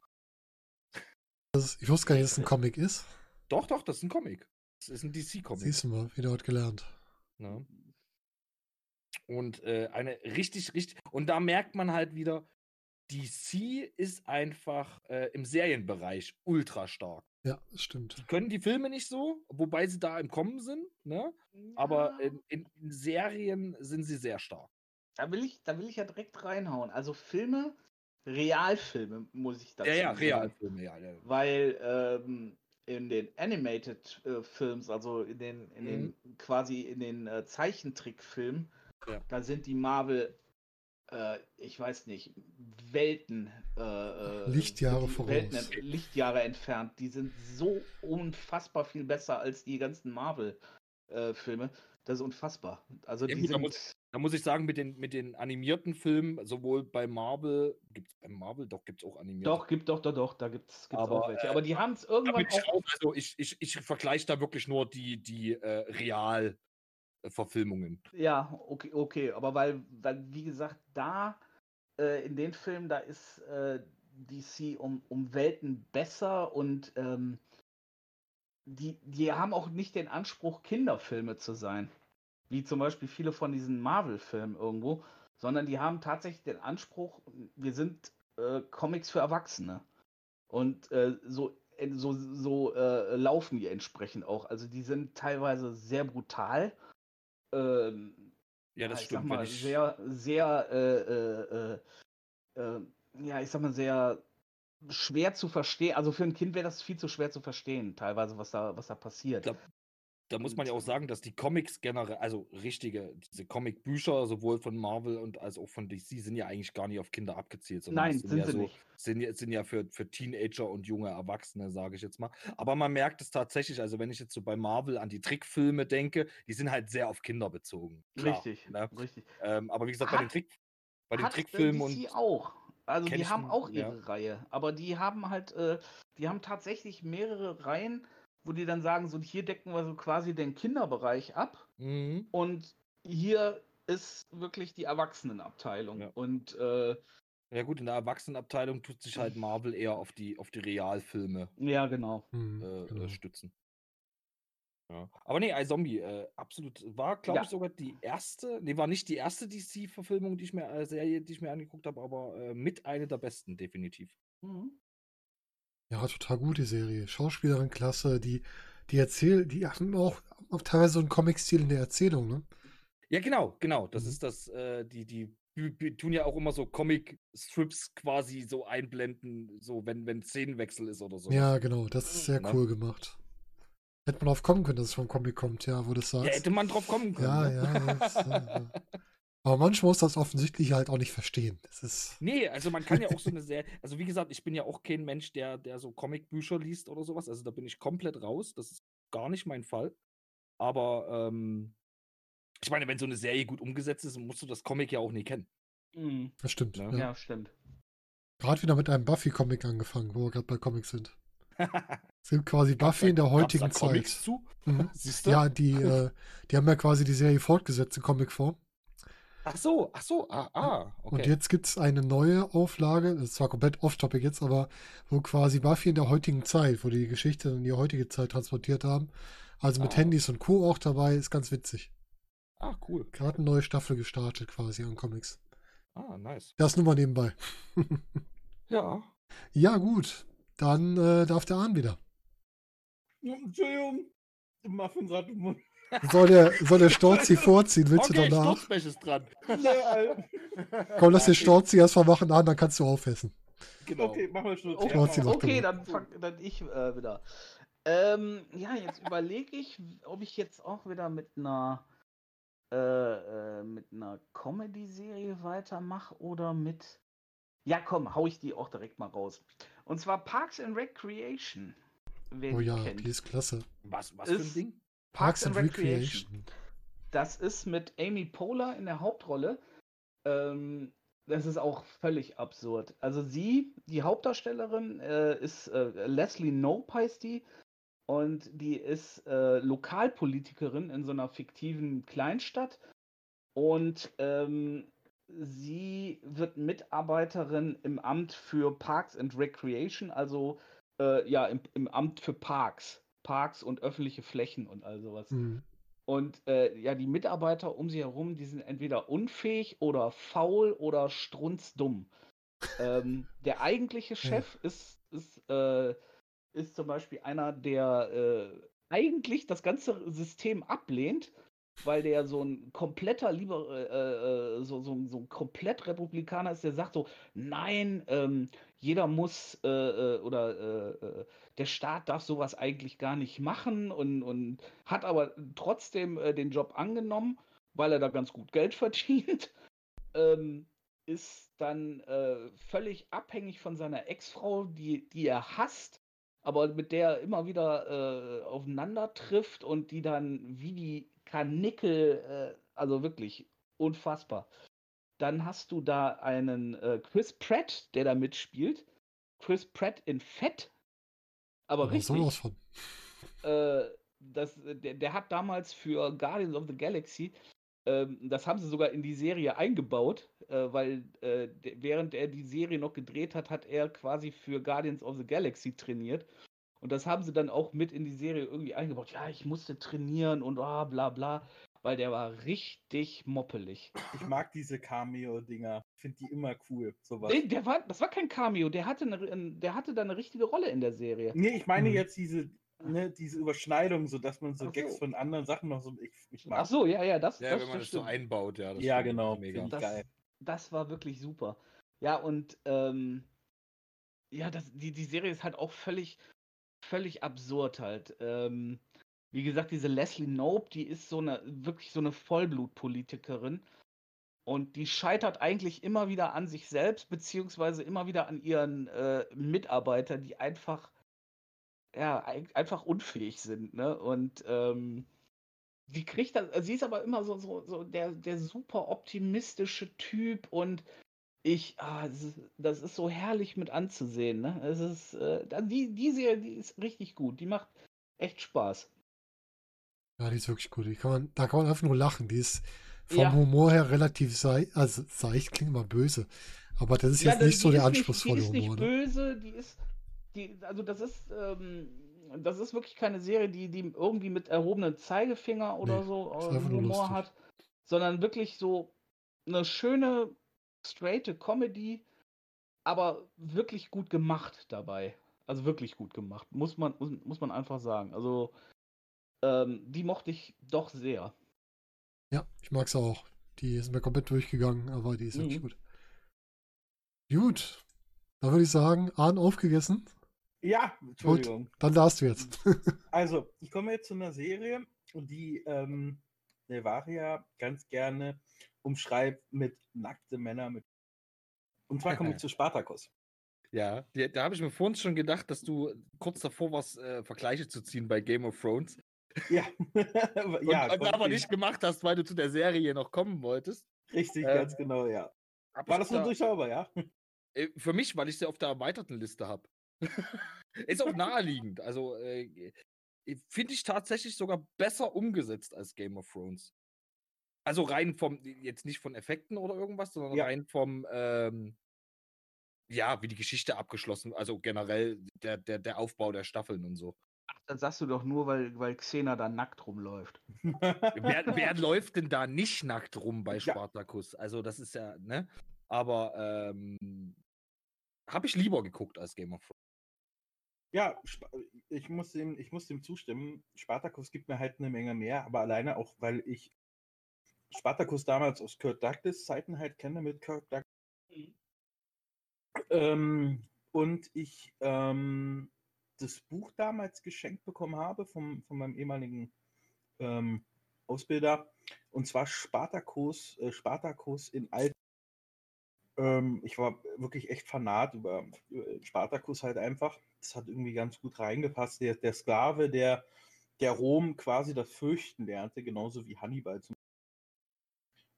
Das ist, ich wusste gar nicht, dass es ein Comic ist.
Doch, doch, das ist ein Comic. Das ist ein DC-Comic.
Siehst du mal, wieder heute gelernt.
Ne? Und äh, eine richtig, richtig. Und da merkt man halt wieder, DC ist einfach äh, im Serienbereich ultra stark.
Ja, das stimmt.
Die können die Filme nicht so, wobei sie da im Kommen sind, ne? Aber
Ja,
in, in, in Serien sind sie sehr stark.
da, will ich, da will ich ja direkt reinhauen. Also Filme, Realfilme, muss ich dazu
Ja, ja,
sagen.
Realfilme, ja. ja.
Weil ähm, in den Animated äh, Films, also in den, in den quasi in den äh, Zeichentrickfilmen,
Ja.
da sind die Marvel, äh, ich weiß nicht, Welten, äh, äh,
Lichtjahre voraus.
Welten, Lichtjahre entfernt. Die sind so unfassbar viel besser als die ganzen Marvel-Filme. das ist unfassbar. Also
Ja
die
gut, da
sind.
muss- Da muss ich sagen, mit den, mit den animierten Filmen, sowohl bei Marvel, gibt es bei Marvel, doch gibt es auch animierte.
Doch, gibt doch, doch, doch, da gibt es
Aber,
auch welche.
äh,
Aber die haben es irgendwann
ich
auch.
auch, also ich, ich, ich vergleiche da wirklich nur die, die äh, Real-Verfilmungen.
Ja, okay, okay. Aber weil, weil wie gesagt, da äh, in den Filmen, da ist äh, DC um, um Welten besser und ähm, die, die haben auch nicht den Anspruch, Kinderfilme zu sein. Wie zum Beispiel viele von diesen Marvel-Filmen irgendwo, sondern die haben tatsächlich den Anspruch, wir sind äh, Comics für Erwachsene. Und äh, so, so, so äh, laufen die entsprechend auch. Also die sind teilweise sehr brutal. Ähm,
Ja, das
ich
stimmt.
Mal,
ich,
sehr, sehr, äh, äh, äh, äh, ja, ich sag mal, sehr schwer zu verstehen. Also für ein Kind wäre das viel zu schwer zu verstehen, teilweise, was da, was da passiert.
Da- da muss man ja auch sagen, dass die Comics generell, also richtige, diese Comic-Bücher, sowohl von Marvel und als auch von DC, sind ja eigentlich gar nicht auf Kinder abgezielt, sondern
Nein,
sind,
sind
ja
sie
so,
nicht.
Sind, ja- sind ja für, für Teenager und junge Erwachsene, sage ich jetzt mal. Aber man merkt es tatsächlich, also wenn ich jetzt so bei Marvel an die Trickfilme denke, die sind halt sehr auf Kinder bezogen. Klar,
Richtig,
Ne?
richtig.
Ähm, aber wie gesagt, bei den,
Hat-
Trick, bei den
Hat, äh,
Trickfilmen
DC
und
auch. Also die haben auch
ja.
ihre Reihe, aber die haben halt, äh, die haben tatsächlich mehrere Reihen, wo die dann sagen, so hier decken wir so quasi den Kinderbereich ab
Mhm.
und hier ist wirklich die Erwachsenenabteilung.
Ja.
Und äh,
Ja gut, in der Erwachsenenabteilung tut sich halt Marvel eher auf die, auf die Realfilme
ja, genau.
Hm,
äh,
genau.
äh, stützen. Ja. Aber nee, iZombie, äh, absolut, war, glaube
Ja.
ich, sogar die erste, nee, war nicht die erste DC-Verfilmung, die ich mir, äh, Serie, die ich mir angeguckt habe, aber äh, mit eine der besten, definitiv.
Mhm.
Ja, total gut, die Serie. Schauspielerin klasse, die, die erzählt, die haben auch, auch teilweise so einen Comic-Stil in der Erzählung, ne?
Ja, genau, genau. Das
Mhm.
ist das, äh, die, die tun ja auch immer so Comic-Strips quasi so einblenden, so wenn, wenn Szenenwechsel ist oder so.
Ja, genau, das ist sehr
Ne?
cool gemacht. Hätte man drauf kommen können, dass es vom Comic kommt, ja, wo du es
Ja,
sagst.
hätte man drauf kommen können.
Ja,
ne?
ja, das, äh, ja. Aber manchmal muss das offensichtlich halt auch nicht verstehen. Das ist,
Nee, also man kann ja auch so eine Serie, also wie gesagt, ich bin ja auch kein Mensch, der, der so Comicbücher liest oder sowas. Also da bin ich komplett raus. Das ist gar nicht mein Fall. Aber ähm, ich meine, wenn so eine Serie gut umgesetzt ist, musst du das Comic ja auch nie kennen.
Mhm.
das stimmt.
Ja.
Ja.
Ja, stimmt.
Gerade wieder mit einem Buffy-Comic angefangen, wo wir gerade bei Comics sind. Es gibt quasi Buffy in der heutigen Zeit.
zu?
Mhm.
Siehst du?
Ja, die, äh, die haben ja quasi die Serie fortgesetzt in Comicform.
Ach so, ach so, ah, ah, okay.
Und jetzt gibt es eine neue Auflage, das ist zwar komplett off-topic jetzt, aber wo quasi Buffy in der heutigen Zeit, wo die Geschichte in die heutige Zeit transportiert haben. Also mit
Ah.
Handys und Co. auch dabei, ist ganz witzig.
ah, cool.
Gerade eine neue Staffel gestartet quasi an Comics.
Ah, nice.
Das nur mal nebenbei.
Ja.
Ja, gut. Dann äh, darf der Ahn wieder.
Entschuldigung. Muffin gerade im Mund.
Soll der, soll der Storzi vorziehen? Willst
okay,
du danach?
Sturzblech ist dran.
Komm, lass den Storzi erstmal machen an, dann kannst du aufessen.
Genau.
Okay, machen wir Schluss.
Okay, okay
immer.
dann fang dann ich äh, wieder. Ähm, ja, jetzt überlege ich, ob ich jetzt auch wieder mit einer äh, äh, mit einer Comedy-Serie weitermache oder mit. Ja, komm, hau ich die auch direkt mal raus. Und zwar Parks and Recreation. Wer
Oh ja,
kennt.
die ist klasse.
Was, was für ein
Ist-
Ding?
Parks and Recreation. Das ist mit Amy Poehler in der Hauptrolle. Ähm, das ist auch völlig absurd. Also sie, die Hauptdarstellerin, äh, ist äh, Leslie Knope heißt die. Und die ist äh, Lokalpolitikerin in so einer fiktiven Kleinstadt. Und ähm, sie wird Mitarbeiterin im Amt für Parks and Recreation, also äh, ja, im, im Amt für Parks. Parks und öffentliche Flächen und all sowas.
Mhm.
Und äh, ja, die Mitarbeiter um sie herum, die sind entweder unfähig oder faul oder strunzdumm. ähm, der eigentliche Chef ist, ist, äh, ist zum Beispiel einer, der äh, eigentlich das ganze System ablehnt, weil der so ein kompletter Liber äh, äh, so, so, so ein komplett Republikaner ist, der sagt so, nein, ähm, jeder muss äh, äh, oder äh, äh, der Staat darf sowas eigentlich gar nicht machen und, und hat aber trotzdem äh, den Job angenommen, weil er da ganz gut Geld verdient. Ähm, ist dann äh, völlig abhängig von seiner Ex-Frau, die, die er hasst, aber mit der er immer wieder aufeinander trifft und die dann wie die Karnickel, äh, also wirklich unfassbar. Dann hast du da einen äh, Chris Pratt, der da mitspielt. Chris Pratt in Fett. Aber
Aber
richtig.
sowas von.
Äh, das, der, der hat damals für Guardians of the Galaxy, ähm, das haben sie sogar in die Serie eingebaut, äh, weil äh, während er die Serie noch gedreht hat, hat er quasi für Guardians of the Galaxy trainiert. Und das haben sie dann auch mit in die Serie irgendwie eingebaut. Ja, ich musste trainieren und ah, bla bla, weil der war richtig moppelig.
Ich mag diese Cameo-Dinger. Ich finde die immer cool. Sowas.
Nee, der war, das war kein Cameo, der hatte, eine, der hatte da eine richtige Rolle in der Serie.
Nee, ich meine
Mhm.
jetzt diese, ne, diese Überschneidung, so dass man so
Ach
Gags
so.
von anderen Sachen noch so. Ich, ich mag
Ach so, ja, ja, das,
Ja,
das,
wenn man
das
das so
stimmt.
einbaut, ja. Das
Ja,
stimmt,
genau.
Mega.
Das-
geil.
das war wirklich super. Ja, und ähm, ja, das, die, die Serie ist halt auch völlig, völlig absurd halt. Ähm, wie gesagt, diese Leslie Knope, die ist so eine, wirklich so eine Vollblutpolitikerin. Und die scheitert eigentlich immer wieder an sich selbst, beziehungsweise immer wieder an ihren äh, Mitarbeitern, die einfach, ja, ein, einfach unfähig sind, ne? Und ähm, sie kriegt das, sie ist aber immer so, so, so der, der super optimistische Typ und ich, ah, das ist, das ist so herrlich mit anzusehen, ne? Es ist, äh, die, die Serie, die ist richtig gut, die macht echt Spaß.
Ja, die ist wirklich gut. Die kann man, da kann man einfach nur lachen. Die ist vom
Ja.
Humor her relativ seicht, also seicht klingt immer böse. Aber das ist
Ja,
jetzt
das-
nicht so der anspruchsvolle
Die ist nicht
Humor. Ne?
böse, die ist, die, also das ist, ähm, das ist wirklich keine Serie, die, die irgendwie mit erhobenem Zeigefinger oder
Nee,
so äh,
nur
Humor
lustig.
hat, sondern wirklich so eine schöne, straighte Comedy, aber wirklich gut gemacht dabei. Also wirklich gut gemacht, muss man, muss, muss man einfach sagen. Also ähm, die mochte ich doch sehr.
Ja, ich mag sie auch. Die ist mir komplett durchgegangen, aber die ist wirklich
Mhm.
gut. Gut. Dann würde ich sagen, Ahn aufgegessen.
Ja, Entschuldigung.
Dann darfst du jetzt.
Also, ich komme jetzt zu einer Serie, die ähm, Nevaria ganz gerne umschreibt mit nackte Männer. Mit und zwar komme ich zu Spartacus.
Ja, da habe ich mir vorhin schon gedacht, dass du kurz davor warst, äh, Vergleiche zu ziehen bei Game of Thrones.
Ja,
Und,
ja,
und aber
ich.
nicht gemacht hast, weil du zu der Serie noch kommen wolltest.
Richtig,
Ähm,
ganz genau, ja. War das
da-
durchschaubar, ja?
Äh, Für mich, weil ich sie auf der erweiterten Liste habe. Ist auch naheliegend. Also äh, finde ich tatsächlich sogar besser umgesetzt als Game of Thrones. Also rein vom, jetzt nicht von Effekten oder irgendwas, sondern
Ja.
rein vom, ähm, ja, wie die Geschichte abgeschlossen, also generell der, der, der Aufbau der Staffeln und so.
Das sagst du doch nur, weil, weil Xena da nackt rumläuft.
Wer, wer läuft denn da nicht nackt rum bei
Ja.
Spartacus? Also das ist ja, ne? Aber ähm, habe ich lieber geguckt als Game of Thrones.
Ja, ich muss, dem, ich muss dem zustimmen. Spartacus gibt mir halt eine Menge mehr, aber alleine auch, weil ich Spartacus damals aus Kurt Douglas Zeiten halt kenne mit Kurt Douglas. Ähm, und ich ähm, das Buch damals geschenkt bekommen habe vom, von meinem ehemaligen ähm, Ausbilder. Und zwar Spartacus, äh, Spartacus in Alt. Ähm, ich war wirklich echt fanat über, über Spartacus halt einfach. Das hat irgendwie ganz gut reingepasst. Der, der Sklave, der, der Rom quasi das Fürchten lernte, genauso wie Hannibal zum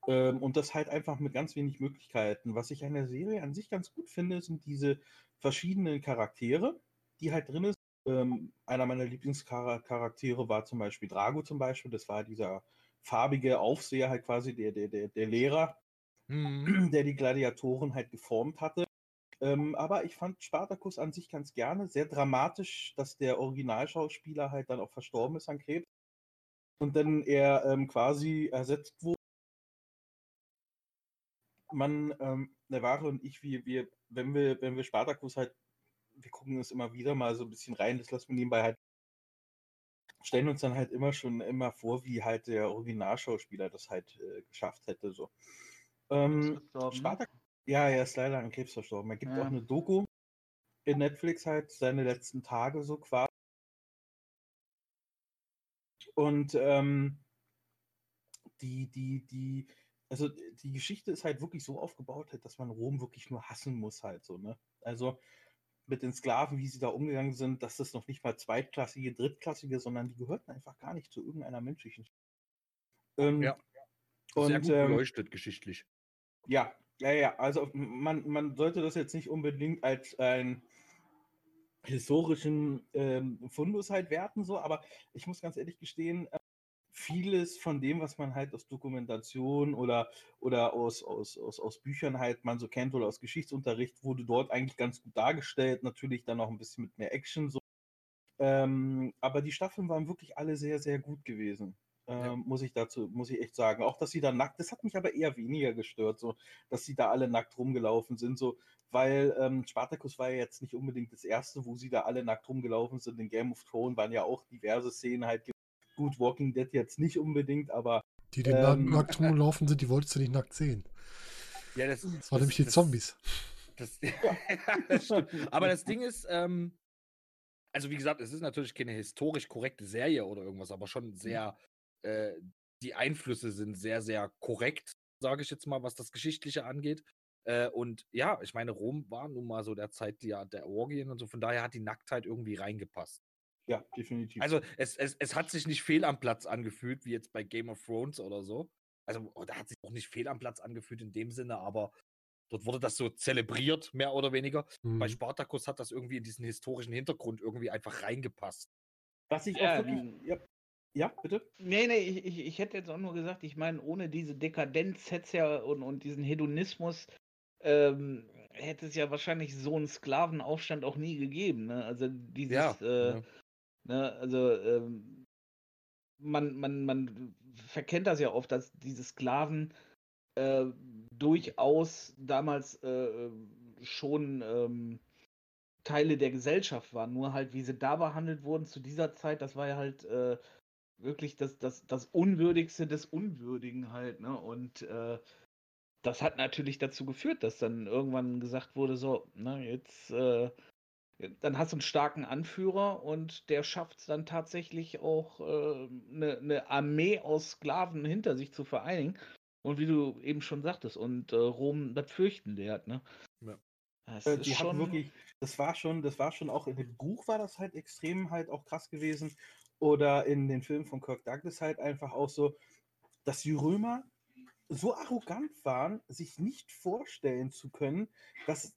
ähm, und das halt einfach mit ganz wenig Möglichkeiten. Was ich an der Serie an sich ganz gut finde, sind diese verschiedenen Charaktere, die halt drin ist. Ähm, einer meiner Lieblingscharaktere war zum Beispiel Drago zum Beispiel. Das war dieser farbige Aufseher, halt quasi der, der, der, der Lehrer, der die Gladiatoren halt geformt hatte. Ähm, aber ich fand Spartacus an sich ganz gerne. Sehr dramatisch, dass der Originalschauspieler halt dann auch verstorben ist an Krebs. Und dann er ähm, quasi ersetzt wurde. Man, ähm, Navarre und ich, wir, wir, wenn wir, wenn wir Spartacus halt, wir gucken es immer wieder mal so ein bisschen rein, das lassen wir nebenbei halt, stellen uns dann halt immer schon immer vor, wie halt der Originalschauspieler das halt äh, geschafft hätte. So. Ähm,
ne?
Spartak ja, er ist leider an Krebs verstorben. Er gibt
Ja.
auch eine Doku in Netflix halt, seine letzten Tage so quasi. Und ähm, die, die, die, also die Geschichte ist halt wirklich so aufgebaut, halt, dass man Rom wirklich nur hassen muss halt so, ne? Also mit den Sklaven, wie sie da umgegangen sind, dass das noch nicht mal zweitklassige, drittklassige, sondern die gehörten einfach gar nicht zu irgendeiner menschlichen. Ähm,
Ja. Sehr
Und
gut
ähm,
beleuchtet geschichtlich.
ja, ja, ja, also man, man sollte das jetzt nicht unbedingt als einen historischen ähm, Fundus halt werten, so, aber ich muss ganz ehrlich gestehen, vieles von dem, was man halt aus Dokumentation oder, oder aus, aus, aus, aus Büchern halt man so kennt oder aus Geschichtsunterricht, wurde dort eigentlich ganz gut dargestellt, natürlich dann noch ein bisschen mit mehr Action so. Ähm, aber die Staffeln waren wirklich alle sehr, sehr gut gewesen. Ähm,
Ja.
Muss ich dazu, muss ich echt sagen. Auch, dass sie da nackt, das hat mich aber eher weniger gestört, so, dass sie da alle nackt rumgelaufen sind, so, weil ähm, Spartacus war ja jetzt nicht unbedingt das erste, wo sie da alle nackt rumgelaufen sind. In Game of Thrones waren ja auch diverse Szenen halt. Gut, Walking Dead jetzt nicht unbedingt, aber
Die, die
Ähm,
nackt rumlaufen sind, die wolltest du nicht nackt sehen.
Ja, das,
Das waren nämlich die Zombies.
Das, das stimmt. Aber das Ding ist, ähm, also wie gesagt, es ist natürlich keine historisch korrekte Serie oder irgendwas, aber schon sehr, äh, die Einflüsse sind sehr, sehr korrekt, sage ich jetzt mal, was das Geschichtliche angeht. Äh, und ja, ich meine, Rom war nun mal so der Zeit der, der Orgien und so, von daher hat die Nacktheit irgendwie reingepasst.
Ja, definitiv.
Also es, es, es hat sich nicht fehl am Platz angefühlt, wie jetzt bei Game of Thrones oder so. Also oh, da hat sich auch nicht fehl am Platz angefühlt in dem Sinne, aber dort wurde das so zelebriert, mehr oder weniger. Bei
Mhm.
Spartacus hat das irgendwie in diesen historischen Hintergrund irgendwie einfach reingepasst.
Was ich auch wirklich.
ähm,
Ja, ja bitte?
Nee, nee, ich, ich, ich hätte jetzt auch nur gesagt, ich meine, ohne diese Dekadenz hätte es ja und, und diesen Hedonismus ähm, hätte es ja wahrscheinlich so einen Sklavenaufstand auch nie gegeben. Ne? Also dieses,
Ja,
äh,
ja.
Ne, also ähm, man, man, man verkennt das ja oft, dass diese Sklaven äh, durchaus damals äh, schon ähm, Teile der Gesellschaft waren. Nur halt, wie sie da behandelt wurden zu dieser Zeit, das war ja halt äh, wirklich das, das, das Unwürdigste des Unwürdigen halt, ne? Und äh, das hat natürlich dazu geführt, dass dann irgendwann gesagt wurde, so, ne, jetzt, äh, dann hast du einen starken Anführer und der schafft es dann tatsächlich auch, eine ne Armee aus Sklaven hinter sich zu vereinigen. Und wie du eben schon sagtest, und äh, Rom das Fürchten lehrt, ne?
Ja.
Das
Äh, die
schon,
wirklich, das war schon, das war schon auch in dem Buch war das halt extrem halt auch krass gewesen. Oder in den Filmen von Kirk Douglas halt einfach auch so, dass die Römer so arrogant waren, sich nicht vorstellen zu können, dass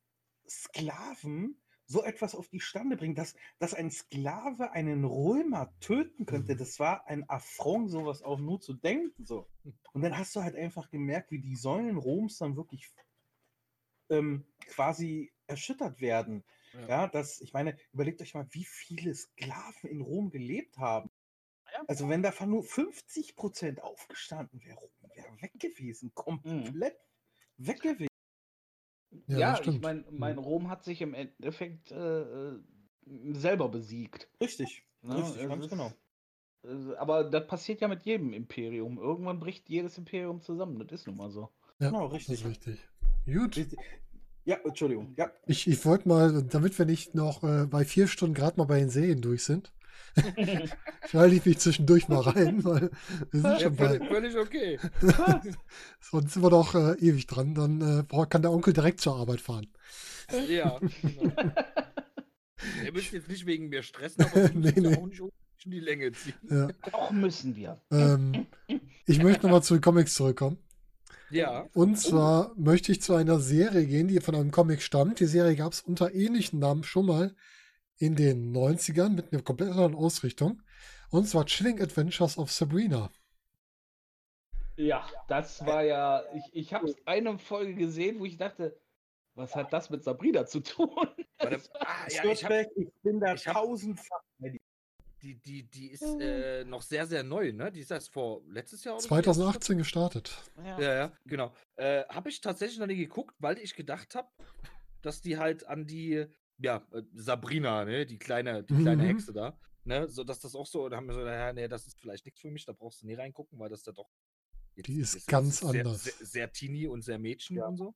Sklaven so etwas auf die Stande bringen, dass, dass ein Sklave einen Römer töten könnte.
Mhm.
Das war ein Affront, sowas auch nur zu denken. So. Und dann hast du halt einfach gemerkt, wie die Säulen Roms dann wirklich ähm, quasi erschüttert werden.
Ja.
Ja. das, ich meine, überlegt euch mal, wie viele Sklaven in Rom gelebt haben.
Ja.
Also wenn davon nur 50 Prozent aufgestanden wäre, wäre weg gewesen, komplett weg gewesen.
Ja,
Ja,
das
ich meine, mein Rom hat sich im Endeffekt äh, äh, selber besiegt.
Richtig,
Ne?
richtig, ganz
ist-
genau.
äh, Aber das passiert ja mit jedem Imperium. Irgendwann bricht jedes Imperium zusammen. Das ist nun mal so.
Ja,
Genau,
das
richtig.
ist richtig. Gut.
Richtig. Ja, Entschuldigung. Ja,
Ich, ich wollte mal, damit wir nicht noch äh, bei vier Stunden gerade mal bei den Serien durch sind, schalte ich mich zwischendurch mal rein, weil wir sind
Ja,
schon
völlig,
bei.
völlig okay.
Sonst sind wir doch äh, ewig dran. Dann äh, kann der Onkel direkt zur Arbeit fahren.
Ja, genau. Ihr müsst jetzt nicht wegen mir stressen, aber wir
Nee,
müssen
nee.
auch nicht in die Länge ziehen.
Ja.
Doch müssen wir.
Ähm, ich möchte nochmal zu den Comics zurückkommen.
Ja,
Und zwar möchte ich zu einer Serie gehen, die von einem Comic stammt. Die Serie gab es unter ähnlichen Namen schon mal in den 90ern mit einer komplett anderen Ausrichtung. Und zwar Chilling Adventures of Sabrina.
Ja, das war ja. Ich, ich habe eine Folge gesehen, wo ich dachte, was hat das mit Sabrina zu tun?
warte, ah, ja, ich hab,
ich bin da
ich hab-
tausendfach
die, die, die ist äh, noch sehr, sehr neu, ne? Die ist erst vor letztes Jahr oder so?
2018 gestartet.
Ja.
Ja, ja, genau. Äh, habe ich tatsächlich noch nie geguckt, weil ich gedacht habe, dass die halt an die, ja, äh, Sabrina, ne, die kleine, die kleine
Mhm.
Hexe da, ne, so dass das auch so, da haben wir so, ja, nee, das ist vielleicht nichts für mich, da brauchst du nie reingucken, weil das da doch. jetzt-
Die ist
das
ganz
sehr,
anders.
Sehr, sehr teeny und sehr Mädchen
Ja.
und so.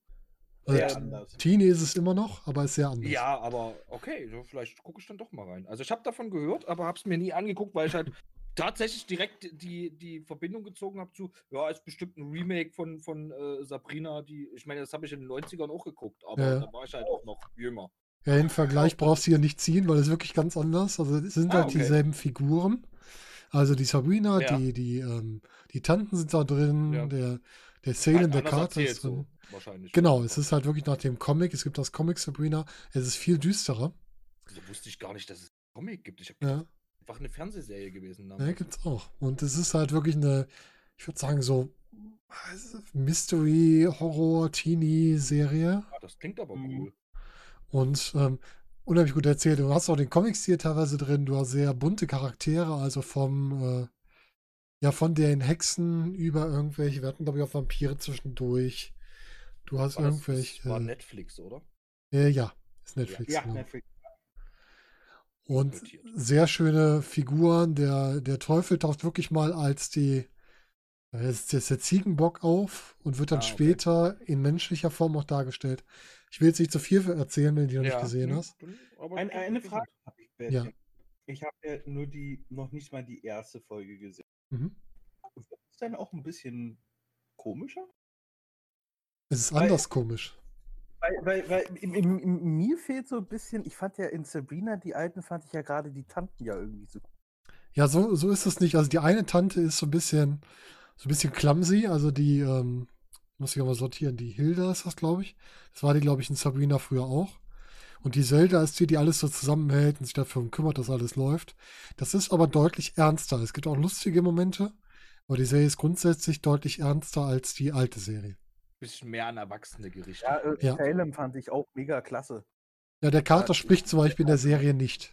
Also
Sehr
T-
anders.
Teenie ist es immer noch, aber ist sehr anders.
Ja, aber okay, so vielleicht gucke ich dann doch mal rein. Also ich habe davon gehört, aber habe es mir nie angeguckt, weil ich halt tatsächlich direkt die, die Verbindung gezogen habe zu, ja, ist bestimmt ein Remake von, von äh, Sabrina, die, ich meine, das habe ich in den 90ern auch geguckt, aber
Ja.
da war ich halt auch noch jünger.
Ja, den Vergleich brauchst du hier nicht ziehen, weil es wirklich ganz anders. Also es sind
Ah,
halt
okay.
dieselben Figuren. Also die Sabrina,
Ja.
die, die, ähm, die Tanten sind da drin,
Ja.
der, der Salem,
Halt
der Carter
erzählt
ist drin.
so, wahrscheinlich.
Genau, es ist halt wirklich nach dem Comic. Es gibt das Comic Sabrina. Es ist viel düsterer.
So wusste ich gar nicht, dass es einen Comic gibt. Ich habe
Ja,
einfach eine Fernsehserie gewesen.
ja gibt's auch. Und es ist halt wirklich eine, ich würde sagen, so Mystery, Horror, Teenie-Serie.
Ah, das klingt aber
Mhm.
cool.
Und ähm, unheimlich gut erzählt. Du hast auch den Comic-Stil teilweise drin. Du hast sehr bunte Charaktere, also vom, äh, ja, von den Hexen über irgendwelche, wir hatten, glaube ich, auch Vampire zwischendurch. Du hast
War
irgendwelche.
das war Netflix, oder?
äh, ja, ist Netflix.
Ja,
genau.
Netflix.
Und
Notiert.
sehr schöne Figuren. Der, der Teufel taucht wirklich mal als die, äh, ist der Ziegenbock auf und wird dann
Ah, okay.
später in menschlicher Form auch dargestellt. Ich will jetzt nicht zu viel erzählen, wenn du die noch nicht gesehen
hm,
hast.
eine
interessant.
Frage habe ich,
Ja.
Bärtchen. Ich habe ja nur die, noch nicht mal die erste Folge gesehen.
Mhm.
Wird es denn auch ein bisschen komischer?
Es ist
Weil-
anders komisch.
Weil, weil, weil im, im, im, mir fehlt so ein bisschen, ich fand ja in Sabrina, die alten, fand ich ja gerade die Tanten ja irgendwie so.
Ja, so, so ist es nicht. Also die eine Tante ist so ein bisschen, so ein bisschen clumsy, also die, ähm, muss ich mal sortieren, die Hilda ist das, glaube ich. Das war die, glaube ich, in Sabrina früher auch. Und die Zelda ist die, die alles so zusammenhält und sich dafür kümmert, dass alles läuft. Das ist aber deutlich ernster. Es gibt auch lustige Momente, aber die Serie ist grundsätzlich deutlich ernster als die alte Serie.
Bisschen mehr an Erwachsene gerichtet.
Ja, äh,
Ja.
Salem fand ich auch mega klasse.
Ja, der Carter
Ja,
spricht zum Beispiel in der Serie nicht.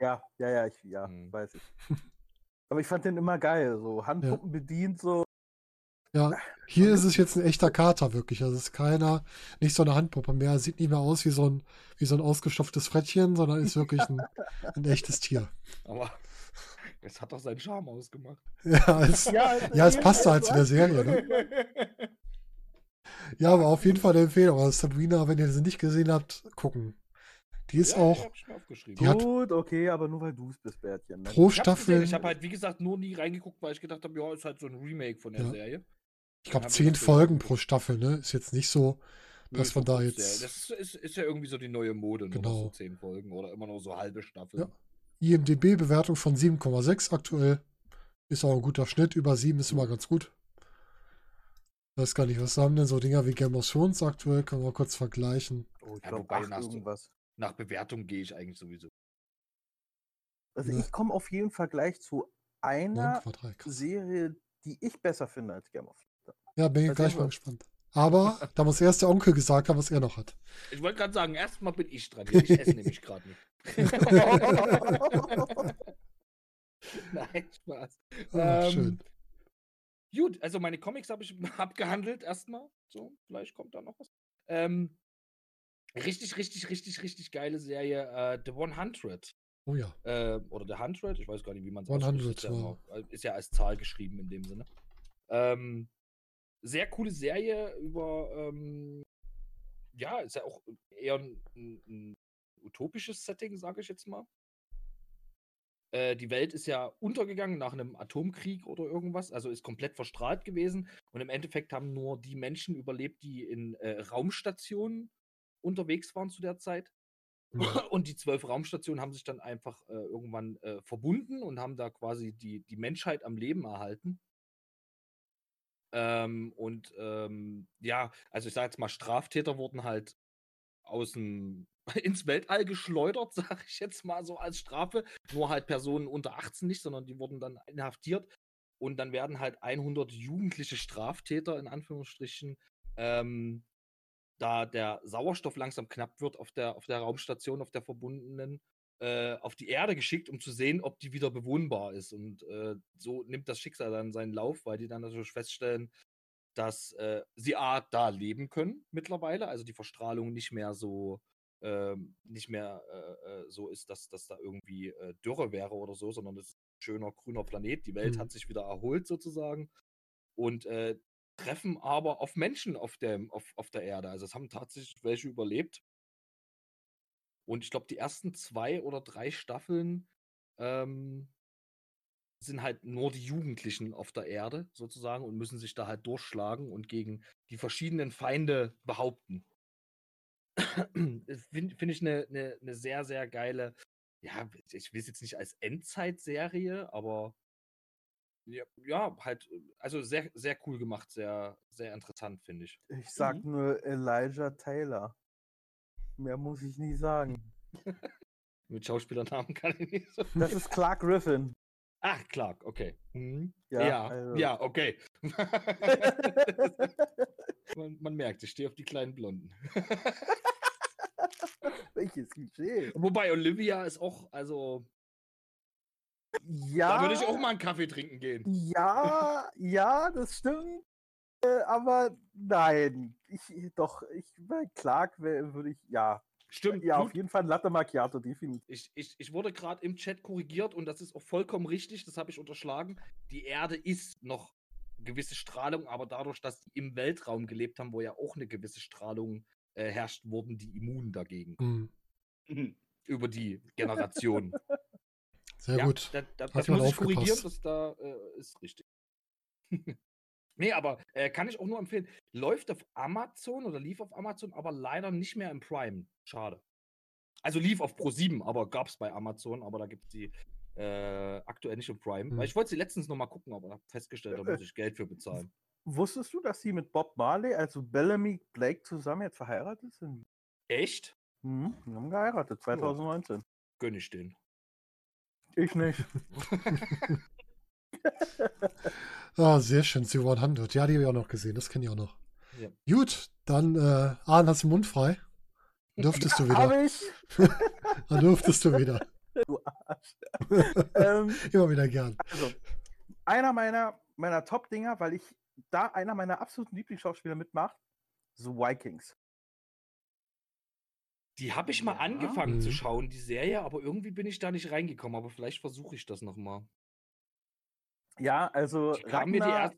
Ja, ja, ja, ich, ja,
Hm.
weiß ich. Aber ich fand den immer geil, so Handpuppen bedient, so.
Ja, hier ist es jetzt ein echter Kater wirklich. Also es ist keiner, nicht so eine Handpuppe mehr. Sieht nicht mehr aus wie so ein, wie so ein ausgestopftes Frettchen, sondern ist wirklich ein, ein echtes Tier.
Aber es hat doch seinen Charme ausgemacht.
Ja, es, ja, es passt halt zu der Serie. Ne? Ja, aber auf jeden Fall eine Empfehlung. Also Sabrina, wenn ihr sie nicht gesehen habt, gucken. Die ist
Ja,
auch. Die hat-
Gut, okay, aber nur weil du es bist, Bärtchen. Ne?
pro
Ich hab's gesehen,
Staffel,
Ich habe halt, wie gesagt, nur nie reingeguckt, weil ich gedacht habe, ja, ist halt so ein Remake von der
Ja.
Serie.
Ich glaube, zehn Folgen pro Staffel, ne? Ist jetzt nicht so, dass man da jetzt.
Das ist, ist ja irgendwie so die neue Mode, nur noch so
Genau.
zehn Folgen oder immer noch so halbe Staffeln.
Ja. IMDB-Bewertung von 7,6 aktuell. Ist auch ein guter Schnitt. Über 7 ist immer ganz gut. Weiß gar nicht, was haben denn so Dinger wie Game of Thrones aktuell? Können wir kurz vergleichen.
Oh, ich
Ja,
glaube,
wobei,
irgendwas.
Nach Bewertung gehe ich eigentlich sowieso.
Also
Ja.
ich komme auf jeden Fall gleich zu einer
9,3. Krass.
Serie, die ich besser finde als Game of Thrones.
Ja, bin ich gleich mal gespannt. Aber da muss erst der Onkel gesagt haben, was er noch hat.
Ich wollte gerade sagen, erstmal bin ich dran. Ich esse nämlich gerade nicht. Nein, Spaß.
Ah,
Ähm,
schön.
Gut, also meine Comics habe ich abgehandelt erstmal. So, vielleicht kommt da noch was. Ähm, richtig, richtig, richtig, richtig geile Serie. Äh, The 100.
Oh ja.
Äh, oder The 100, ich weiß gar nicht, wie man es
100,
Ist ja, äh, ist ja als Zahl geschrieben in dem Sinne. Ähm, sehr coole Serie über, ähm, ja, ist ja auch eher ein, ein, ein utopisches Setting, sage ich jetzt mal. Äh, die Welt ist ja untergegangen nach einem Atomkrieg oder irgendwas, also ist komplett verstrahlt gewesen. Und im Endeffekt haben nur die Menschen überlebt, die in äh, Raumstationen unterwegs waren zu der Zeit. Und die zwölf Raumstationen haben sich dann einfach äh, irgendwann äh, verbunden und haben da quasi die, die Menschheit am Leben erhalten. Ähm, und ähm, ja, also ich sage jetzt mal, Straftäter wurden halt aus dem, ins Weltall geschleudert, sage ich jetzt mal so als Strafe. Nur halt Personen unter 18 nicht, sondern die wurden dann inhaftiert. Und dann werden halt 100 jugendliche Straftäter in Anführungsstrichen ähm, da der Sauerstoff langsam knapp wird auf der, auf der Raumstation, auf der verbundenen, äh, auf die Erde geschickt, um zu sehen, ob die wieder bewohnbar ist. Und äh, so nimmt das Schicksal dann seinen Lauf, weil die dann natürlich feststellen, dass äh, sie A, da leben können mittlerweile, also die Verstrahlung nicht mehr so ähm, nicht mehr äh, äh, so ist, dass, dass da irgendwie Dürre wäre oder so, sondern es ist ein schöner grüner Planet. Die Welt
Mhm.
hat sich wieder erholt sozusagen. Und treffen aber auf Menschen auf, dem, auf, auf der Erde. Also es haben tatsächlich welche überlebt. Und ich glaube, die ersten zwei oder drei Staffeln ähm, sind halt nur die Jugendlichen auf der Erde sozusagen und müssen sich da halt durchschlagen und gegen die verschiedenen Feinde behaupten. Finde find ich eine ne, ne sehr, sehr geile, ja, ich will es jetzt nicht als Endzeitserie, aber ja, ja, halt, also sehr, sehr cool gemacht, sehr, sehr interessant, finde ich.
Ich sag
Mhm.
nur Elijah Taylor. Mehr muss ich nie sagen.
Mit Schauspielernamen kann ich nicht so.
Das ist Clark Griffin.
Ach, Clark, okay. Mhm.
Ja,
Ja,
also-
ja, okay. man, man merkt, ich stehe auf die kleinen Blonden.
Welches Klischee.
Wobei Olivia ist auch, also,
Ja.
da würde ich auch mal einen Kaffee trinken gehen.
Ja, ja, das stimmt. Äh, aber nein. Ich, doch, ich bei Clark würde ich, ja.
Stimmt,
Ja,
gut.
auf jeden Fall Latte Macchiato, definitiv.
Ich, ich, ich wurde gerade im Chat korrigiert und das ist auch vollkommen richtig, das habe ich unterschlagen. Die Erde ist noch gewisse Strahlung, aber dadurch, dass die im Weltraum gelebt haben, wo ja auch eine gewisse Strahlung äh, herrscht, wurden die immun dagegen.
Hm.
Mhm.
Über die Generation.
Sehr gut.
Da, da,
Hat
das muss ich korrigieren,
aufgepasst.
das da äh, ist richtig. nee, aber äh, kann ich auch nur empfehlen. Läuft auf Amazon oder lief auf Amazon, aber leider nicht mehr im Prime. Schade. Also lief auf Pro7, aber gab es bei Amazon, aber da gibt es die äh, aktuell nicht im Prime.
Hm.
Weil ich wollte sie letztens nochmal gucken, aber habe festgestellt, da muss ich Geld für bezahlen.
Wusstest du, dass sie mit Bob Marley, also Bellamy Blake, zusammen jetzt verheiratet sind?
Echt?
Mhm, die haben geheiratet, 2019.
Gönn ich den.
Ich nicht.
Ah, sehr schön. Sie 100. Ja, die habe ich auch noch gesehen. Das kenne ich auch noch.
Ja.
Gut, dann, äh, Arne, hast du den Mund frei? Dürftest du wieder.
Habe ich.
Dann dürftest du wieder.
Du Arsch. ähm,
Immer wieder gern.
also, einer meiner, meiner Top-Dinger, weil ich da einer meiner absoluten Lieblingsschauspieler mitmacht, The Vikings.
Die habe ich mal
Ja.
angefangen zu
Mhm.
schauen, die Serie, aber irgendwie bin ich da nicht reingekommen. Aber vielleicht versuche ich das nochmal.
Ja, also
Die kam mir die
Ragnar,
erst.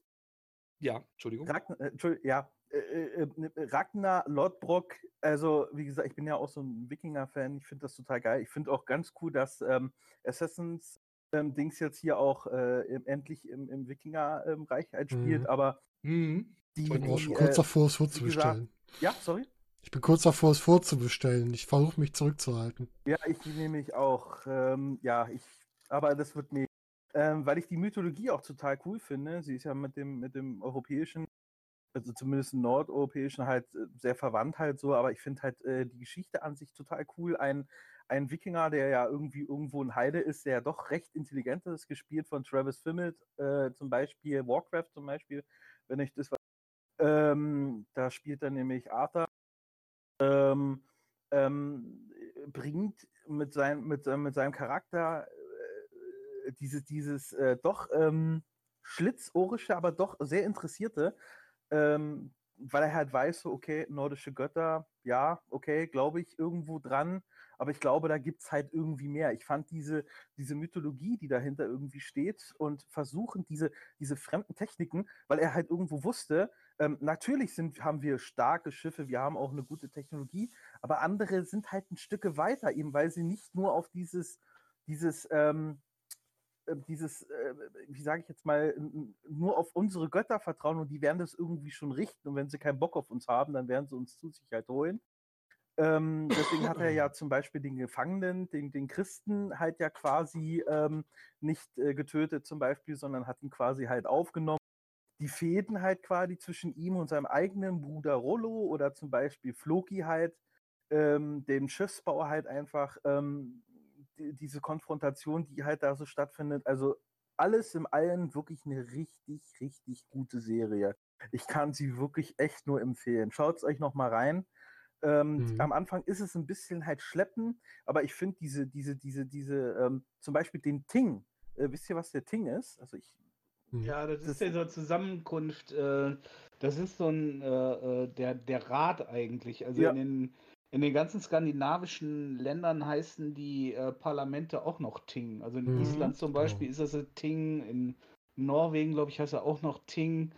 Ja, Entschuldigung.
Ragnar, äh, Entschuldigung, ja, äh, äh, äh, Ragnar Lodbrok, also wie gesagt, ich bin ja auch so ein Wikinger-Fan, ich finde das total geil. Ich finde auch ganz cool, dass ähm, Assassins ähm, Dings jetzt hier auch im, endlich im, im Wikinger-Reich halt spielt,
Mhm.
aber
Mhm.
die,
Ich bin auch schon kurz davor, es vorzubestellen.
ja, sorry.
Ich bin kurz davor, es vorzubestellen. Ich versuche mich zurückzuhalten.
Ja, ich nämlich auch. Ähm, ja, ich, aber das wird mir, ähm, weil ich die Mythologie auch total cool finde. Sie ist ja mit dem, mit dem europäischen, also zumindest nordeuropäischen halt äh, sehr verwandt halt so, aber ich finde halt äh, die Geschichte an sich total cool. Ein, ein Wikinger, der ja irgendwie irgendwo ein Heide ist, der ja doch recht intelligent ist, gespielt von Travis Fimmel, äh, zum Beispiel Warcraft zum Beispiel, wenn ich das ähm, da spielt er nämlich Arthur. Ähm, ähm, bringt mit, sein, mit, mit seinem Charakter dieses, dieses äh, doch ähm, schlitzohrische, aber doch sehr interessierte, ähm, weil er halt weiß, so, okay, nordische Götter, ja, okay, glaube ich irgendwo dran, aber ich glaube, da gibt es halt irgendwie mehr. Ich fand diese, diese Mythologie, die dahinter irgendwie steht und versuchen diese, diese fremden Techniken, weil er halt irgendwo wusste, ähm, natürlich sind, haben wir starke Schiffe, wir haben auch eine gute Technologie, aber andere sind halt ein Stücke weiter, eben weil sie nicht nur auf dieses, dieses, ähm, äh, dieses, äh, wie sage ich jetzt mal, nur auf unsere Götter vertrauen und die werden das irgendwie schon richten und wenn sie keinen Bock auf uns haben, dann werden sie uns zu sich halt holen. Ähm, deswegen hat er ja zum Beispiel den Gefangenen, den, den Christen halt ja quasi ähm, nicht äh, getötet zum Beispiel, sondern hat ihn quasi halt aufgenommen die Fäden halt quasi zwischen ihm und seinem eigenen Bruder Rollo oder zum Beispiel Floki halt, ähm, dem Schiffsbau halt einfach ähm, diese Konfrontation, die halt da so stattfindet. Also alles im Allen wirklich eine richtig, richtig gute Serie. Ich kann sie wirklich echt nur empfehlen. Schaut es euch nochmal rein. Ähm, mhm. Am Anfang ist es ein bisschen halt schleppen, aber ich finde diese, diese, diese, diese, ähm, zum Beispiel den Ting. Äh, wisst ihr, was der Ting ist? Also ich
Mhm. Ja, das, das ist ja so eine Zusammenkunft. Äh, das ist so ein äh, äh, der, der Rat eigentlich. Also ja. in, den, in den ganzen skandinavischen Ländern heißen die äh, Parlamente auch noch Ting. Also in mhm. Island zum genau. Beispiel genau. ist das Ting, in Norwegen, glaube ich, heißt er auch noch Ting.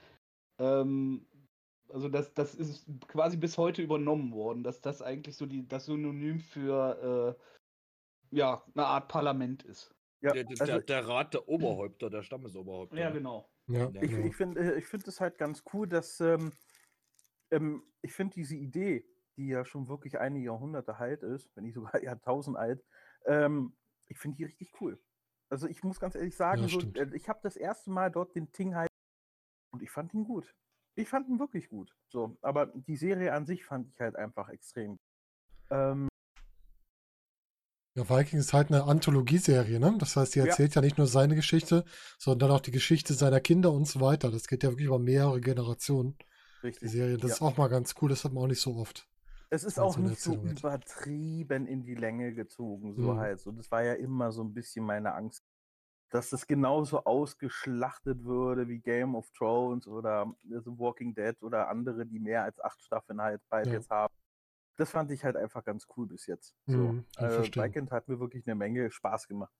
Ähm, also das, das ist quasi bis heute übernommen worden, dass das eigentlich so die, das Synonym für äh, ja, eine Art Parlament ist.
Ja, der, der, also, der, Rat der Oberhäupter, der Stammesoberhäupter.
Ja, ne? genau.
Ja, ich, genau. ich finde äh, ich find es halt ganz cool, dass ähm, ähm, ich finde diese Idee, die ja schon wirklich einige Jahrhunderte alt ist, wenn nicht sogar Jahrtausend alt, ähm, ich finde die richtig cool. Also ich muss ganz ehrlich sagen, ja, so, äh, ich habe das erste Mal dort den Ting halt und ich fand ihn gut. Ich fand ihn wirklich gut. So, aber die Serie an sich fand ich halt einfach extrem. Ähm,
ja, Vikings ist halt eine Anthologieserie, ne? Das heißt, die erzählt ja. ja nicht nur seine Geschichte, sondern auch die Geschichte seiner Kinder und so weiter. Das geht ja wirklich über mehrere Generationen. Richtig. Die Serie. Das ja. ist auch mal ganz cool, das hat man auch nicht so oft.
Es ist auch nicht so übertrieben in die Länge gezogen, so mhm. halt. So, das war ja immer so ein bisschen meine Angst, dass das genauso ausgeschlachtet würde wie Game of Thrones oder The Walking Dead oder andere, die mehr als acht Staffeln halt bald ja. jetzt haben das fand ich halt einfach ganz cool bis jetzt. So, mhm, äh, Weekend hat mir wirklich eine Menge Spaß gemacht.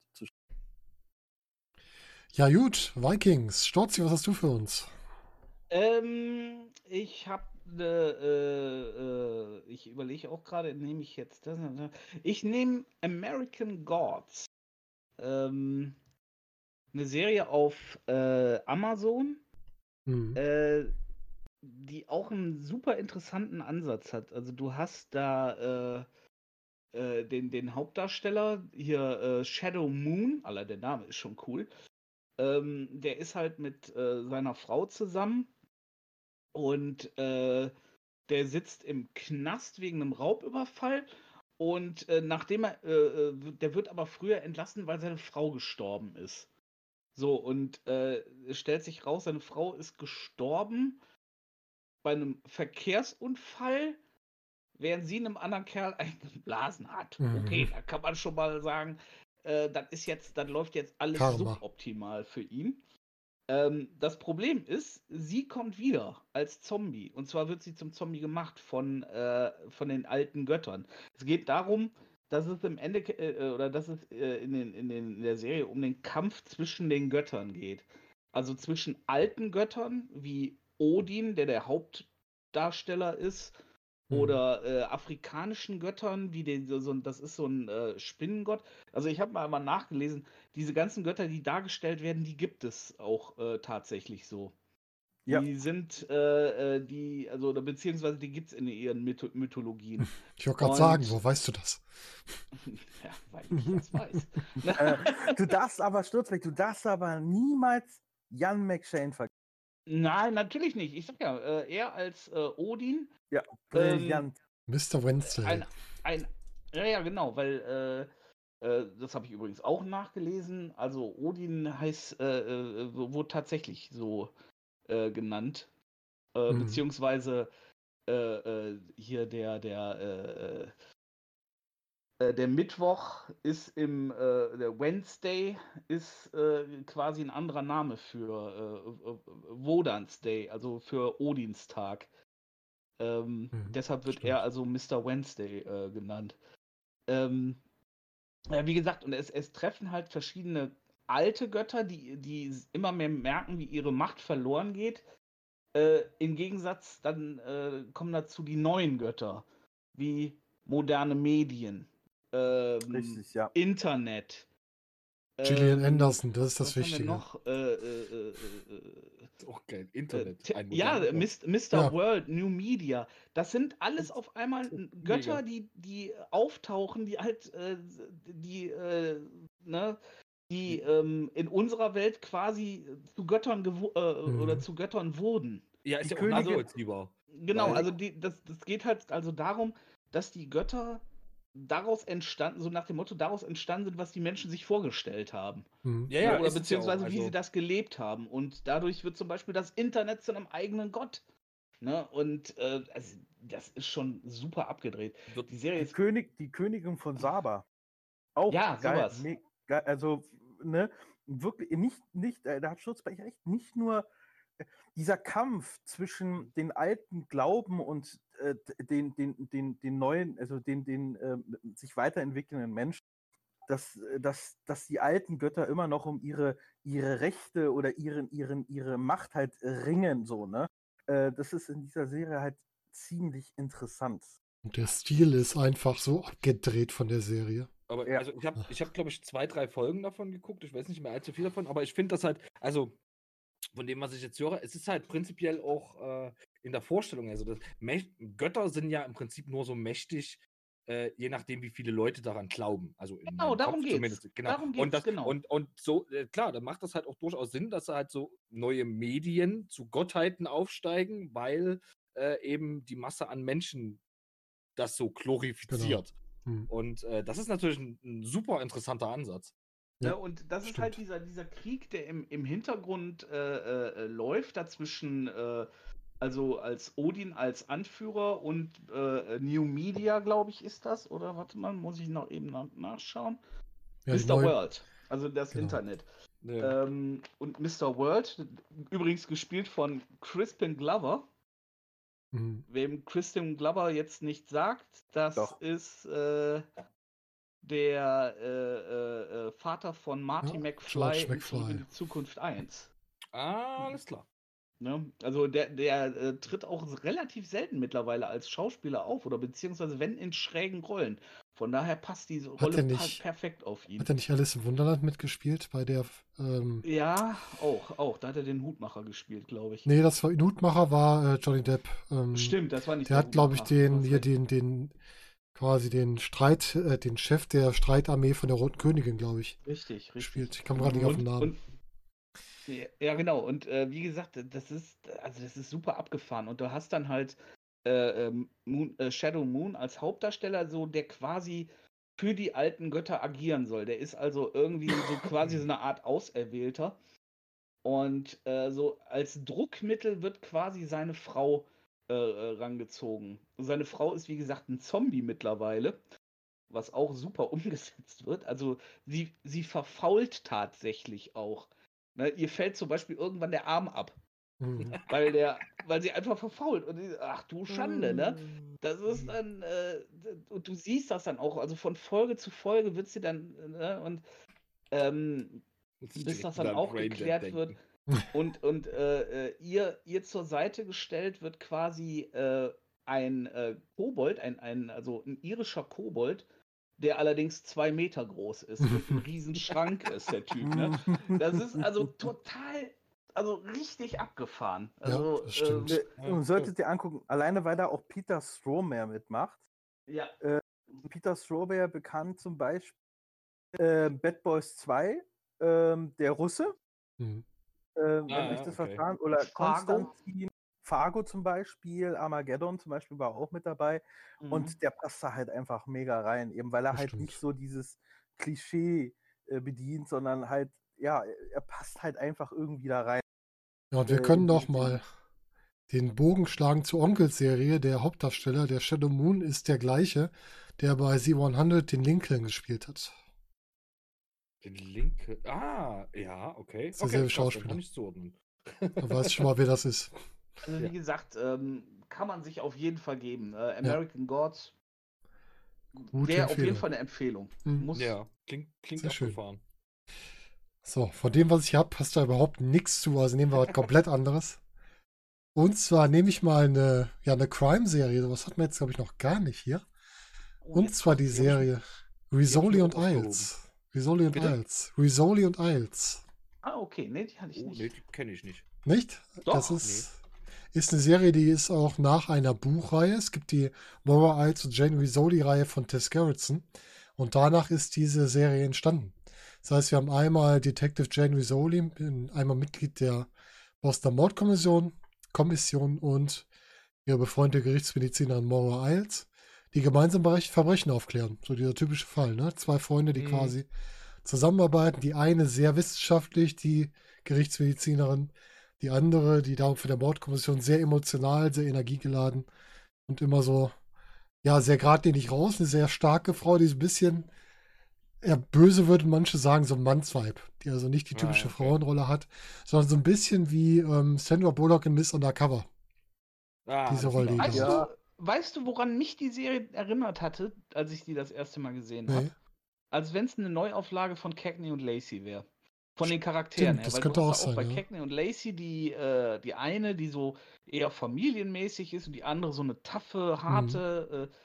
ja, gut, Vikings. Storzi, was hast du für uns?
Ähm, ich habe äh, äh, ich überlege auch gerade, nehme ich jetzt das? Ich nehme American Gods. Ähm, eine Serie auf äh, Amazon. Mhm. Äh, die auch einen super interessanten Ansatz hat. Also du hast da äh, äh, den, den Hauptdarsteller, hier Shadow Moon, aller der Name ist schon cool. Ähm, der ist halt mit seiner Frau zusammen und äh, der sitzt im Knast wegen einem Raubüberfall. Und äh, nachdem er, der wird aber früher entlassen, weil seine Frau gestorben ist. So, und es stellt sich raus, seine Frau ist gestorben bei einem Verkehrsunfall, während sie einem anderen Kerl eingeblasen hat. Mhm. Okay, da kann man schon mal sagen, äh, das ist jetzt, dann läuft jetzt alles Karma. suboptimal für ihn. Ähm, das Problem ist, sie kommt wieder als Zombie. Und zwar wird sie zum Zombie gemacht von, äh, von den alten Göttern. Es geht darum, dass es im Ende äh, äh, oder dass es äh, in, den, in, den, in der Serie um den Kampf zwischen den Göttern geht. Also zwischen alten Göttern wie Odin, der der Hauptdarsteller ist. Oder äh, afrikanischen Göttern, wie den, so, das ist so ein äh, Spinnengott. Also ich habe mal, mal nachgelesen, diese ganzen Götter, die dargestellt werden, die gibt es auch äh, tatsächlich so. Ja. Die sind, äh, äh, die, also, beziehungsweise die gibt es in ihren Myth Mythologien.
Ich wollte gerade sagen, wo weißt du das?
ja, weil ich das weiß.
äh, du darfst aber, Sturzweg, du darfst aber niemals Jan McShane vergessen.
Nein, natürlich nicht. Ich sag ja, äh, er als äh, Odin.
Ja, ähm, brillant.
Ähm, Mr. Wenzel.
Ein, ein Ja, ja, genau, weil äh, äh, das habe ich übrigens auch nachgelesen. Also Odin heißt, äh, äh, wurde tatsächlich so äh, genannt. Äh,
Mhm.
Beziehungsweise äh, äh, hier der, der, äh, der Mittwoch ist im, äh, der Wednesday ist äh, quasi ein anderer Name für äh, Wodans Day, also für Odins Tag. Ähm,
Mhm,
deshalb wird
stimmt.
er also Mr. Wednesday äh, genannt. Ähm, ja, wie gesagt, und es, es treffen halt verschiedene alte Götter, die, die immer mehr merken, wie ihre Macht verloren geht. Äh, Im Gegensatz dann äh, kommen dazu die neuen Götter, wie moderne Medien, ähm,
Richtig, ja.
Internet.
Gillian
ähm,
Anderson, das ist das Wichtige.
noch? Äh, äh, äh, äh,
Ist auch geil.
äh,
Internet.
Ja, Mr.
Ja.
World, New Media. Das sind alles auf einmal
Mega.
Götter, die, die auftauchen, die halt, äh, die, äh, ne, die ähm, in unserer Welt quasi zu Göttern äh,
Mhm.
oder zu Göttern wurden.
Ja, ist
Die
ja auch
Könige-
nachvollziehbar.
Genau,
Weil-
also die, das, das geht halt also darum, dass die Götter daraus entstanden, so nach dem Motto, daraus entstanden sind, was die Menschen sich vorgestellt haben.
Mhm.
Ja, ja,
oder
es ja auch,
beziehungsweise wie
also-
sie das gelebt haben. Und dadurch wird zum Beispiel das Internet zu einem eigenen Gott. Ne? Und äh, also, das ist schon super abgedreht.
Wird,
Die Serie
Die,
ist.
König, die Königin von Saba. Auch
Ja,
geil.
sowas.
Geil, also, ne, wirklich, nicht, nicht, äh, da hat Sturzbeich recht, nicht nur äh, dieser Kampf zwischen den alten Glauben und äh, den, den, den, den neuen, also den, den äh, sich weiterentwickelnden Menschen, dass, äh, dass, dass die alten Götter immer noch um ihre, ihre Rechte oder ihren, ihren, ihre Macht halt ringen, so, ne? Äh, das ist in dieser Serie halt ziemlich interessant.
Und der Stil ist einfach so abgedreht von der Serie.
Aber
Ja.
also ich habe, ich hab, glaube ich, zwei, drei Folgen davon geguckt. Ich weiß nicht mehr allzu viel davon, aber ich finde das halt, also von dem, was ich jetzt höre, es ist halt prinzipiell auch äh, in der Vorstellung. Also das, Götter sind ja im Prinzip nur so mächtig, äh, je nachdem, wie viele Leute daran glauben. Also in
Genau, darum
Kopf
geht's.
zumindest. Genau.
Darum geht's,
und das,
genau.
Und, und so, äh, klar, dann macht das halt auch durchaus Sinn, dass halt so neue Medien zu Gottheiten aufsteigen, weil äh, eben die Masse an Menschen das so glorifiziert.
Mhm.
Und äh, das ist natürlich ein, ein super interessanter Ansatz.
Ja,
ne? Und das ist halt
stimmt.
dieser, dieser Krieg, der im, im Hintergrund äh, äh, läuft, dazwischen, äh, also als Odin als Anführer und äh, New Media, glaube ich, ist das. Oder warte mal, muss ich noch eben nach, nachschauen.
Ja,
Mr.
neue-
World, also das
Genau.
Internet.
Ja.
Ähm, und Mr. World, übrigens gespielt von Crispin Glover.
Mhm.
Wem Crispin Glover jetzt nicht sagt, das
Doch.
ist äh, der äh, äh, äh, Vater von Marty
Ja,
McFly,
George
in
McFly.
die Zukunft 1.
Ah, alles klar.
Ne? Also der, der äh, tritt auch relativ selten mittlerweile als Schauspieler auf oder beziehungsweise wenn in schrägen Rollen. Von daher passt diese Rolle
nicht-
perfekt auf ihn.
Hat er nicht Alice im Wunderland mitgespielt bei der. Ähm,
Ja, auch, auch. Da hat er den Hutmacher gespielt, glaube ich.
nee, das war Hutmacher war äh, Johnny Depp. Ähm,
Stimmt, das war nicht
Der hat, glaube ich, den, hier den, den, quasi den Streit, äh, den Chef der Streitarmee von der Roten Königin, glaube ich,
Richtig, richtig.
gespielt. Ich komme gerade nicht auf den Namen.
Und, ja, ja, genau. Und äh, wie gesagt, das ist, also das ist super abgefahren. Und du hast dann halt äh, ähm, Moon, äh, Shadow Moon als Hauptdarsteller, so der quasi für die alten Götter agieren soll. Der ist also irgendwie so quasi so eine Art Auserwählter. Und äh, so als Druckmittel wird quasi seine Frau äh, äh, rangezogen. Seine Frau ist, wie gesagt, ein Zombie mittlerweile, was auch super umgesetzt wird. Also sie, sie verfault tatsächlich auch. Ne, ihr fällt zum Beispiel irgendwann der Arm ab,
Mhm.
weil der, weil sie einfach verfault. Und die, ach du Schande, ne?
Mm.
Das ist dann, äh, und du siehst das dann auch, also von Folge zu Folge wird sie dann, ne, und ähm, bis das dann auch geklärt wird. Und, und äh, äh, ihr, ihr zur Seite gestellt wird quasi äh, ein äh, Kobold, ein, ein, also ein irischer Kobold, der allerdings zwei Meter groß ist und ein riesen Schrank ist, der Typ. Ne? Das ist also total, also richtig abgefahren. Also,
das stimmt.
ähm,
Ne, Und solltet ihr angucken, alleine weil da auch Peter Stromer mitmacht.
ja,
Peter Stromer bekannt zum Beispiel äh, Bad Boys 2, ähm, der Russe,
Mhm.
Äh, wenn
Ah,
ich
ja,
das
okay.
verstanden oder
Fargo?
Konstantin Fargo zum Beispiel, Armageddon zum Beispiel war auch mit dabei.
Mhm.
Und der passt da halt einfach mega rein, eben weil er
Das
halt
stimmt.
nicht so dieses Klischee äh, bedient, sondern halt, ja, er passt halt einfach irgendwie da rein.
Ja, und wir
Äh,
können
die-
mal den Bogen schlagen zur Onkels-Serie. Der Hauptdarsteller, der Shadow Moon, ist der gleiche, der bei Z100 den Lincoln gespielt hat.
Den linke. Ah, ja, okay.
Ist derselbe
okay, dann
Schauspieler.
kann ich zuordnen.
Da weißt du schon mal, wer das ist.
Also wie
Ja.
gesagt, ähm, kann man sich auf jeden Fall geben. Äh, American Gods
Gute
wäre auf jeden. Fall eine Empfehlung.
Mhm.
Muss,
Ja, klingt, klingt
Sehr schön.
abgefahren.
So, von dem, was ich habe, passt da überhaupt nichts zu. Also nehmen wir was komplett anderes. Und zwar nehme ich mal eine, ja, eine Crime-Serie. Sowas hat man jetzt, glaube ich, noch gar nicht hier.
Oh,
Und zwar die. Serie Risoli und. Isles. Risoli und
Bitte?
Isles. Risoli und Isles.
Ah, okay, nee, die hatte ich
Oh,
nicht.
nee, die kenne ich nicht.
Nicht?
Doch,
das ist, ist eine Serie, die ist auch nach einer Buchreihe. Es gibt die Maura Isles und Jane Risoli-Reihe von Tess Gerritsen. Und danach ist diese Serie entstanden. Das heißt, wir haben einmal Detective Jane Risoli, einmal Mitglied der Boston Mordkommission Kommission und ihre befreundete Gerichtsmedizinerin Maura Isles, die gemeinsam Verbrechen aufklären. So dieser typische Fall, ne? Zwei Freunde, die
Mhm.
quasi zusammenarbeiten. Die eine sehr wissenschaftlich, die Gerichtsmedizinerin, die andere, die da für der Mordkommission sehr emotional, sehr energiegeladen und immer so, ja, sehr geradlinig raus. Eine sehr starke Frau, die so ein bisschen, ja, böse würden manche sagen, so ein Mannsweib, die also nicht die
Ah,
typische
okay.
Frauenrolle hat, sondern so ein bisschen wie ähm, Sandra Bullock in Miss Undercover.
Ah,
Diese Rolle, die
du, weißt du, woran mich die Serie erinnert hatte, als ich die das erste Mal gesehen
Nee.
habe? Als wenn es eine Neuauflage von Cagney und Lacey wäre. Von den Charakteren
Stimmt,
her.
das
Weil
könnte
du
auch sein,
bei
ja.
Cagney und Lacey die, äh, die eine, die so eher familienmäßig ist und die andere so eine
Mhm.
taffe, harte. Äh,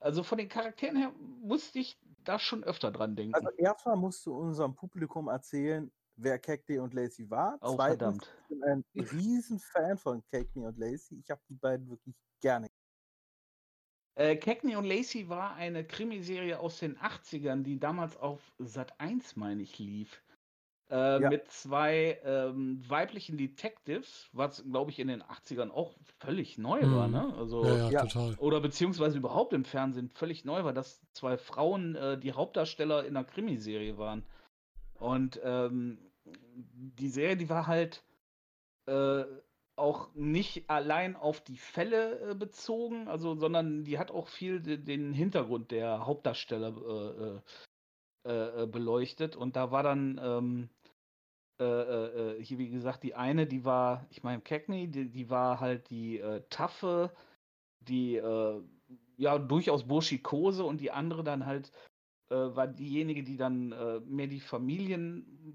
also von den Charakteren her musste ich da schon öfter dran denken.
Also erstmal musst du unserem Publikum erzählen, wer Cagney und Lacey war.
oh,
Zweitens,
verdammt.
ich bin ein riesen Fan von Cagney und Lacey. Ich habe die beiden wirklich gerne.
Äh, Cagney und Lacey war eine Krimiserie aus den 80ern, die damals auf Sat 1, meine ich, lief. Äh,
Ja.
Mit zwei ähm, weiblichen Detectives, was, glaube ich, in den 80ern auch völlig neu war,
Mhm.
ne? Also,
Ja, ja,
Ja.
total.
oder beziehungsweise überhaupt im Fernsehen völlig neu war, dass zwei Frauen äh, die Hauptdarsteller in einer Krimiserie waren. Und ähm, die Serie, die war halt äh, auch nicht allein auf die Fälle äh, bezogen, also, sondern die hat auch viel de den Hintergrund der Hauptdarsteller äh, äh, äh, beleuchtet. Und da war dann ähm, äh, äh, hier, wie gesagt, die eine, die war, ich meine, Cagney, die, die war halt die taffe, die ja durchaus burschikose und die andere dann halt war diejenige, die dann mehr die Familien,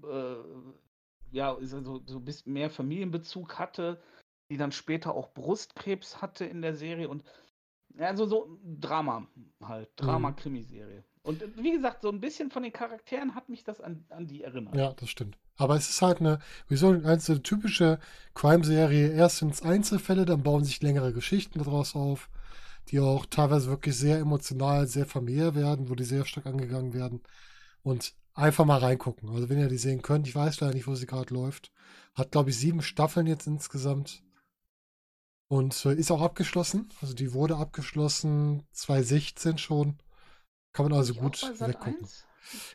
ja, so so ein bisschen mehr Familienbezug hatte, die dann später auch Brustkrebs hatte in der Serie und ja, also so Drama halt,
Mhm.
Drama-Krimiserie. Und äh, wie gesagt, so ein bisschen von den Charakteren hat mich das an, an die erinnert.
Ja, das stimmt. Aber es ist halt eine, wie so eine typische Crime-Serie. Erst sind es Einzelfälle, dann bauen sich längere Geschichten daraus auf, die auch teilweise wirklich sehr emotional, sehr familiär werden, wo die sehr stark angegangen werden. Und einfach mal reingucken. Also wenn ihr die sehen könnt, ich weiß leider nicht, wo sie gerade läuft. Hat, glaube ich, sieben Staffeln jetzt insgesamt. Und äh, ist auch abgeschlossen. Also die wurde abgeschlossen 2016 schon. Kann man also
Ich
gut weggucken.
1?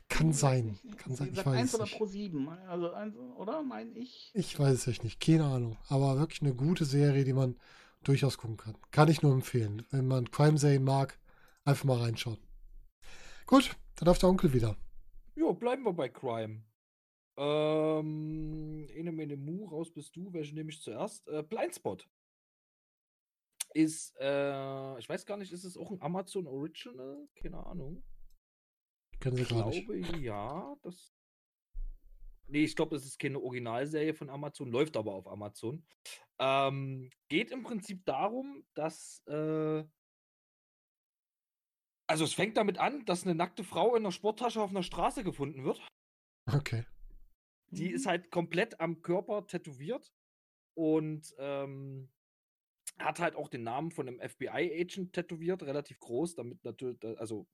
Kann sein. Kann sein. Ich weiß
1
es
oder
nicht.
Pro 7, also eins, oder meine ich?
Ich weiß es echt nicht, keine Ahnung. Aber wirklich eine gute Serie, die man durchaus gucken kann. Kann ich nur empfehlen. Wenn man Crime-Serien mag, einfach mal reinschauen. Gut, dann darf der Onkel wieder.
Jo, bleiben wir bei Crime. Ähm, Ene Mene Mu, raus bist du. Welche nehme ich zuerst? Äh, Blindspot. Ist, äh, ich weiß gar nicht, ist es auch ein Amazon Original? Keine Ahnung.
Kennen Sie
Ich
gar nicht.
glaube, ja. Das. Nee, ich glaube, es ist keine Originalserie von Amazon, läuft aber auf Amazon. Ähm, geht im Prinzip darum, dass. Äh, also, es fängt damit an, dass eine nackte Frau in einer Sporttasche auf einer Straße gefunden wird.
Okay.
Die
Mhm.
ist halt komplett am Körper tätowiert und ähm, hat halt auch den Namen von einem FBI-Agent tätowiert, relativ groß, damit natürlich, also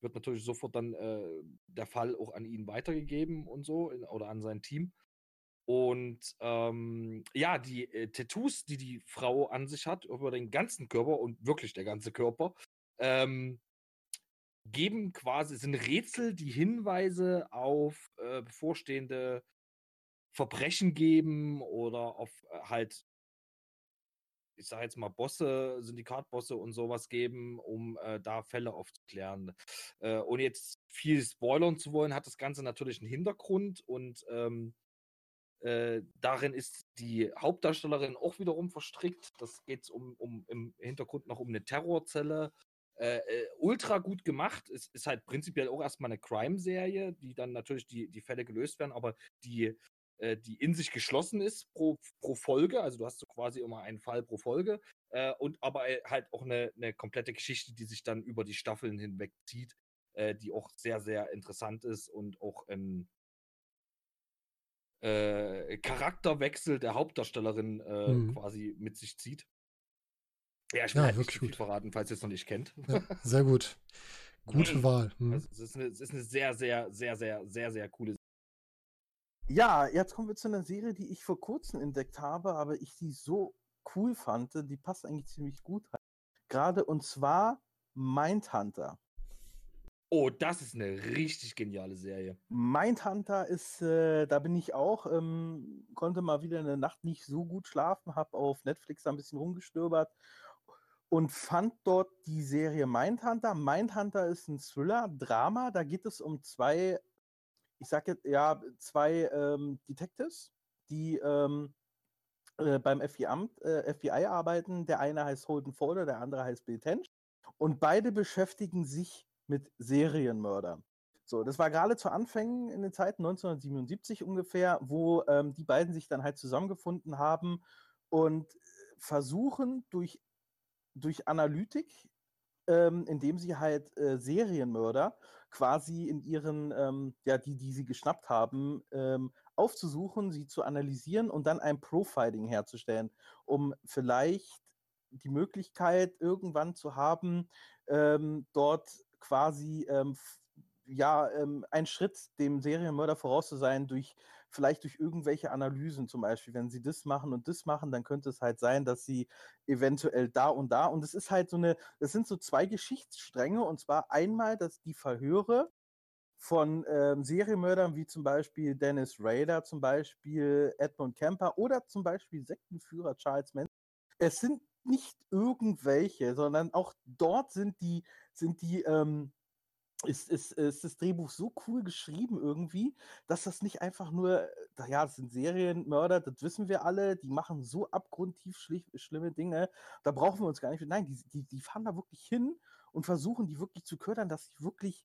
wird natürlich sofort dann äh, der Fall auch an ihn weitergegeben und so in, oder an sein Team. Und ähm, ja, die äh, Tattoos, die die Frau an sich hat, über den ganzen Körper und wirklich der ganze Körper, ähm, geben quasi, sind Rätsel, die Hinweise auf äh, bevorstehende Verbrechen geben oder auf äh, halt, ich sage jetzt mal, Bosse, Syndikatbosse und sowas geben, um äh, da Fälle aufzuklären. Äh, ohne jetzt viel spoilern zu wollen, hat das Ganze natürlich einen Hintergrund und ähm, äh, darin ist die Hauptdarstellerin auch wiederum verstrickt. Das geht um, um im Hintergrund noch um eine Terrorzelle äh, äh, ultra gut gemacht. Es ist halt prinzipiell auch erstmal eine Crime-Serie, die dann natürlich die, die Fälle gelöst werden, aber die, äh, die in sich geschlossen ist pro, pro Folge. Also du hast so quasi immer einen Fall pro Folge. Äh, und aber äh, halt auch eine, eine komplette Geschichte, die sich dann über die Staffeln hinweg zieht, äh, die auch sehr, sehr interessant ist und auch ein Charakterwechsel der Hauptdarstellerin mhm. quasi mit sich zieht. Ja, ich will ja, halt wirklich gut verraten, falls ihr es noch nicht kennt.
Ja, sehr gut. Gute Wahl.
Hm. Also, es, ist eine, es ist eine sehr, sehr, sehr, sehr, sehr, sehr coole.
Ja, jetzt kommen wir zu einer Serie, die ich vor kurzem entdeckt habe, aber ich sie so cool fand, die passt eigentlich ziemlich gut. Gerade und zwar Mindhunter.
Oh, das ist eine richtig geniale Serie.
Mindhunter ist, äh, da bin ich auch, ähm, konnte mal wieder eine Nacht nicht so gut schlafen, habe auf Netflix da ein bisschen rumgestöbert und fand dort die Serie Mindhunter. Mindhunter ist ein Thriller, Drama. Da geht es um zwei, ich sag jetzt, ja, zwei ähm, Detectives, die ähm, äh, beim FBI, äh, FBI, arbeiten. Der eine heißt Holden Folder, der andere heißt Bill Tench. Und beide beschäftigen sich mit Serienmördern. So, das war gerade zu Anfängen in den Zeiten 1977 ungefähr, wo ähm, die beiden sich dann halt zusammengefunden haben und versuchen durch durch Analytik, ähm, indem sie halt äh, Serienmörder quasi in ihren, ähm, ja, die, die sie geschnappt haben, ähm, aufzusuchen, sie zu analysieren und dann ein Profiling herzustellen, um vielleicht die Möglichkeit irgendwann zu haben, ähm, dort quasi ähm, ja, ähm, ein Schritt dem Serienmörder voraus zu sein durch vielleicht durch irgendwelche Analysen zum Beispiel. Wenn sie das machen und das machen, dann könnte es halt sein, dass sie eventuell da und da und es ist halt so eine, es sind so zwei Geschichtsstränge und zwar einmal, dass die Verhöre von ähm, Serienmördern wie zum Beispiel Dennis Rader, zum Beispiel Edmund Kemper oder zum Beispiel Sektenführer Charles Manson. Es sind nicht irgendwelche, sondern auch dort sind die, sind die ähm, ist, ist, ist das Drehbuch so cool geschrieben irgendwie, dass das nicht einfach nur, äh, ja, das sind Serienmörder, das wissen wir alle, die machen so abgrundtief schlimme Dinge, da brauchen wir uns gar nicht, nein, die, die, die fahren da wirklich hin und versuchen die wirklich zu ködern, dass sie wirklich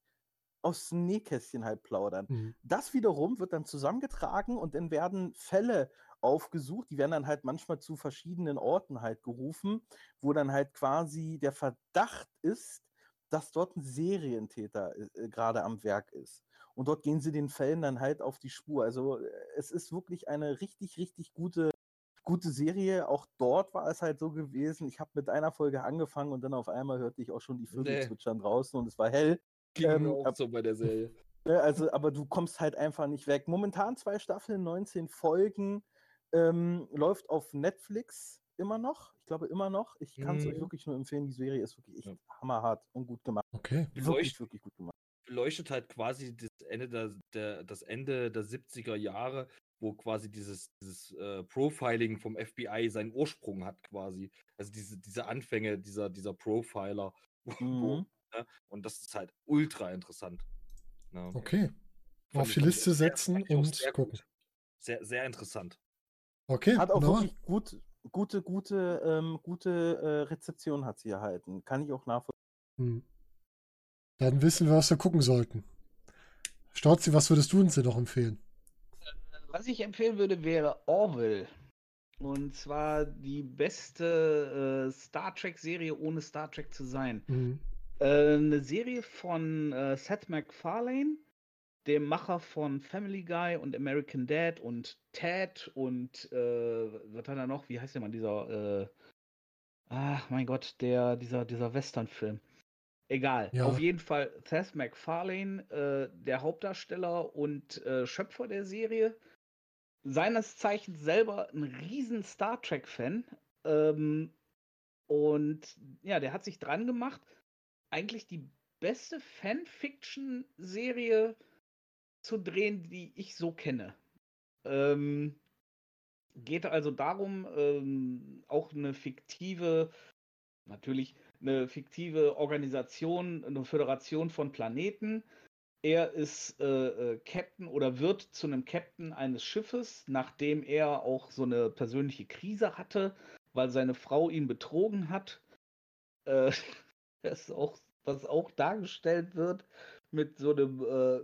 aus dem Nähkästchen halt plaudern. Mhm. Das wiederum wird dann zusammengetragen und dann werden Fälle aufgesucht, die werden dann halt manchmal zu verschiedenen Orten halt gerufen, wo dann halt quasi der Verdacht ist, dass dort ein Serientäter äh, gerade am Werk ist. Und dort gehen sie den Fällen dann halt auf die Spur. Also äh, es ist wirklich eine richtig, richtig gute, gute Serie. Auch dort war es halt so gewesen. Ich habe mit einer Folge angefangen und dann auf einmal hörte ich auch schon die Vögel nee. zwitschern draußen und es war hell.
Ging ähm, auch so bei der Serie.
Ne, also, aber du kommst halt einfach nicht weg. Momentan zwei Staffeln, 19 Folgen, ähm, läuft auf Netflix immer noch. Ich glaube immer noch. Ich kann es mhm. euch wirklich nur empfehlen. Die Serie ist wirklich echt ja. hammerhart und gut gemacht.
Okay.
Wirklich, wirklich gut gemacht.
Beleuchtet halt quasi das Ende der, der, das Ende der 70er Jahre, wo quasi dieses, dieses äh, Profiling vom FBI seinen Ursprung hat, quasi. Also diese, diese Anfänge dieser, dieser Profiler. Mhm. Wo, ne? Und das ist halt ultra interessant.
Ne? Okay. Auf die Liste setzen und gucken.
Sehr, sehr interessant.
Okay.
Hat auch wirklich gut, gute, gute, ähm, gute äh, Rezeption hat sie erhalten. Kann ich auch nachvollziehen. Hm.
Dann wissen wir, was wir gucken sollten. Storzi, was würdest du uns denn noch empfehlen?
Was ich empfehlen würde, wäre Orville. Und zwar die beste äh, Star Trek-Serie, ohne Star Trek zu sein. Mhm. Äh, eine Serie von äh, Seth MacFarlane, dem Macher von Family Guy und American Dad und Ted und äh, was hat er noch? Wie heißt der Mann, dieser, äh, ach mein Gott, der, dieser, dieser Western-Film. Egal. Ja. Auf jeden Fall Seth MacFarlane, äh, der Hauptdarsteller und äh, Schöpfer der Serie. seines Zeichens selber ein riesen Star Trek-Fan. Ähm, und ja, der hat sich dran gemacht, eigentlich die beste Fanfiction-Serie zu drehen, die ich so kenne. Ähm, geht also darum, ähm, auch eine fiktive, natürlich eine fiktive Organisation, eine Föderation von Planeten. Er ist äh, äh, Captain oder wird zu einem Captain eines Schiffes, nachdem er auch so eine persönliche Krise hatte, weil seine Frau ihn betrogen hat. Äh, das ist auch was auch dargestellt wird mit so einem äh,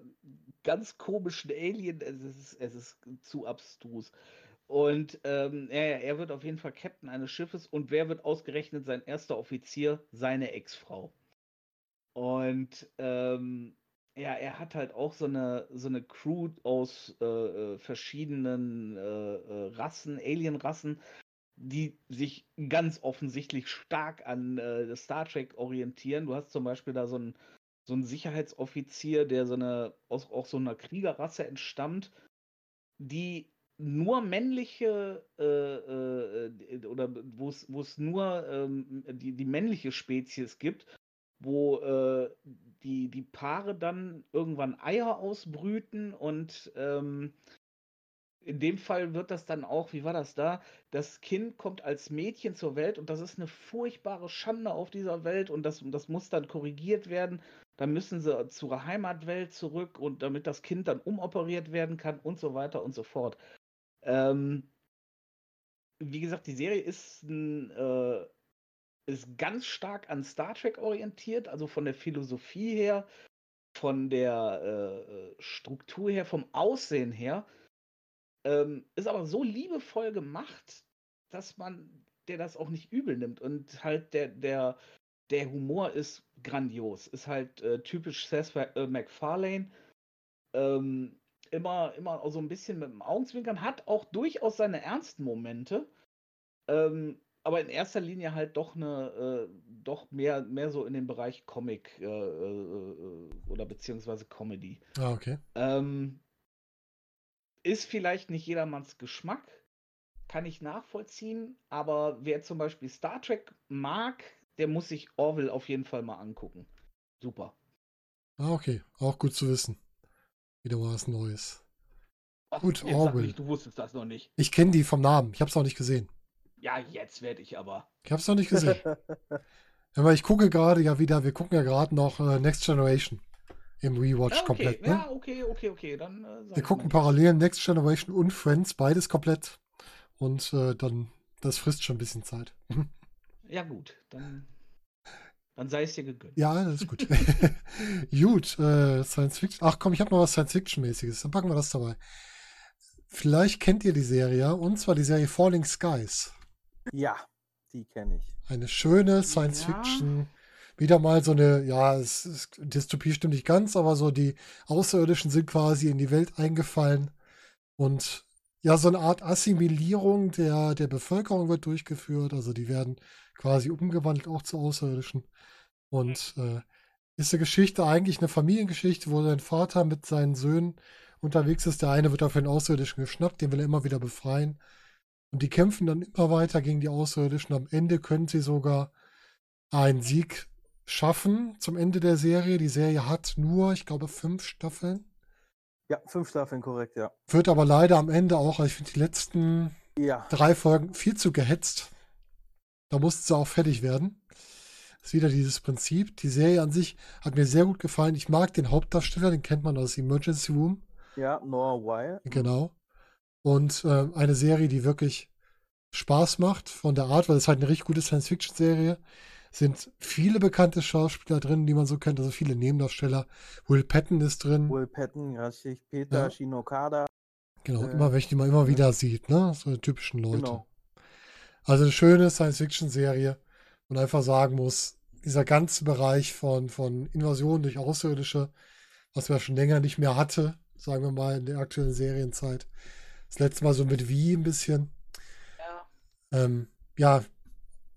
ganz komischen Alien. Es ist, es ist zu abstrus. Und ähm, er, er wird auf jeden Fall Captain eines Schiffes und wer wird ausgerechnet sein erster Offizier? Seine Ex-Frau. Und ähm, ja, er hat halt auch so eine, so eine Crew aus äh, äh verschiedenen äh, äh, Rassen, Alien-Rassen, die sich ganz offensichtlich stark an äh, Star Trek orientieren. Du hast zum Beispiel da so einen, so einen Sicherheitsoffizier, der so eine, aus auch so einer Kriegerrasse entstammt, die nur männliche äh, äh, oder wo es nur ähm, die, die männliche Spezies gibt, wo äh, die, die Paare dann irgendwann Eier ausbrüten und ähm, in dem Fall wird das dann auch, wie war das da? Das Kind kommt als Mädchen zur Welt und das ist eine furchtbare Schande auf dieser Welt und das, das muss dann korrigiert werden. Dann müssen sie zur Heimatwelt zurück und damit das Kind dann umoperiert werden kann und so weiter und so fort. Ähm, wie gesagt, die Serie ist, äh, ist ganz stark an Star Trek orientiert, also von der Philosophie her, von der äh, äh Struktur her, vom Aussehen her ähm, ist aber so liebevoll gemacht, dass man der das auch nicht übel nimmt. Und halt der, der, der Humor ist grandios. Ist halt äh, typisch Seth äh, MacFarlane. Ähm, immer, immer so ein bisschen mit dem Augenzwinkern, hat auch durchaus seine ernsten Momente. Ähm, aber in erster Linie halt doch eine, äh, doch mehr, mehr so in den Bereich Comic äh, äh, äh oder beziehungsweise Comedy.
Ah, okay.
Ähm, ist vielleicht nicht jedermanns Geschmack, kann ich nachvollziehen, aber wer zum Beispiel Star Trek mag, der muss sich Orville auf jeden Fall mal angucken. Super.
Ah, okay. Auch gut zu wissen. Wieder was Neues.
Ach, gut, Orville. Nicht, du wusstest das noch nicht.
Ich kenne die vom Namen. Ich habe es noch nicht gesehen.
Ja, jetzt werde ich aber.
Ich habe es noch nicht gesehen. aber ich gucke gerade ja wieder, wir gucken ja gerade noch äh, Next Generation im Rewatch
ja, okay.
komplett.
Ne? Ja, okay, okay, okay. Dann,
äh, Wir gucken parallel Next Generation und Friends, beides komplett. Und äh, dann, das frisst schon ein bisschen Zeit.
ja, gut, dann, dann sei es dir gegönnt.
Ja, das ist gut. gut, äh, Science Fiction. Ach komm, ich habe noch was Science Fiction-mäßiges. Dann packen wir das dabei. Vielleicht kennt ihr die Serie, und zwar die Serie Falling Skies.
Ja, die kenne ich.
Eine schöne Science Fiction. Ja wieder mal so eine, ja, es ist, Dystopie stimmt nicht ganz, aber so die Außerirdischen sind quasi in die Welt eingefallen und ja, so eine Art Assimilierung der, der Bevölkerung wird durchgeführt. Also die werden quasi umgewandelt auch zu Außerirdischen. Und äh, ist eine Geschichte eigentlich eine Familiengeschichte, wo sein Vater mit seinen Söhnen unterwegs ist. Der eine wird auf den Außerirdischen geschnappt, den will er immer wieder befreien. Und die kämpfen dann immer weiter gegen die Außerirdischen. Am Ende können sie sogar einen Sieg schaffen zum Ende der Serie. Die Serie hat nur, ich glaube, fünf Staffeln.
Ja, fünf Staffeln, korrekt, ja.
Wird aber leider am Ende auch, ich finde die letzten ja. drei Folgen viel zu gehetzt. Da mussten sie auch fertig werden. Das ist wieder dieses Prinzip. Die Serie an sich hat mir sehr gut gefallen. Ich mag den Hauptdarsteller, den kennt man aus Emergency Room.
Ja, Noah Wyle.
Genau. Und äh, eine Serie, die wirklich Spaß macht von der Art, weil es halt eine richtig gute Science-Fiction-Serie sind viele bekannte Schauspieler drin, die man so kennt, also viele Nebendarsteller. Will Patton ist drin.
Will Patton, richtig. Peter ja. Shinokada.
Genau, äh, immer welche, die man immer wieder sieht, ne? So die typischen Leute. Genau. Also eine schöne Science-Fiction-Serie und einfach sagen muss, dieser ganze Bereich von, von Invasion durch Außerirdische, was wir schon länger nicht mehr hatte, sagen wir mal in der aktuellen Serienzeit. Das letzte Mal so mit Wie ein bisschen. Ja. Ähm, ja,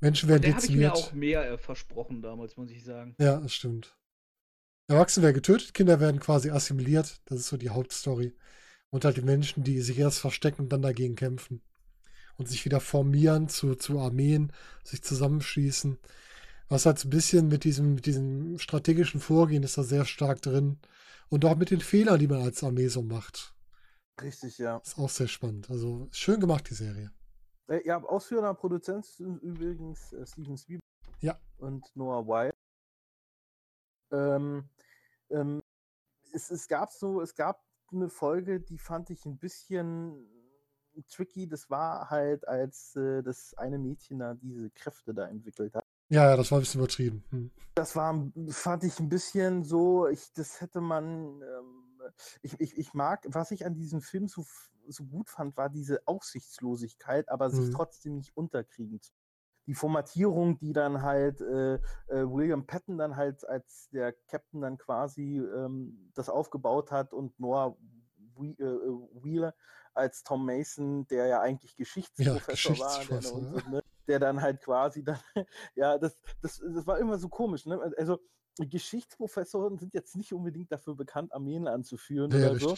Menschen werden
dezimiert. habe ich mir auch mehr äh, versprochen damals, muss ich sagen.
Ja, das stimmt. Erwachsene werden getötet, Kinder werden quasi assimiliert. Das ist so die Hauptstory. Und halt die Menschen, die sich erst verstecken und dann dagegen kämpfen. Und sich wieder formieren zu, zu Armeen, sich zusammenschließen. Was halt so ein bisschen mit diesem, mit diesem strategischen Vorgehen ist da sehr stark drin. Und auch mit den Fehlern, die man als Armee so macht.
Richtig, ja.
Ist auch sehr spannend. Also schön gemacht, die Serie.
Äh, ja, ausführender Produzent sind übrigens äh, Steven Spielberg
Ja.
und Noah Wild. Ähm, ähm, es, es gab so, es gab eine Folge, die fand ich ein bisschen tricky. Das war halt, als äh, das eine Mädchen da diese Kräfte da entwickelt hat.
Ja, das war ein bisschen übertrieben. Hm.
Das war, fand ich ein bisschen so, ich, das hätte man, ähm, ich, ich, ich mag, was ich an diesem Film so, so gut fand, war diese Aussichtslosigkeit, aber sich
Mhm.
trotzdem nicht unterkriegen. zu- Die Formatierung, die dann halt äh, äh, William Patton dann halt als der Captain dann quasi ähm, das aufgebaut hat und Noah Wheeler als Tom Mason, der ja eigentlich Geschichtsprofessor war, der,
ja.
so, ne, der dann halt quasi dann, ja, das, das, das war immer so komisch, ne? Also Geschichtsprofessoren sind jetzt nicht unbedingt dafür bekannt, Armeen anzuführen
Ja,
oder so.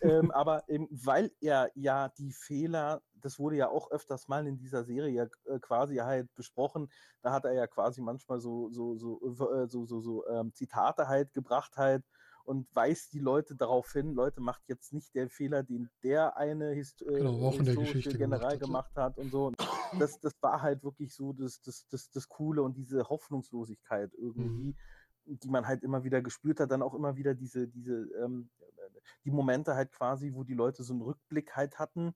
Ähm, aber eben, weil er ja die Fehler, das wurde ja auch öfters mal in dieser Serie ja, äh, quasi halt besprochen, da hat er ja quasi manchmal so, so, so, äh, so, so, so ähm, Zitate halt gebracht halt und weist die Leute darauf hin, Leute, macht jetzt nicht den Fehler, den der eine Hist äh,
Genau,
historische
Geschichte gemacht
General
hat,
gemacht hat und so. Und das, das war halt wirklich so das, das, das, das Coole und diese Hoffnungslosigkeit
Mhm.
irgendwie, die man halt immer wieder gespürt hat, dann auch immer wieder diese, diese, ähm, die Momente halt quasi, wo die Leute so einen Rückblick halt hatten,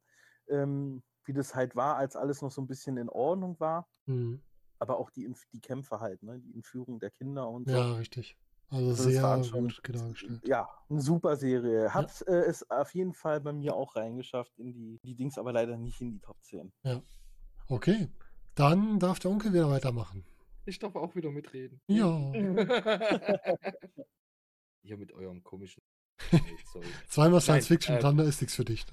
ähm, wie das halt war, als alles noch so ein bisschen in Ordnung war,
Hm.
aber auch die, die Kämpfe halt, ne? die Entführung der Kinder und so.
Ja, richtig. Also
das
sehr
waren schon-
gut dargestellt.
Ja, eine super Serie. Hat äh, es auf jeden Fall bei mir auch reingeschafft in die, die Dings, aber leider nicht in die Top 10.
Okay, dann darf der Onkel wieder weitermachen.
Ich darf auch wieder mitreden.
Ja,
Hier mit eurem komischen.
Zweimal Science Fiction,
äh,
dann ist nichts für dich.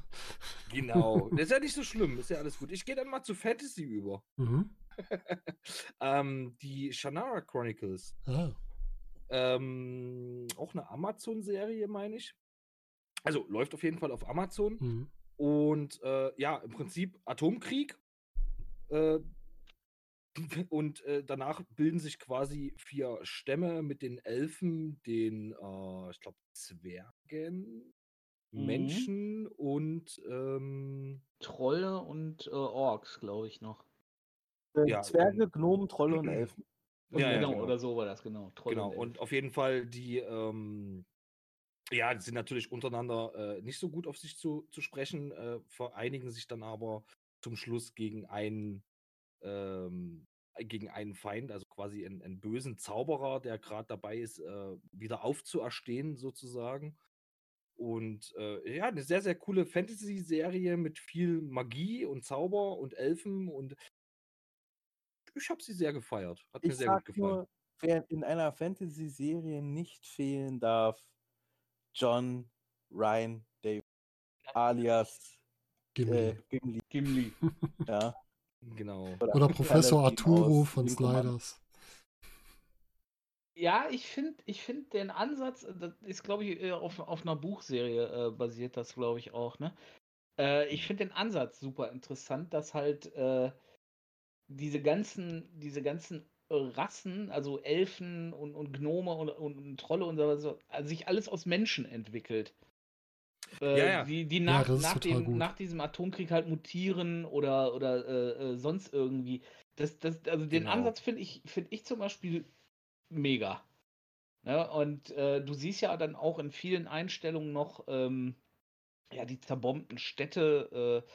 Genau. Das ist ja nicht so schlimm, ist ja alles gut. Ich gehe dann mal zu Fantasy über.
Mhm.
ähm, die Shannara Chronicles.
Ah,
Ähm, auch eine Amazon-Serie, meine ich. Also läuft auf jeden Fall auf Amazon.
mhm.
Und äh, ja, im Prinzip Atomkrieg. Äh, und äh, danach bilden sich quasi vier Stämme mit den Elfen, den, äh, ich glaube, Zwergen,
Mhm.
Menschen und ähm,
Trolle und äh, Orks, glaube ich noch.
Äh,
Ja,
Zwerge,
und-
Gnomen, Trolle und Elfen.
Und
Ja, ja,
genau,
genau.
oder so war das, genau. Trolle
Genau,
und,
und auf jeden Fall die, ähm, ja, die sind natürlich untereinander äh, nicht so gut auf sich zu, zu sprechen, äh, vereinigen sich dann aber zum Schluss gegen einen, ähm, gegen einen Feind, also quasi einen, einen bösen Zauberer, der gerade dabei ist, äh, wieder aufzuerstehen sozusagen. Und äh, ja, eine sehr, sehr coole Fantasy-Serie mit viel Magie und Zauber und Elfen und ich habe sie sehr gefeiert. Hat mir
Ich
sehr gut gefallen.
nur, wer in einer Fantasy-Serie nicht fehlen darf, John Ryan Davis, alias
Gimli.
äh, Gimli.
Gimli.
Ja.
Genau.
Oder Professor
Aladdin
Arturo von. Sliders.
Ja, ich finde ich find den Ansatz, äh, das ist, glaube ich, äh, auf, auf einer Buchserie äh, basiert das, glaube ich, auch, ne? Äh, ich finde den Ansatz super interessant, dass halt äh, diese ganzen, diese ganzen Rassen, also Elfen und, und Gnome und, und, und Trolle und so, so also sich alles aus Menschen entwickelt. Äh,
Ja, ja.
Die, die
Ja,
nach,
ist
nach, dem, nach diesem Atomkrieg halt mutieren oder, oder äh, äh, sonst irgendwie. Das, das, also den
Genau.
Ansatz finde ich, finde ich zum Beispiel mega. Ne? Und äh, du siehst ja dann auch in vielen Einstellungen noch ähm, ja, die zerbombten Städte, äh,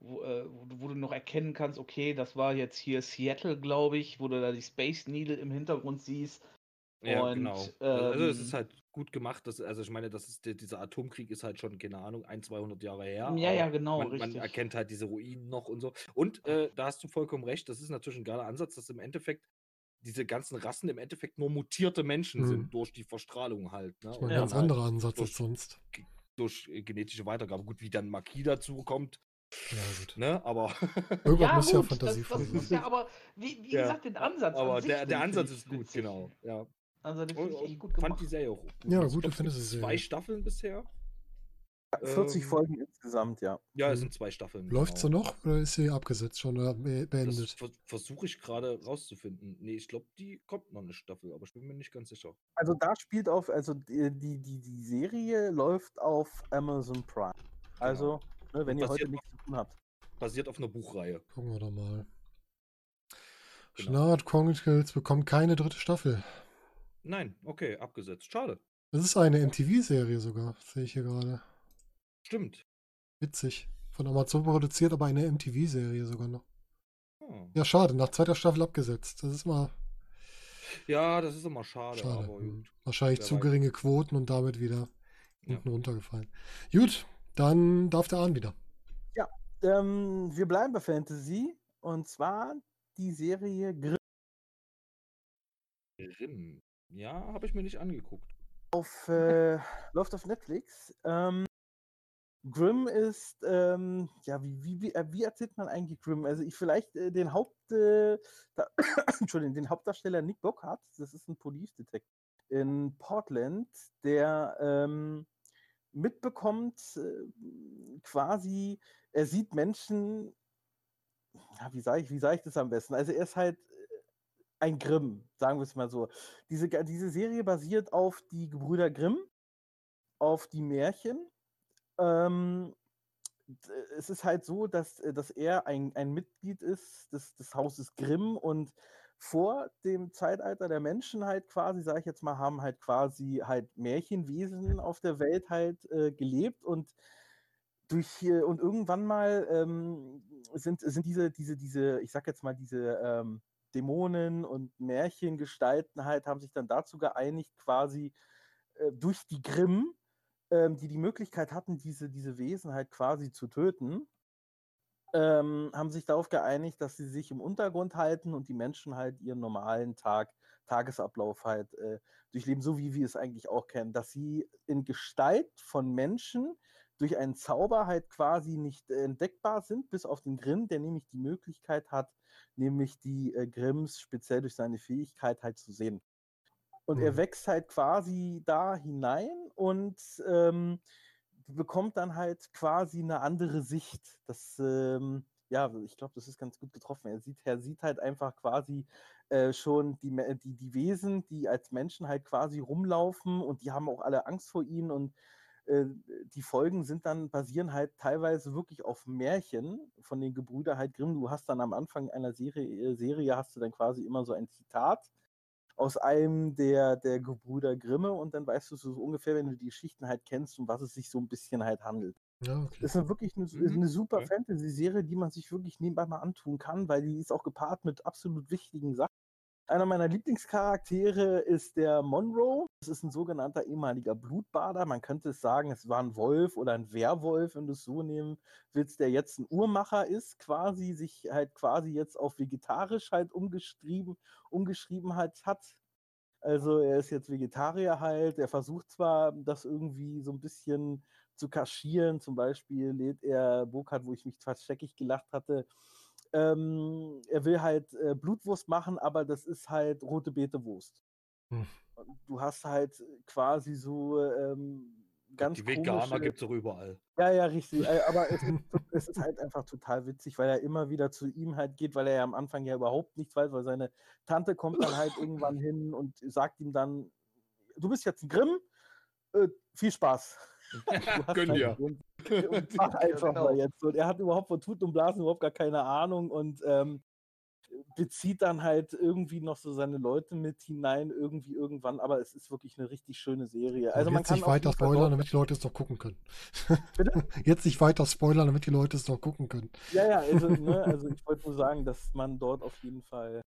wo, äh, wo, du- wo du noch erkennen kannst, okay, das war jetzt hier Seattle, glaube ich, wo du da die Space Needle im Hintergrund siehst.
Ja,
Und,
genau. Also also es
ähm,
ist halt gut gemacht. Dass, also ich meine, das ist, der- dieser Atomkrieg ist halt schon, keine Ahnung, ein, 200 Jahre her.
Ja, ja, genau,
man, man erkennt halt diese Ruinen noch und so. Und äh, da hast du vollkommen recht, das ist natürlich ein geiler Ansatz, dass im Endeffekt diese ganzen Rassen im Endeffekt nur mutierte Menschen
Mhm.
sind durch die Verstrahlung halt. Ne?
Das war ein
Ja.
ganz
halt
anderer Ansatz als sonst.
durch äh, genetische Weitergabe. Gut, wie dann Magie dazu kommt,
Ja, gut.
ne? Aber
Irgendwann muss ja
gut,
fantasievoll
das, das ist
sein.
ja aber, wie, wie
Ja,
gesagt, den Ansatz.
aber
an
der, der Ansatz ist gut,
witzig.
genau. Ja.
Also den finde ich echt gut
fand
gemacht.
die Serie auch gut.
Ja,
Also ich
gute Fantasy-Serie.
Zwei Staffeln bisher.
40
Ähm,
Folgen insgesamt, ja.
Ja, es
Mhm.
sind zwei Staffeln.
Läuft sie
genau.
noch oder ist sie abgesetzt schon oder beendet?
ver versuche ich gerade rauszufinden. Nee, ich glaube, die kommt noch eine Staffel, aber ich bin mir nicht ganz sicher.
Also da spielt auf, also die, die, die, die Serie läuft auf Amazon Prime. Also, ne, wenn ihr heute nichts zu tun habt.
Basiert auf einer Buchreihe.
Gucken wir doch mal.
Genau.
Schnarrt Chronicles bekommt keine dritte Staffel.
Nein, okay, abgesetzt. Schade.
Das ist eine MTV-Serie sogar, sehe ich hier gerade.
Stimmt.
Witzig. Von Amazon produziert, aber eine MTV-Serie sogar noch.
Hm.
Ja, schade, nach zweiter Staffel abgesetzt. Das ist mal
Ja, das ist immer schade,
schade.
aber
Hm.
gut.
Wahrscheinlich zu geringe Quoten und damit wieder
Ja.
unten runtergefallen. Gut, dann darf der Ahn wieder.
Ähm, wir bleiben bei Fantasy und zwar die Serie Grimm
Grimm. Ja, habe ich mir nicht angeguckt.
auf, äh, läuft auf Netflix. Ähm, Grimm ist, ähm, ja, wie, wie, wie, äh, wie erzählt man eigentlich Grimm? Also ich vielleicht äh, den Haupt, äh, da, Entschuldigung, den Hauptdarsteller Nick Bockhart, das ist ein Police Detective in Portland, der ähm, mitbekommt, äh, quasi, er sieht Menschen, ja, wie sage ich, wie ich das am besten? Also er ist halt äh, ein Grimm, sagen wir es mal so. Diese, diese Serie basiert auf die Gebrüder Grimm, auf die Märchen. Ähm, es ist halt so, dass, äh, dass er ein, ein Mitglied ist des, des Hauses Grimm und vor dem Zeitalter der Menschen halt quasi, sage ich jetzt mal, haben halt quasi halt Märchenwesen auf der Welt halt äh, gelebt und durch hier und irgendwann mal ähm, sind, sind diese, diese, diese, ich sag jetzt mal, diese ähm, Dämonen und Märchengestalten halt, haben sich dann dazu geeinigt, quasi äh, durch die Grimm, ähm, die die Möglichkeit hatten, diese, diese Wesen halt quasi zu töten, ähm, haben sich darauf geeinigt, dass sie sich im Untergrund halten und die Menschen halt ihren normalen Tag, Tagesablauf halt äh, durchleben, so wie wir es eigentlich auch kennen, dass sie in Gestalt von Menschen durch einen Zauber halt quasi nicht äh, entdeckbar sind, bis auf den Grimm, der nämlich die Möglichkeit hat, nämlich die äh, Grimms speziell durch seine Fähigkeit halt zu sehen. Und er
Mhm.
wächst halt quasi da hinein und ähm, bekommt dann halt quasi eine andere Sicht. Das, ähm, ja, ich glaube, das ist ganz gut getroffen. Er sieht, er sieht halt einfach quasi äh, schon die, die, die Wesen, die als Menschen halt quasi rumlaufen und die haben auch alle Angst vor ihnen und äh, die Folgen sind dann, basieren halt teilweise wirklich auf Märchen von den Gebrüder halt Grimm. Du hast dann am Anfang einer Serie, äh, Serie hast du dann quasi immer so ein Zitat aus einem der, der Gebrüder Grimme und dann weißt du so ungefähr, wenn du die Geschichten halt kennst, um was es sich so ein bisschen halt handelt.
Ja, okay.
Ist eine wirklich eine, ist
Mhm,
eine super
okay.
Fantasy-Serie, die man sich wirklich nebenbei mal antun kann, weil die ist auch gepaart mit absolut wichtigen Sachen. Einer meiner Lieblingscharaktere ist der Monroe. Das ist ein sogenannter ehemaliger Blutbader. Man könnte es sagen, es war ein Wolf oder ein Werwolf, wenn du es so nehmen willst, der jetzt ein Uhrmacher ist, quasi, sich halt quasi jetzt auf vegetarisch halt umgeschrieben, umgeschrieben halt hat. Also er ist jetzt Vegetarier halt. Er versucht zwar, das irgendwie so ein bisschen zu kaschieren. Zum Beispiel lädt er Burkhardt, wo ich mich fast scheckig gelacht hatte. Ähm, er will halt äh, Blutwurst machen, aber das ist halt rote Beetewurst.
Hm.
Du hast halt quasi so ähm, ganz
Die Veganer gibt es auch überall.
ja, ja, richtig. Aber es ist, es ist halt einfach total witzig, weil er immer wieder zu ihm halt geht, weil er ja am Anfang ja überhaupt nichts weiß, weil seine Tante kommt dann halt irgendwann hin und sagt ihm dann, du bist jetzt ein Grimm, äh, viel Spaß.
Gönn
halt
dir.
Und, und mach
Ja,
einfach
genau.
mal jetzt. Und er hat überhaupt von Tut und Blasen überhaupt gar keine Ahnung und ähm, bezieht dann halt irgendwie noch so seine Leute mit hinein, irgendwie irgendwann, aber es ist wirklich eine richtig schöne Serie. Also man
jetzt
kann
nicht weiter spoilern, damit die Leute es noch gucken können.
Bitte?
Jetzt nicht weiter spoilern, damit die Leute es noch gucken können.
Ja, ja, also, ne, also ich wollte nur sagen, dass man dort auf jeden Fall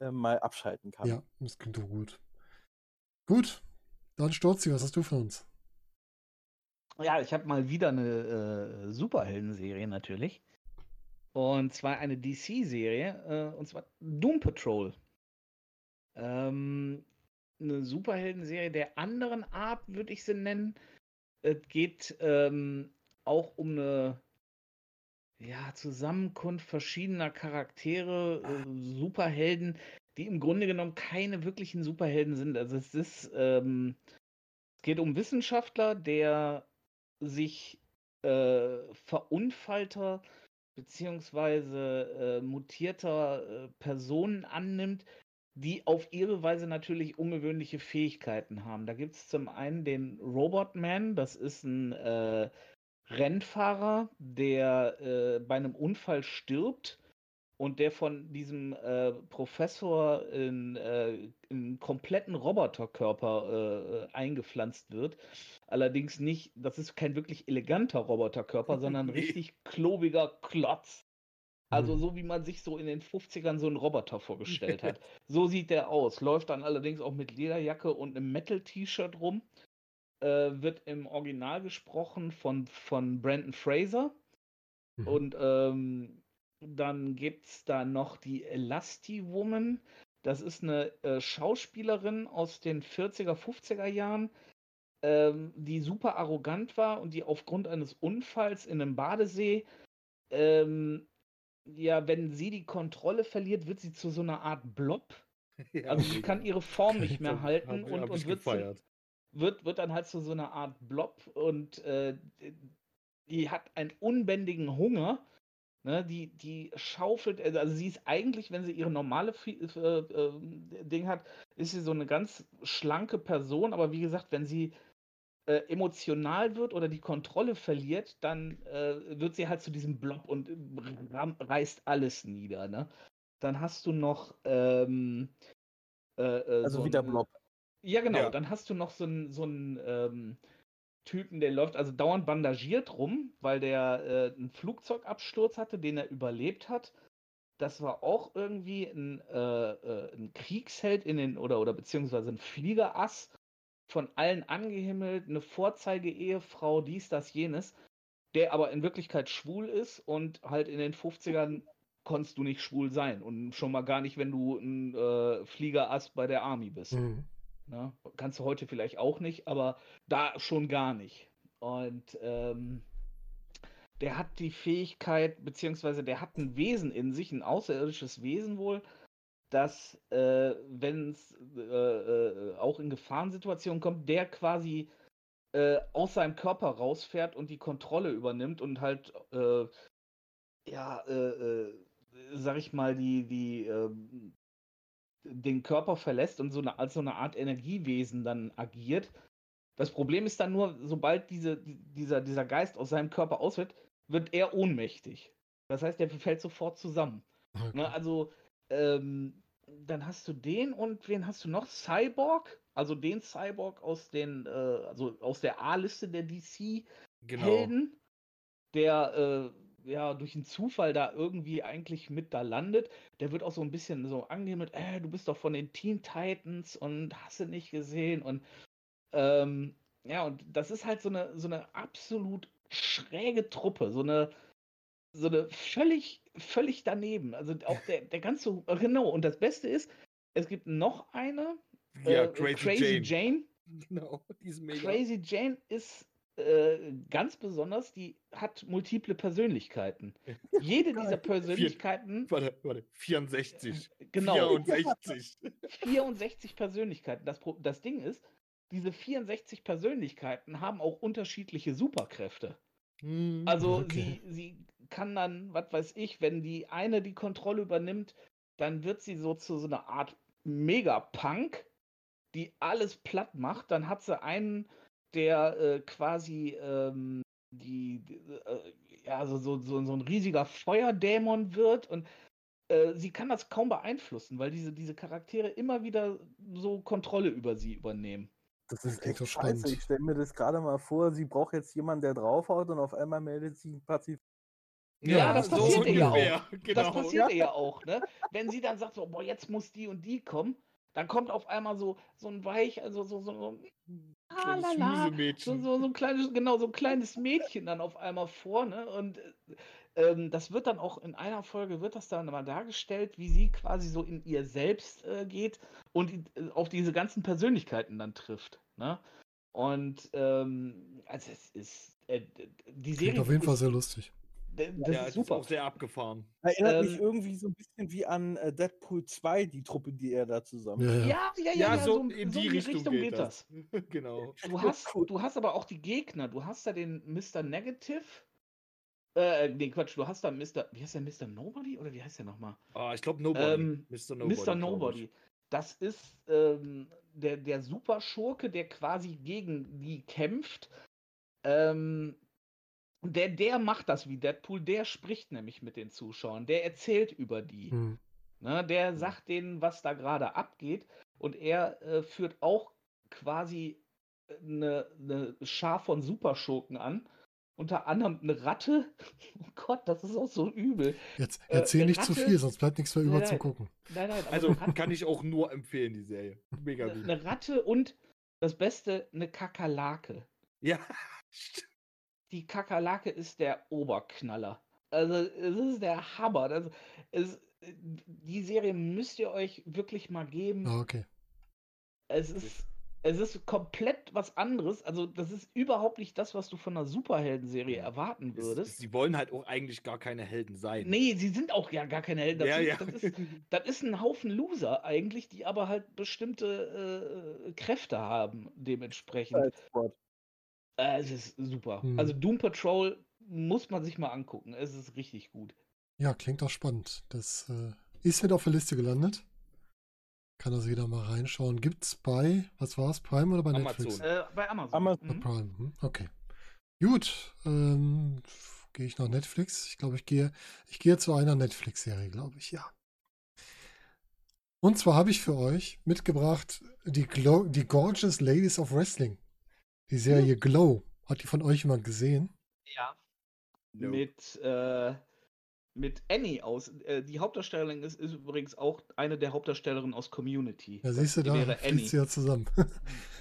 äh, mal abschalten kann.
Ja, das klingt doch gut. Gut, dann Sturzi, was hast du für uns?
Ja, ich habe mal wieder eine äh, Superhelden-Serie natürlich. Und zwar eine DC-Serie, äh, und zwar Doom Patrol. Ähm, eine Superhelden-Serie der anderen Art, würde ich sie nennen. Es geht ähm, auch um eine ja, Zusammenkunft verschiedener Charaktere, äh, Superhelden, die im Grunde genommen keine wirklichen Superhelden sind. Also es ist, ähm, es geht um Wissenschaftler, der sich äh, verunfallter beziehungsweise äh, mutierter äh, Personen annimmt, die auf ihre Weise natürlich ungewöhnliche Fähigkeiten haben. Da gibt es zum einen den Robotman, das ist ein äh, Rennfahrer, der äh, bei einem Unfall stirbt und der von diesem äh, Professor in, äh, in einen kompletten Roboterkörper äh, eingepflanzt wird. Allerdings nicht, das ist kein wirklich eleganter Roboterkörper, sondern ein
Nee.
richtig klobiger Klotz. Also
Mhm.
so wie man sich so in den 50ern so einen Roboter vorgestellt hat. So sieht der aus. Läuft dann allerdings auch mit Lederjacke und einem Metal-T-Shirt rum. Äh, wird im Original gesprochen von, von Brandon Fraser.
Mhm.
Und ähm, dann gibt es da noch die Elasti Woman. Das ist eine äh, Schauspielerin aus den 40er, 50er Jahren, ähm, die super arrogant war und die aufgrund eines Unfalls in einem Badesee, ähm, ja, wenn sie die Kontrolle verliert, wird sie zu so einer Art Blob.
Ja,
Also sie kann ihre Form nicht mehr halten
hab-
und,
hab
und wird, zu, wird, wird dann halt zu so einer Art Blob und äh, die hat einen unbändigen Hunger. Ne, die, die schaufelt, also sie ist eigentlich, wenn sie ihre normale äh, äh, Ding hat, ist sie so eine ganz schlanke Person, aber wie gesagt, wenn sie äh, emotional wird oder die Kontrolle verliert, dann äh, wird sie halt zu diesem Blob und ram- reißt alles nieder. Ne? Dann hast du noch ähm, äh, äh,
Also
so
wieder
ein-
Blob.
ja, genau.
Ja.
Dann hast du noch so einen so ähm, Typen, der läuft also dauernd bandagiert rum, weil der äh, einen Flugzeugabsturz hatte, den er überlebt hat. Das war auch irgendwie ein, äh, äh, ein Kriegsheld in den oder oder beziehungsweise ein Fliegerass von allen angehimmelt, eine Vorzeige-Ehefrau, dies, das, jenes, der aber in Wirklichkeit schwul ist und halt in den 50ern konntest du nicht schwul sein und schon mal gar nicht, wenn du ein äh, Fliegerass bei der Army bist.
Mhm.
Ne? Kannst du heute vielleicht auch nicht, aber da schon gar nicht. Und ähm, der hat die Fähigkeit, beziehungsweise der hat ein Wesen in sich, ein außerirdisches Wesen wohl, dass, äh, wenn es äh, äh, auch in Gefahrensituationen kommt, der quasi äh, aus seinem Körper rausfährt und die Kontrolle übernimmt und halt, äh, ja, äh, sag ich mal, die, die, ähm, den Körper verlässt und so eine, als so eine Art Energiewesen dann agiert. Das Problem ist dann nur, sobald diese, dieser, dieser Geist aus seinem Körper ausfällt, wird er ohnmächtig. Das heißt, er fällt sofort zusammen.
Okay.
Ne, also, ähm, dann hast du den und wen hast du noch? Cyborg, also den Cyborg aus den, äh, also aus der A-Liste der DC
Genau.
Der äh, ja durch einen Zufall da irgendwie eigentlich mit da landet. Der wird auch so ein bisschen so angehimmelt, äh, du bist doch von den Teen Titans und hast du nicht gesehen und ähm, ja, und das ist halt so eine, so eine absolut schräge Truppe, so eine, so eine völlig, völlig daneben. Also auch der, der ganze, genau, und das Beste ist, es gibt noch eine,
Ja,
äh,
Crazy, Jane.
Jane.
Genau, die ist mega.
Crazy Jane ist äh, ganz besonders, die hat multiple Persönlichkeiten. Jede dieser Persönlichkeiten,
Warte, warte, 64.
genau,
64.
64 Persönlichkeiten. Das, das Ding ist, diese 64 Persönlichkeiten haben auch unterschiedliche Superkräfte.
Hm.
Also
Okay.
sie, sie kann dann, was weiß ich, wenn die eine die Kontrolle übernimmt, dann wird sie so zu so einer Art Megapunk, die alles platt macht. Dann hat sie einen, der äh, quasi ähm, die, die, äh, ja, so, so, so, so ein riesiger Feuerdämon wird und äh, sie kann das kaum beeinflussen, weil diese, diese Charaktere immer wieder so Kontrolle über sie übernehmen.
Das
Das
ist echt scheiße.
spannend.
Ich stelle mir das gerade mal vor, sie braucht jetzt jemanden, der draufhaut und auf einmal meldet sich ein Pazifist.
Ja, das passiert ihr ja Das
Genau.
passiert ihr ja auch, ne? Wenn sie dann sagt, so, boah, jetzt muss die und die kommen, dann kommt auf einmal so, so ein weich, also so, so, so, ah, so, so, so ein kleines, genau, so ein kleines Mädchen dann auf einmal vor, ne? Und äh, ähm, das wird dann auch in einer Folge, wird das dann mal dargestellt, wie sie quasi so in ihr selbst äh, geht und äh, auf diese ganzen Persönlichkeiten dann trifft, ne? Und ähm, also es ist, äh, die Serie
Klingt auf jeden Fall sehr lustig.
D- Das
ja,
ist super.
auch sehr abgefahren.
Erinnert mich
Ähm,
irgendwie so ein bisschen wie an äh, Deadpool 2, die Truppe, die er da zusammen.
Ja, ja.
Ja, ja, ja,
Ja,
ja,
so
so,
in
so
die Richtung, geht
das.
das. genau.
Du hast, du hast aber auch die Gegner. Du hast da den Mr. Negative. Äh, nee, Quatsch, du hast da Mr. Wie heißt der Mr. Nobody? Oder wie heißt der nochmal?
Ah, ich glaube Nobody.
Ähm,
Mr. Nobody.
Mr. Nobody. Das ist ähm, der, der Superschurke, der quasi gegen die kämpft. Ähm, der, der macht das wie Deadpool, der spricht nämlich mit den Zuschauern, der erzählt über die.
Hm.
Ne, der sagt denen, was da gerade abgeht. Und er äh, führt auch quasi eine, eine Schar von Superschurken an. Unter anderem eine Ratte. Oh Gott, das ist auch so übel.
Jetzt
Äh,
erzähl nicht zu
Ratte-
viel, sonst bleibt nichts mehr über
Nein,
zum
nein.
Gucken.
Nein, nein,
Also kann ich auch nur empfehlen, die Serie. Mega gut.
eine Ratte und das Beste, eine Kakerlake.
Ja.
Die Kakerlake ist der Oberknaller. Also, es ist der Hammer. Das, es, die Serie müsst ihr euch wirklich mal geben.
Ah, okay.
Es ist, es ist komplett was anderes. Also, das ist überhaupt nicht das, was du von einer Superhelden-Serie erwarten
Es-
würdest.
Sie wollen halt auch eigentlich gar keine Helden sein.
Nee, sie sind auch ja gar keine Helden. Das,
ja,
sind,
ja.
Das, ist, das ist ein Haufen Loser eigentlich, die aber halt bestimmte äh, Kräfte haben, dementsprechend. Äh, es ist super.
Hm.
Also, Doom Patrol muss man sich mal angucken. Es ist richtig gut.
Ja, klingt auch spannend. Das äh, ist mit auf der Liste gelandet. Kann also jeder mal reinschauen. Gibt's bei, was war es, Prime oder bei Netflix?
Amazon.
Äh, bei Amazon.
Amazon.
Bei
Mhm.
Prime, hm, okay. Gut, ähm, gehe ich nach Netflix? Ich glaube, ich gehe, ich gehe zu einer Netflix-Serie, glaube ich, ja. Und zwar habe ich für euch mitgebracht die, Glow, die Gorgeous Ladies of Wrestling. Die Serie Glow. Hat die von euch jemand gesehen?
Ja.
No.
Mit, äh, mit Annie aus. Äh, die Hauptdarstellerin ist, ist übrigens auch eine der Hauptdarstellerinnen aus Community.
Ja, siehst du, da
wäre Annie.
fließt sie ja zusammen.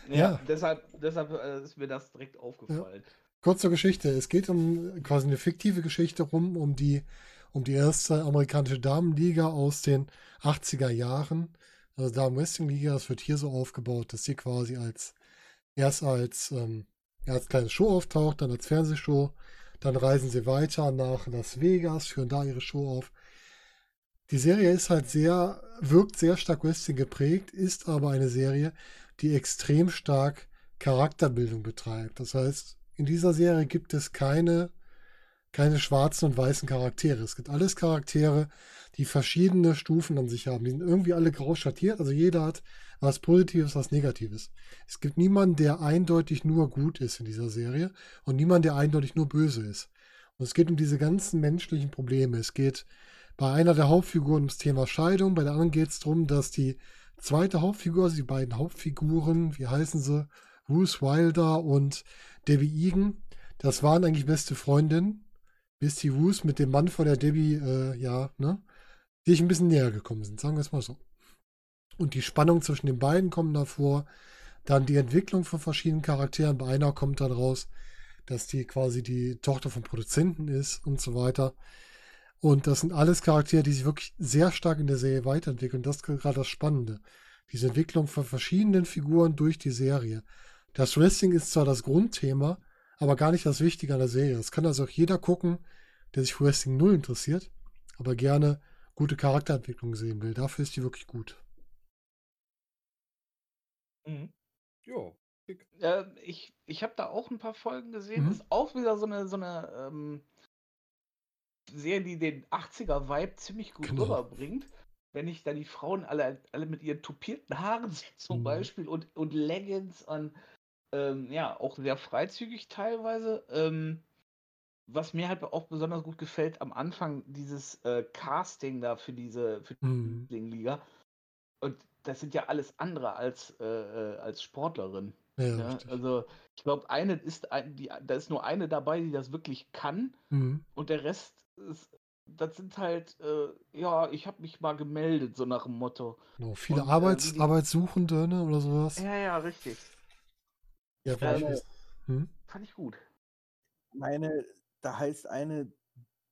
Ja,
ja.
deshalb, deshalb äh, ist mir das direkt aufgefallen.
Kurze Geschichte. Es geht um quasi eine fiktive Geschichte rum, um die, um die erste amerikanische Damenliga aus den 80er Jahren. Also Damen-Wrestling-Liga, das wird hier so aufgebaut, dass sie quasi als erst als, ähm, als kleine Show auftaucht, dann als Fernsehshow, dann reisen sie weiter nach Las Vegas, führen da ihre Show auf. Die Serie ist halt sehr, wirkt sehr stark Wrestling geprägt, ist aber eine Serie, die extrem stark Charakterbildung betreibt. Das heißt, in dieser Serie gibt es keine, keine schwarzen und weißen Charaktere. Es gibt alles Charaktere, die verschiedene Stufen an sich haben. Die sind irgendwie alle grau schattiert. Also jeder hat was Positives, was Negatives. Es gibt niemanden, der eindeutig nur gut ist in dieser Serie und niemanden, der eindeutig nur böse ist. Und es geht um diese ganzen menschlichen Probleme. Es geht bei einer der Hauptfiguren ums Thema Scheidung, bei der anderen geht es darum, dass die zweite Hauptfigur, also die beiden Hauptfiguren, wie heißen sie, Bruce Wilder und Debbie Egan, das waren eigentlich beste Freundinnen, bis die Bruce mit dem Mann von der Debbie, äh, ja, ne, sich ein bisschen näher gekommen sind, sagen wir es mal so. Und die Spannung zwischen den beiden kommen davor, dann die Entwicklung von verschiedenen Charakteren. Bei einer kommt dann raus, dass die quasi die Tochter vom Produzenten ist und so weiter. Und das sind alles Charaktere, die sich wirklich sehr stark in der Serie weiterentwickeln. Das ist gerade das Spannende. Diese Entwicklung von verschiedenen Figuren durch die Serie. Das Wrestling ist zwar das Grundthema, aber gar nicht das Wichtige an der Serie. Das kann also auch jeder gucken, der sich für Wrestling null interessiert, aber gerne gute Charakterentwicklung sehen will. Dafür ist die wirklich gut.
Mhm.
Ja.
Äh, ich ich habe da auch ein paar Folgen gesehen.
Mhm.
Ist auch wieder so eine, so eine ähm, Serie, die den 80er-Vibe ziemlich gut
Genau.
rüberbringt. Wenn ich da die Frauen alle, alle mit ihren tupierten Haaren sehe, zum
Mhm.
Beispiel, und, und Leggings und ähm, ja, auch sehr freizügig teilweise. Ähm, was mir halt auch besonders gut gefällt, am Anfang dieses äh, Casting da für diese für die
Mhm.
Liga. Und das sind ja alles andere als, äh, äh, als Sportlerin.
Ja,
Ja,
richtig.
also ich glaube, eine ist ein, die, da ist nur eine dabei, die das wirklich kann,
Mhm.
und der Rest ist, das sind halt, äh, ja, ich habe mich mal gemeldet, so nach dem Motto.
Genau. Viele
Und, äh,
Arbeits
wie die-
Arbeitssuchende ne, oder sowas.
Ja, ja, richtig.
Ja,
Ich
weil ich
meine-.
Hm?
Fand ich gut.
Meine, da heißt eine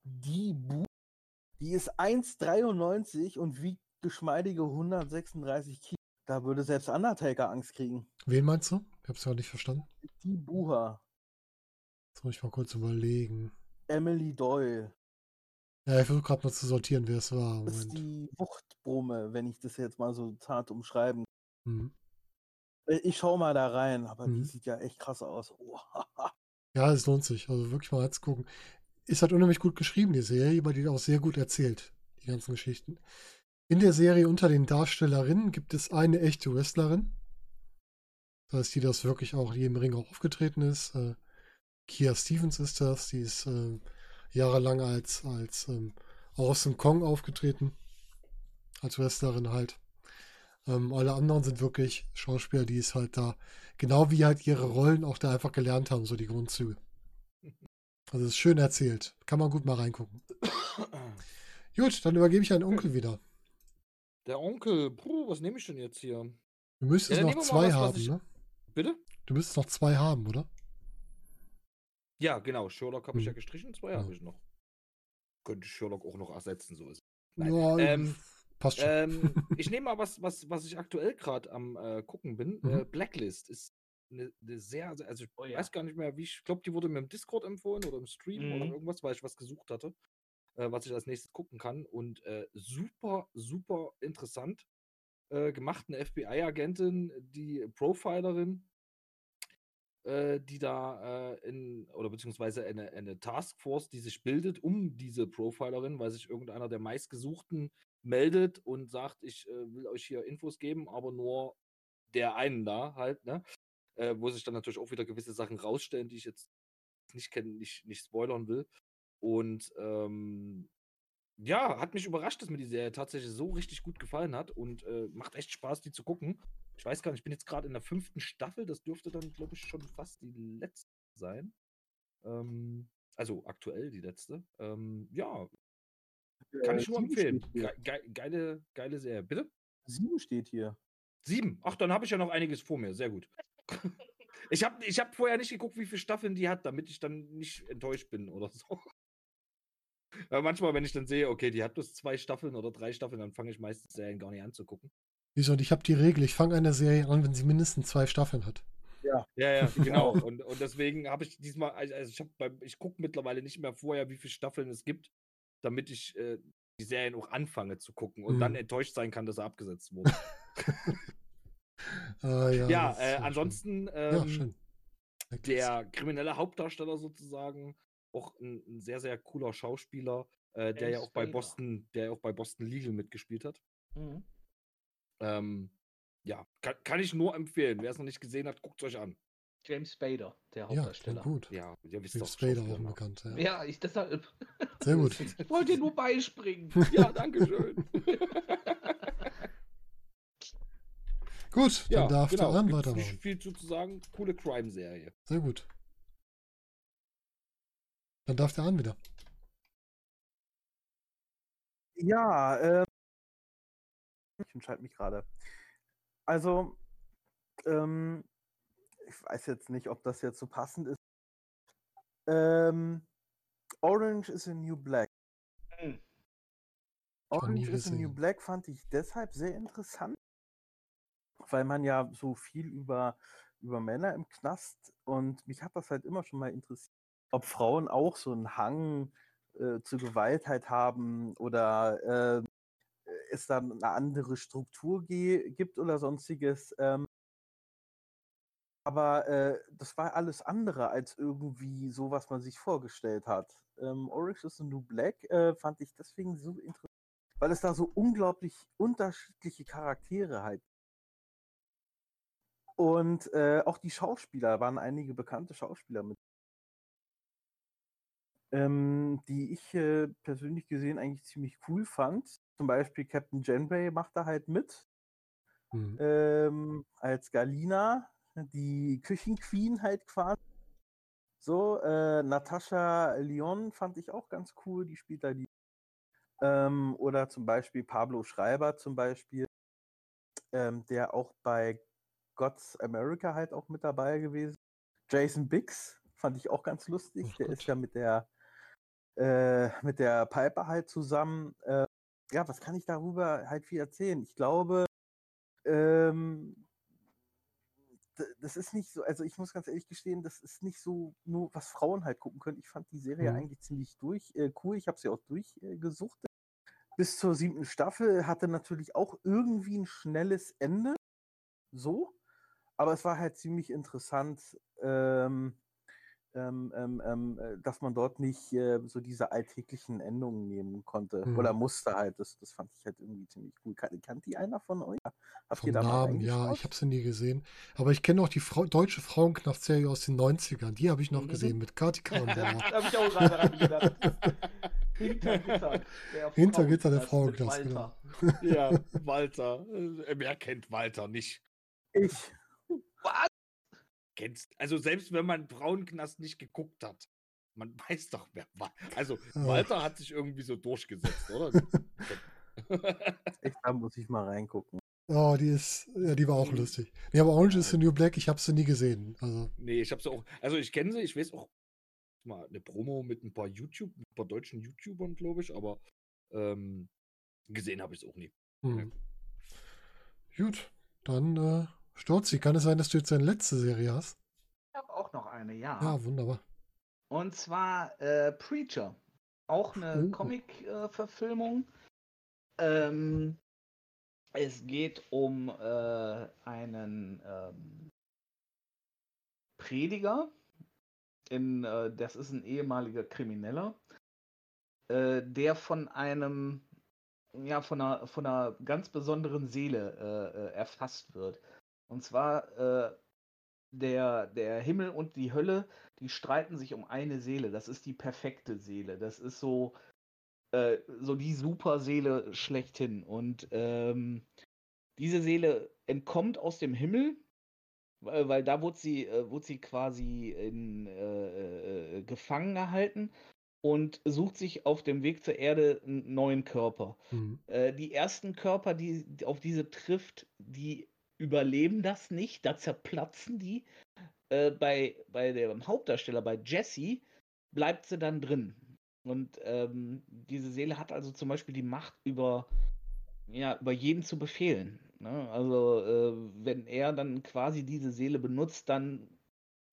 die Bu, die ist 1,93 und wiegt geschmeidige 136 Kilo. Da würde selbst Undertaker Angst kriegen.
Wen meinst du? Ich hab's ja nicht verstanden.
Die Buha.
Jetzt muss ich mal kurz überlegen.
Emily Doyle.
Ja, ich versuche gerade mal zu sortieren, wer es war.
Das ist die Wuchtbrumme, wenn ich das jetzt mal so zart umschreiben.
Mhm.
Äh, Ich schau mal da rein, aber die
Mhm.
sieht ja echt krass aus. Oh,
Ja, es lohnt sich. Also wirklich mal reinzugucken. Ist halt unheimlich gut geschrieben, die Serie, aber die auch sehr gut erzählt, die ganzen Geschichten. In der Serie unter den Darstellerinnen gibt es eine echte Wrestlerin. Das heißt, die das wirklich auch, die im Ring auch aufgetreten ist. Äh, Kia Stevens ist das. Die ist äh, jahrelang als, als ähm, Awesome Kong aufgetreten. Als Wrestlerin halt. Ähm, alle anderen sind wirklich Schauspieler, die es halt da, genau wie halt ihre Rollen auch da einfach gelernt haben, so die Grundzüge. Also es ist schön erzählt. Kann man gut mal reingucken. Gut, dann übergebe ich an den Onkel wieder.
Der Onkel, puh, was nehme ich denn jetzt hier?
Du müsstest
Ja,
noch zwei
was, was
haben,
ich-
ne?
Bitte?
Du müsstest noch zwei haben, oder?
Ja, genau. Sherlock habe ich ja
Hm.
gestrichen, zwei
Ja.
habe ich noch. Könnte Sherlock auch noch ersetzen, so ist es. Nein,
Ja,
ähm,
passt schon.
Ähm, ich nehme mal was, was, was ich aktuell gerade am äh, gucken bin.
Mhm.
Äh, Blacklist ist eine, eine sehr, sehr, also ich
Oh ja.
weiß gar nicht mehr, wie ich, glaube, die wurde mir im Discord empfohlen oder im Stream oder
Mhm.
irgendwas, weil ich was gesucht hatte, äh, was ich als nächstes gucken kann. Und äh, super, super interessant äh, gemacht. Eine FBI-Agentin, die Profilerin, äh, die da äh, in, oder beziehungsweise eine, eine Taskforce, die sich bildet um diese Profilerin, weil sich irgendeiner der meistgesuchten meldet und sagt, ich äh, will euch hier Infos geben, aber nur der einen da halt, ne? Äh, wo sich dann natürlich auch wieder gewisse Sachen rausstellen, die ich jetzt nicht kenne, nicht, nicht spoilern will. Und ähm, ja, hat mich überrascht, dass mir die Serie tatsächlich so richtig gut gefallen hat und äh, macht echt Spaß, die zu gucken. Ich weiß gar nicht, ich bin jetzt gerade in der fünften Staffel, das dürfte dann, glaube ich, schon fast die letzte sein. Ähm, also aktuell die letzte. Ähm, ja, kann
Äh,
ich nur
sieben
empfehlen. Ge geile, geile Serie. Bitte?
Sieben steht hier.
Sieben. Ach, dann habe ich ja noch einiges vor mir. Sehr gut. Ich habe ich hab vorher nicht geguckt, wie viele Staffeln die hat, damit ich dann nicht enttäuscht bin oder so. Weil manchmal, wenn ich dann sehe, okay, die hat bloß zwei Staffeln oder drei Staffeln, dann fange ich meistens Serien gar nicht an zu gucken.
Wieso? Und ich habe die Regel, ich fange eine Serie an, wenn sie mindestens zwei Staffeln hat.
Ja, ja, genau. und, und deswegen habe ich diesmal, also also ich, hab ich gucke mittlerweile nicht mehr vorher, wie viele Staffeln es gibt, damit ich äh, die Serien auch anfange zu gucken und dann
Mhm.
enttäuscht sein kann, dass er abgesetzt wurde.
Äh, ja,
ja, äh, ansonsten
Ja,
ähm,
schön.
der kriminelle Hauptdarsteller sozusagen, auch ein, ein sehr, sehr cooler Schauspieler, äh, der ja auch bei. Boston, der auch bei Boston Legal mitgespielt hat.
Mhm.
Ähm, ja, kann, kann ich nur empfehlen. Wer es noch nicht gesehen hat, guckt es euch an.
James Spader, der
Ja,
Hauptdarsteller.
gut.
Ja, ihr wisst
James Spader auch
mag.
bekannt. Ja.
Ja, ich deshalb.
Sehr gut.
Ich wollte dir nur beispringen.
Ja, danke schön.
Gut, dann
ja,
darf
genau.
der Arm weitermachen.
Nicht viel zu, zu sagen. Coole Crime-Serie.
Sehr gut. Dann darf der Arm wieder.
Ja, ähm, ich entscheide mich gerade. Also, ähm, ich weiß jetzt nicht, ob das jetzt so passend ist. Ähm, Orange is a New Black.
Hm.
Orange is a New. Black fand ich deshalb sehr interessant, weil man ja so viel über, über Männer im Knast und mich hat das halt immer schon mal interessiert, ob Frauen auch so einen Hang äh, zur Gewaltheit haben oder äh, es da eine andere Struktur gibt oder sonstiges. Ähm, aber äh, das war alles andere als irgendwie so, was man sich vorgestellt hat. Ähm, Orange is the New Black äh, fand ich deswegen so interessant, weil es da so unglaublich unterschiedliche Charaktere halt. Und äh, auch die Schauspieler waren einige bekannte Schauspieler mit. Ähm, die ich äh, persönlich gesehen eigentlich ziemlich cool fand. Zum Beispiel Captain Janeway macht da halt mit
Hm.
ähm, als Galina, die Küchenqueen halt quasi. So, äh, Natascha Lyon fand ich auch ganz cool, die spielt da die. Ähm, oder zum Beispiel Pablo Schreiber zum Beispiel, ähm, der auch bei God's America halt auch mit dabei gewesen. Jason Biggs fand ich auch ganz lustig,
Ach
der ist ja mit der äh, mit der Piper halt zusammen. Äh, ja, was kann ich darüber halt viel erzählen? Ich glaube, ähm, das ist nicht so, also ich muss ganz ehrlich gestehen, das ist nicht so nur, was Frauen halt gucken können. Ich fand die Serie
Mhm.
eigentlich ziemlich durch, äh, cool. Ich habe sie auch durchgesucht. Äh, bis zur siebten Staffel hatte natürlich auch irgendwie ein schnelles Ende. So. Aber es war halt ziemlich interessant, ähm, ähm, ähm, ähm, äh, dass man dort nicht äh, so diese alltäglichen Endungen nehmen konnte.
Mhm.
Oder musste halt. Das, das fand ich halt irgendwie ziemlich cool. Kan kannt die einer von euch? Habt
Vom
ihr da mal
Namen, ja, ich habe sie nie gesehen. Aber ich kenne auch die Frau, deutsche Frauenknaft-Serie aus den 90ern. Die habe ich noch
Mhm.
gesehen mit Kati Karrenbauer.
Da habe ich auch gerade gedacht. Hinter Gitter. Der
Hinter Gitter der
Frauenknast mit
Frauenknast,
Walter.
Ja, Walter. Äh, Wer kennt Walter nicht?
Ich.
Kennst, also selbst wenn man Frauenknast nicht geguckt hat, man weiß doch, wer war. Also
Ach.
Walter hat sich irgendwie so durchgesetzt, oder?
Da muss ich mal reingucken.
Oh, die ist, ja, die war auch
Mhm.
lustig. Nee, aber Orange is the New Black, ich habe sie nie gesehen. Also,
nee, ich habe sie auch. Also ich kenne sie, ich weiß auch mal eine Promo mit ein paar YouTube, ein paar deutschen YouTubern, glaube ich, aber ähm, gesehen habe ich es auch nie.
hm. Gut, dann äh, Storzi, kann es sein, dass du jetzt deine letzte Serie hast?
Ich habe auch noch eine, ja.
Ja, wunderbar.
Und zwar äh, Preacher. Auch eine
Oh.
Comic-Verfilmung. ähm, es geht um äh, einen ähm, Prediger. In, äh, das ist ein ehemaliger Krimineller, äh, der von einem, ja, von einer, von einer ganz besonderen Seele äh, äh, erfasst wird. Und zwar äh, der, der Himmel und die Hölle die streiten sich um eine Seele. Das ist die perfekte Seele. Das ist so, äh, so die Superseele schlechthin. Und ähm, diese Seele entkommt aus dem Himmel, weil, weil da wurde sie, äh, wurde sie quasi in, äh, äh, gefangen gehalten und sucht sich auf dem Weg zur Erde einen neuen Körper.
Hm.
Äh, die ersten Körper, die auf diese trifft, die überleben das nicht, da zerplatzen die. Äh, bei, bei dem Hauptdarsteller, bei Jesse, bleibt sie dann drin. Und ähm, diese Seele hat also zum Beispiel die Macht über, ja, über jeden zu befehlen. Ne? Also äh, wenn er dann quasi diese Seele benutzt, dann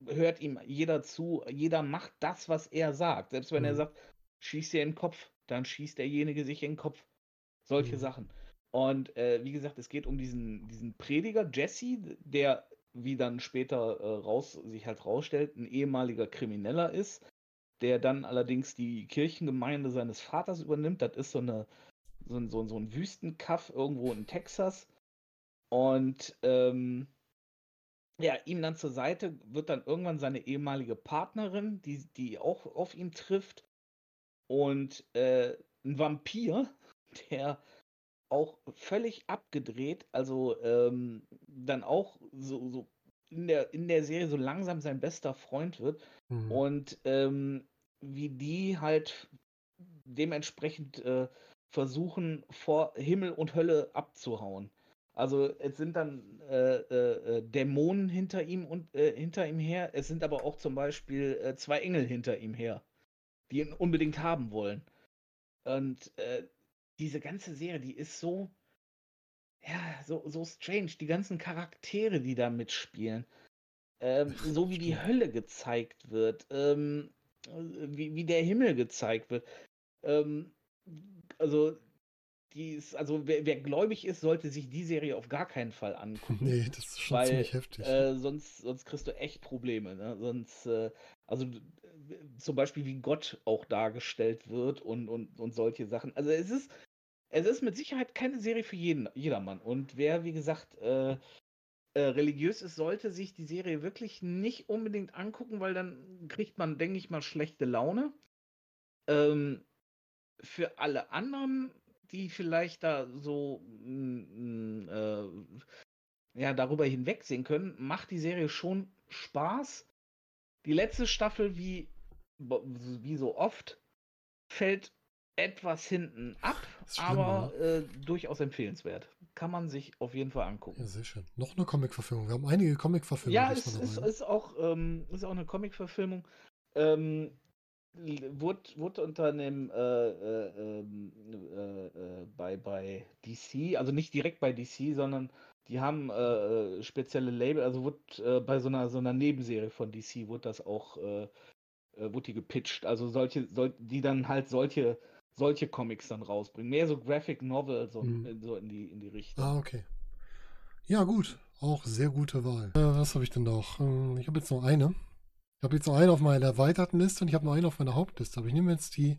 hört ihm jeder zu, jeder macht das, was er sagt. Selbst wenn er
Mhm.
sagt, schieß dir in den Kopf, dann schießt derjenige sich in den Kopf. Solche
Mhm.
Sachen. Und äh, wie gesagt, es geht um diesen, diesen Prediger, Jesse, der, wie dann später äh, raus, sich halt rausstellt, ein ehemaliger Krimineller ist, der dann allerdings die Kirchengemeinde seines Vaters übernimmt. Das ist so, eine, so, ein, so, so ein Wüstenkaff irgendwo in Texas. Und ähm, ja, ihm dann zur Seite wird dann irgendwann seine ehemalige Partnerin, die, die auch auf ihn trifft. Und äh, ein Vampir, der auch völlig abgedreht, also ähm, dann auch so, so in, der, in der Serie so langsam sein bester Freund wird.
Hm.
Und ähm, wie die halt dementsprechend äh, versuchen, vor Himmel und Hölle abzuhauen. Also es sind dann äh, äh, äh, Dämonen hinter ihm und äh, hinter ihm her. Es sind aber auch zum Beispiel äh, zwei Engel hinter ihm her, die ihn unbedingt haben wollen. Und äh, diese ganze Serie, die ist so, ja, so, so strange. Die ganzen Charaktere, die da mitspielen. Ähm, so wie die. Hölle gezeigt wird, ähm, wie, wie der Himmel gezeigt wird. Ähm, also, die ist, also wer, wer gläubig ist, sollte sich die Serie auf gar keinen Fall angucken.
Nee, das ist schon
Weil,
ziemlich heftig.
Äh, sonst, sonst kriegst du echt Probleme. Ne? Sonst, äh, also äh, zum Beispiel wie Gott auch dargestellt wird und, und, und solche Sachen. Also es ist, es ist mit Sicherheit keine Serie für jeden, jedermann. Und wer, wie gesagt, äh, äh, religiös ist, sollte sich die Serie wirklich nicht unbedingt angucken, weil dann kriegt man, denke ich mal, schlechte Laune. Ähm, für alle anderen, die vielleicht da so mm, mm, äh, ja, darüber hinwegsehen können, macht die Serie schon Spaß. Die letzte Staffel, wie, wie so oft, fällt etwas hinten ab,
schlimm,
aber äh, durchaus empfehlenswert. Kann man sich auf jeden Fall angucken.
Ja, sehr schön. Noch eine Comic-Verfilmung. Wir haben einige Comic-Verfilmungen
Ja, es ist,
ne?
ist, auch, ähm, ist auch eine Comic-Verfilmung. Ähm, wurde, wurde unter einem äh, äh, ähm, äh, äh, bei, bei DC, also nicht direkt bei DC, sondern die haben äh, spezielle Label, also wird äh, bei so einer so einer Nebenserie von DC wurde das auch äh, wurde die gepitcht, also solche, soll, die dann halt solche solche Comics dann rausbringen, mehr so Graphic Novel so,
Mhm.
in, so in die in die Richtung.
Ah, okay. Ja, gut. Auch sehr gute Wahl. Äh, was habe ich denn noch? Ähm, Ich habe jetzt noch eine. Ich habe jetzt noch eine auf meiner erweiterten Liste und ich habe noch eine auf meiner Hauptliste. Aber ich nehme jetzt die.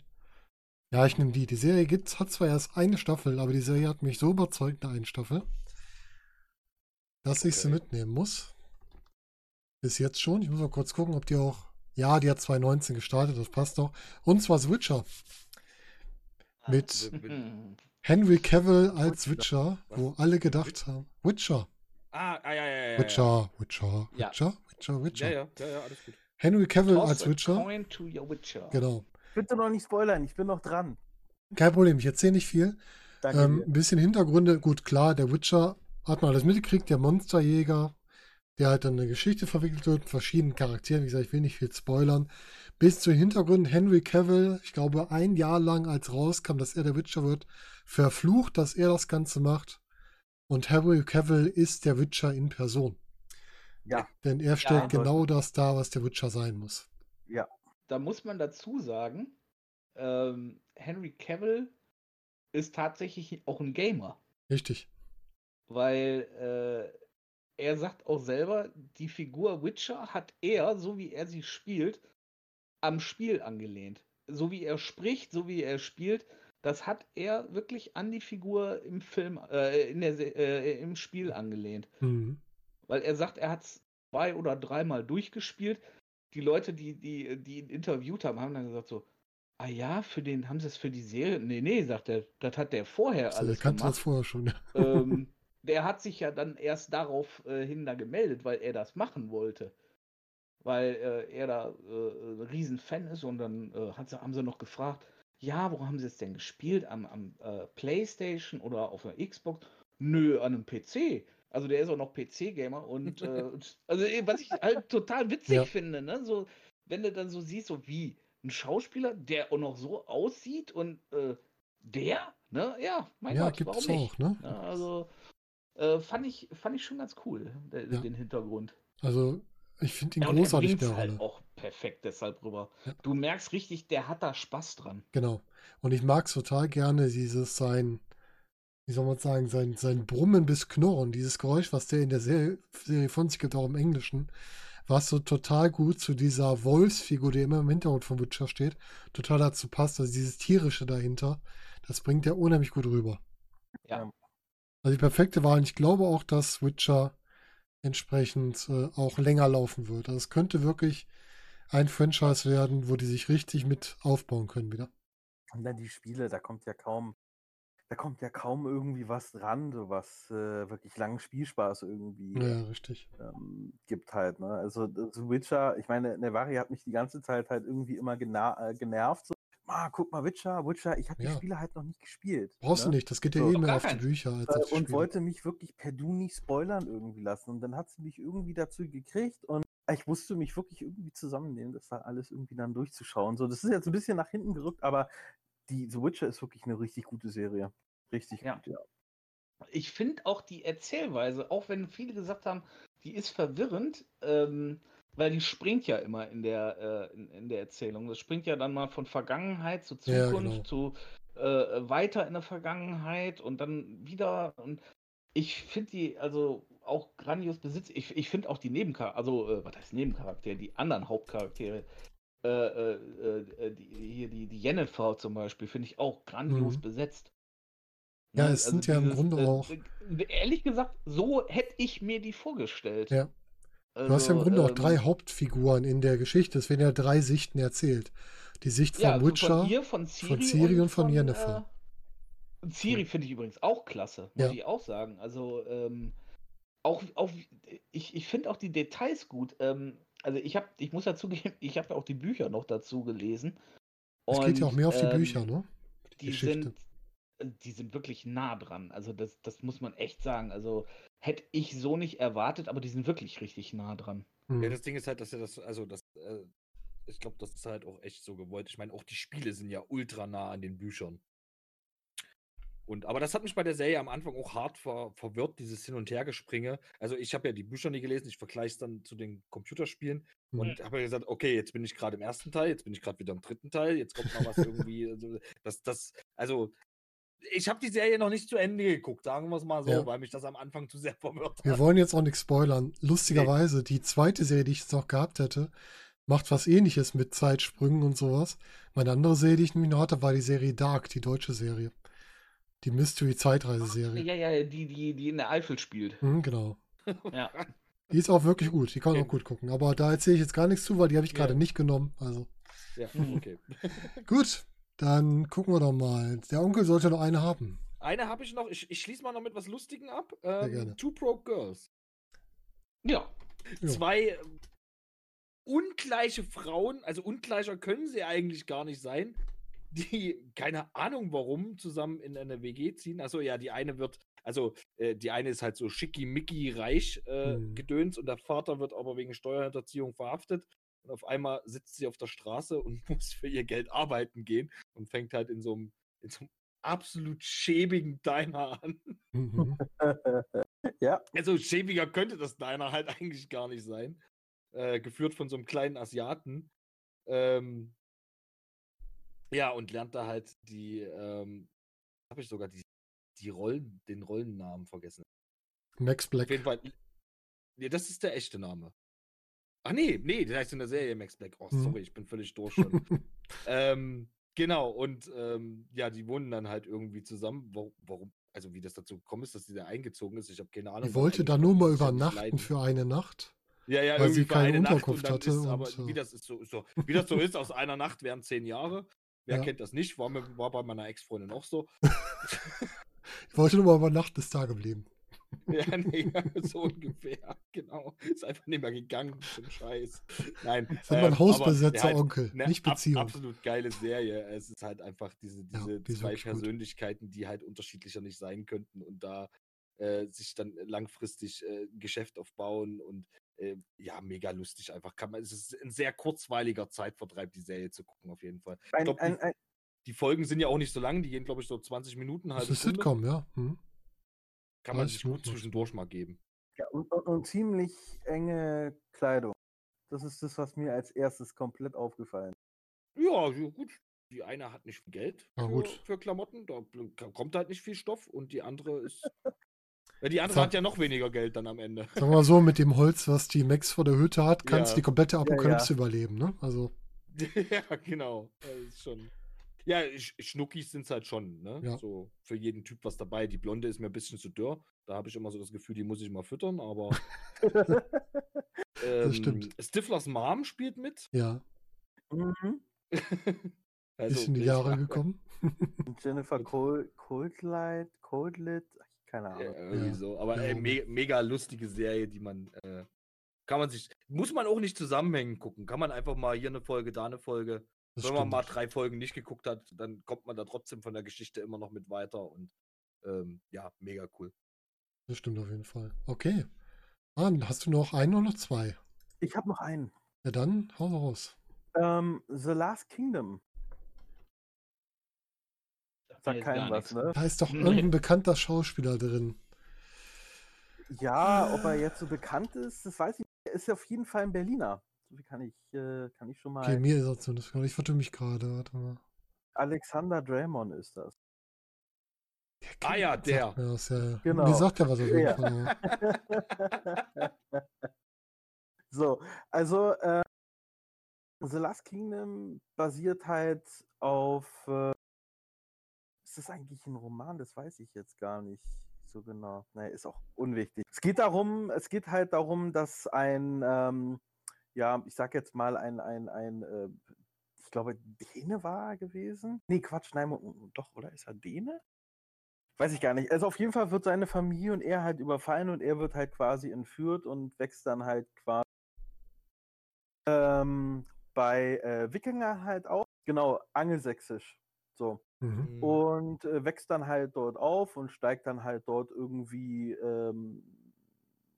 Ja, ich nehme die. Die Serie gibt's, hat zwar erst eine Staffel, aber die Serie hat mich so überzeugt nach einer Staffel, dass ich sie
Okay.
mitnehmen muss. Bis jetzt schon. Ich muss mal kurz gucken, ob die auch. Ja, die hat 2019 gestartet, das passt doch. Und zwar The Witcher. Mit. Henry Cavill als
Witcher.
Wo alle gedacht haben. Witcher.
Ah, ah, ja, ja, ja. ja.
Witcher, Witcher,
Ja.
Witcher, Witcher, Witcher.
Ja, ja, ja, ja, alles gut.
Henry Cavill
Toss
als Witcher.
coin to your Witcher.
Genau.
Bitte noch nicht spoilern, ich bin noch dran.
Kein Problem, ich erzähle nicht viel.
Danke
Ähm, ein bisschen Hintergründe. Gut, klar, der Witcher hat man alles mitgekriegt, der Monsterjäger, der halt dann eine Geschichte verwickelt wird, mit verschiedenen Charakteren. Wie gesagt, ich will nicht viel spoilern. Bis zu Hintergründen Henry Cavill, ich glaube, ein Jahr lang, als rauskam, dass er der Witcher wird, verflucht, dass er das Ganze macht. Und Henry Cavill ist der Witcher in Person.
Ja,
Denn er stellt
Ja.
genau das dar, was der Witcher sein muss.
ja.
Da muss man dazu sagen, ähm, Henry Cavill ist tatsächlich auch ein Gamer.
Richtig.
Weil äh, er sagt auch selber, die Figur Witcher hat er, so wie er sie spielt, am Spiel angelehnt. So wie er spricht, so wie er spielt, das hat er wirklich an die Figur im Film, äh, in der, äh, im Spiel angelehnt.
Mhm.
Weil er sagt, er hat es zwei oder dreimal durchgespielt. Die Leute, die, die, die ihn interviewt haben, haben dann gesagt so, ah ja, für den haben sie es für die Serie. Nee, nee, sagt er, das hat der vorher
Also, der
alles
kannte das
gemacht.
vorher schon.
ähm, der hat sich ja dann erst darauf äh, hin da gemeldet, weil er das machen wollte. Weil äh, er da äh, ein Riesenfan ist und dann äh, sie, haben sie noch gefragt, ja, wo haben sie es denn gespielt? Am, am äh, Playstation oder auf der Xbox? Nö, an einem PC. Also der ist auch noch PC-Gamer und äh, also was ich halt total witzig
Ja.
finde, ne? So, wenn du dann so siehst, so wie ein Schauspieler, der auch noch so aussieht und der, ne? Ja, mein
ja,
Gott, warum
es
nicht?
auch, ne?
Ja, also äh, fand, ich, fand ich schon ganz cool, der,
Ja.
den Hintergrund.
Also, ich finde ihn
Ja, und er
großartig,
bringt's
der
halt
Rolle.
auch perfekt deshalb rüber.
Ja.
Du merkst richtig, der hat da Spaß dran.
Genau. Und ich mag es total gerne, dieses sein, wie soll man sagen, sein, sein Brummen bis Knurren, dieses Geräusch, was der in der Serie, Serie von sich gibt, auch im Englischen, was so total gut zu dieser Wolfsfigur, die immer im Hintergrund von Witcher steht, total dazu passt. Also dieses Tierische dahinter, das bringt er unheimlich gut rüber.
Ja.
Also die perfekte Wahl. Und ich glaube auch, dass Witcher entsprechend äh, auch länger laufen wird. Also es könnte wirklich ein Franchise werden, wo die sich richtig mit aufbauen können wieder.
Und dann die Spiele, da kommt ja kaum, da kommt ja kaum irgendwie was dran, so was äh, wirklich langen Spielspaß irgendwie
Ja, richtig.
ähm, gibt halt. Ne? Also The Witcher, ich meine, Nevari hat mich die ganze Zeit halt irgendwie immer äh, genervt. Ah, guck mal, Witcher, Witcher, ich habe
Ja.
die Spiele halt noch nicht gespielt.
Brauchst
ne?
du nicht, das geht ja
So.
eh
Auf
mehr auf die. Bücher als auf die
und
Spiele.
wollte mich wirklich per Du nicht spoilern irgendwie lassen. Und dann hat sie mich irgendwie dazu gekriegt und ich musste mich wirklich irgendwie zusammennehmen, das da alles irgendwie dann durchzuschauen. So, das ist jetzt ein bisschen nach hinten gerückt, aber die The Witcher ist wirklich eine richtig gute Serie. Richtig
Ja.
gut, ja.
Ich finde auch die Erzählweise, auch wenn viele gesagt haben, die ist verwirrend, ähm, weil die springt ja immer in der, äh, in, in der Erzählung. Das springt ja dann mal von Vergangenheit zu
Ja,
Zukunft zu äh, weiter in der Vergangenheit und dann wieder. Und ich finde die also auch grandios besitzt. Ich, ich finde auch die Nebencharaktere, also äh, was heißt Nebencharaktere, die anderen Hauptcharaktere, äh, äh, äh, die, hier die, die Jennifer zum Beispiel, finde ich auch grandios
Mhm.
besetzt.
Ja,
Ne,
es sind ja im Grunde auch-
ehrlich gesagt, so hätte ich mir die vorgestellt.
Ja. Du hast ja im
Also,
Grunde auch
ähm,
drei Hauptfiguren in der Geschichte. Es werden ja drei Sichten erzählt. Die Sicht
ja,
von
also
Witcher.
von ihr, von Ciri,
Ciri und von Yennefer.
Äh, und Ciri finde ich übrigens auch klasse, muss
Ja.
ich auch sagen. Also ähm, auch, auch ich, ich finde auch die Details gut. Ähm, also ich habe, ich muss dazu geben, ich habe ja auch die Bücher noch dazu gelesen.
Es geht ja auch
Und,
mehr auf die
ähm,
Bücher, ne?
die
Geschichte.
sind, die sind wirklich nah dran. Also das, das muss man echt sagen. Also hätte ich so nicht erwartet, aber die sind wirklich richtig nah dran.
Ja, das Ding ist halt, dass er das, also das, äh, ich glaube, das ist halt auch echt so gewollt. Ich meine, auch die Spiele sind ja ultra nah an den Büchern. Und, aber das hat mich bei der Serie am Anfang auch hart ver, verwirrt, dieses Hin- und Hergespringe. Also ich habe ja die Bücher nie gelesen, ich vergleiche es dann zu den Computerspielen
Mhm.
und habe ja gesagt, okay, jetzt bin ich gerade im ersten Teil, jetzt bin ich gerade wieder im dritten Teil, jetzt kommt noch was irgendwie. also, das, das, also ich habe die Serie noch nicht zu Ende geguckt, sagen wir es mal so,
Ja.
weil mich das am Anfang zu sehr verwirrt
Wir
hat.
wollen jetzt auch nichts spoilern. Lustigerweise, die zweite Serie, die ich jetzt noch gehabt hätte, macht was ähnliches mit Zeitsprüngen und sowas. Meine andere Serie, die ich nämlich noch hatte, war die Serie Dark, die deutsche Serie. Die Mystery-Zeitreise-Serie.
Ja, ja, die, die, die in der Eifel spielt.
Mhm, genau.
Ja.
Die ist auch wirklich gut. Die kann man auch
Okay.
gut gucken. Aber da erzähle ich jetzt gar nichts zu, weil die habe ich gerade
Ja.
nicht genommen. Also
Ja,
Mhm.
okay.
gut, dann gucken wir doch mal. Der Onkel sollte noch eine haben.
Eine habe ich noch, ich, ich schließe mal noch mit was Lustigem ab.
gerne.
Ähm, Two Broke Girls.
Ja.
Jo.
Zwei ähm, ungleiche Frauen, also ungleicher können sie eigentlich gar nicht sein, die, keine Ahnung warum, zusammen in eine WG ziehen. Also ja, die eine wird, also äh, die eine ist halt so schickimicki reich äh,
Mhm.
gedöns und der Vater wird aber wegen Steuerhinterziehung verhaftet. Und auf einmal sitzt sie auf der Straße und muss für ihr Geld arbeiten gehen und fängt halt in so einem, in so einem absolut schäbigen Diner an.
Mhm.
ja,
Also schäbiger könnte das Diner halt eigentlich gar nicht sein. Äh, geführt von so einem kleinen Asiaten. Ähm, ja, und lernt da halt die, ähm, habe ich sogar die, die Rollen, den Rollennamen vergessen.
Max
Auf
Black.
jeden Fall. Nee, das ist der echte Name. Ach nee, nee, der heißt in der Serie Max Black. Oh,
Mhm.
sorry, ich bin völlig durch schon. ähm, genau, und ähm, ja, die wohnen dann halt irgendwie zusammen. Warum, also wie das dazu gekommen ist, dass sie da eingezogen ist, ich habe keine Ahnung.
Die wollte da nur mal übernachten für eine Nacht.
Ja, ja,
weil
irgendwie
sie
für eine
Unterkunft hatte
ist, aber
und,
wie
äh,
das ist so, so, wie das so ist, aus einer Nacht wären zehn Jahre. Wer
Ja.
kennt das nicht? War, war bei meiner Ex-Freundin auch so.
Ich wollte nur mal übernachten, ist da geblieben.
ja, nee, ja, so ungefähr. Genau. Ist einfach nicht mehr gegangen zum Scheiß. Nein.
Das man
ähm, aber,
Hausbesetzer
ja, halt
Onkel,
eine
nicht
ab-
Beziehung.
absolut geile Serie. Es ist halt einfach diese,
Ja,
diese
die ist
zwei
wirklich gut.
Persönlichkeiten, die halt unterschiedlicher nicht sein könnten und da äh, sich dann langfristig äh, ein Geschäft aufbauen und äh, ja, mega lustig einfach. Kann man, es ist ein sehr kurzweiliger Zeitvertreib, die Serie zu gucken, auf jeden Fall. Ich
ein,
glaub,
ein,
die,
ein,
die Folgen sind ja auch nicht so lang, die gehen, glaube ich, so 20 Minuten,
Das
halbe
ist
Stunde.
Sitcom, ja. Hm.
Kann man
30
sich gut zwischendurch mal geben.
ja, und, und, und ziemlich enge Kleidung. Das ist das, was mir als erstes komplett aufgefallen ist.
Ja, gut. Die eine hat nicht viel Geld für,
gut.
für Klamotten, da kommt halt nicht viel Stoff und die andere ist. Ja, die andere hat ja noch weniger Geld dann am Ende.
Sagen wir mal so, mit dem Holz, was die Max vor der Hütte hat, kannst du
Ja.
die komplette Apokalypse
ja.
überleben, ne? Also,
ja, genau. Das ist schon. Ja, Sch- Schnuckis sind es halt schon, ne?
Ja.
So für jeden Typ was dabei. Die Blonde ist mir ein bisschen zu dürr. Da habe ich immer so das Gefühl, die muss ich mal füttern, aber. ähm,
stimmt.
Stiflers Mom spielt mit.
ja,
Mhm.
Also,
ist in die
ich-
Jahre gekommen.
Und Jennifer Col Coldlight, Coldlit, keine
Ja,
Ahnung.
irgendwie
Ja,
so. Aber
ja,
ey,
irgendwie.
me mega lustige Serie, die man. Äh, kann man sich. Muss man auch nicht zusammenhängen gucken. Kann man einfach mal hier eine Folge, da eine Folge.
Das
Wenn man mal drei Folgen nicht geguckt hat, dann kommt man da trotzdem von der Geschichte immer noch mit weiter und ähm, ja, mega cool.
Das stimmt auf jeden Fall. Okay. Mann, hast du noch einen oder noch zwei?
Ich habe noch einen.
Ja, dann hau raus.
Ähm, The Last Kingdom.
Sagt
keinem was, ne?
Da ist doch
Nee.
irgendein bekannter Schauspieler drin.
Ja, ob er jetzt so bekannt ist, das weiß ich nicht. Er ist auf jeden Fall ein Berliner. So viel kann ich, äh, kann ich schon mal.
Okay, mir ist er zumindest gerade. Ich vertue mich gerade. Warte mal.
Alexander Draymond ist das.
Der
Ah ja,
sagt
der.
mir was, ja, ja.
Genau.
Mir sagt er was auf jeden
Ja.
Fall. Ja.
so, also äh, The Last Kingdom basiert halt auf. Äh, ist das eigentlich ein Roman? Das weiß ich jetzt gar nicht so genau. Nee, ist auch unwichtig. Es geht darum, es geht halt darum, dass ein, ähm, ja, ich sag jetzt mal ein, ein, ein, äh, ich glaube, Däne war er gewesen. Nee, Quatsch, nein, mo- doch, oder ist er Däne? Weiß ich gar nicht. Also auf jeden Fall wird seine Familie und er halt überfallen und er wird halt quasi entführt und wächst dann halt quasi ähm, bei äh, Wikinger halt auf. Genau, angelsächsisch. So.
Mhm.
Mhm.
Und äh, wächst dann halt dort auf und steigt dann halt dort irgendwie ähm,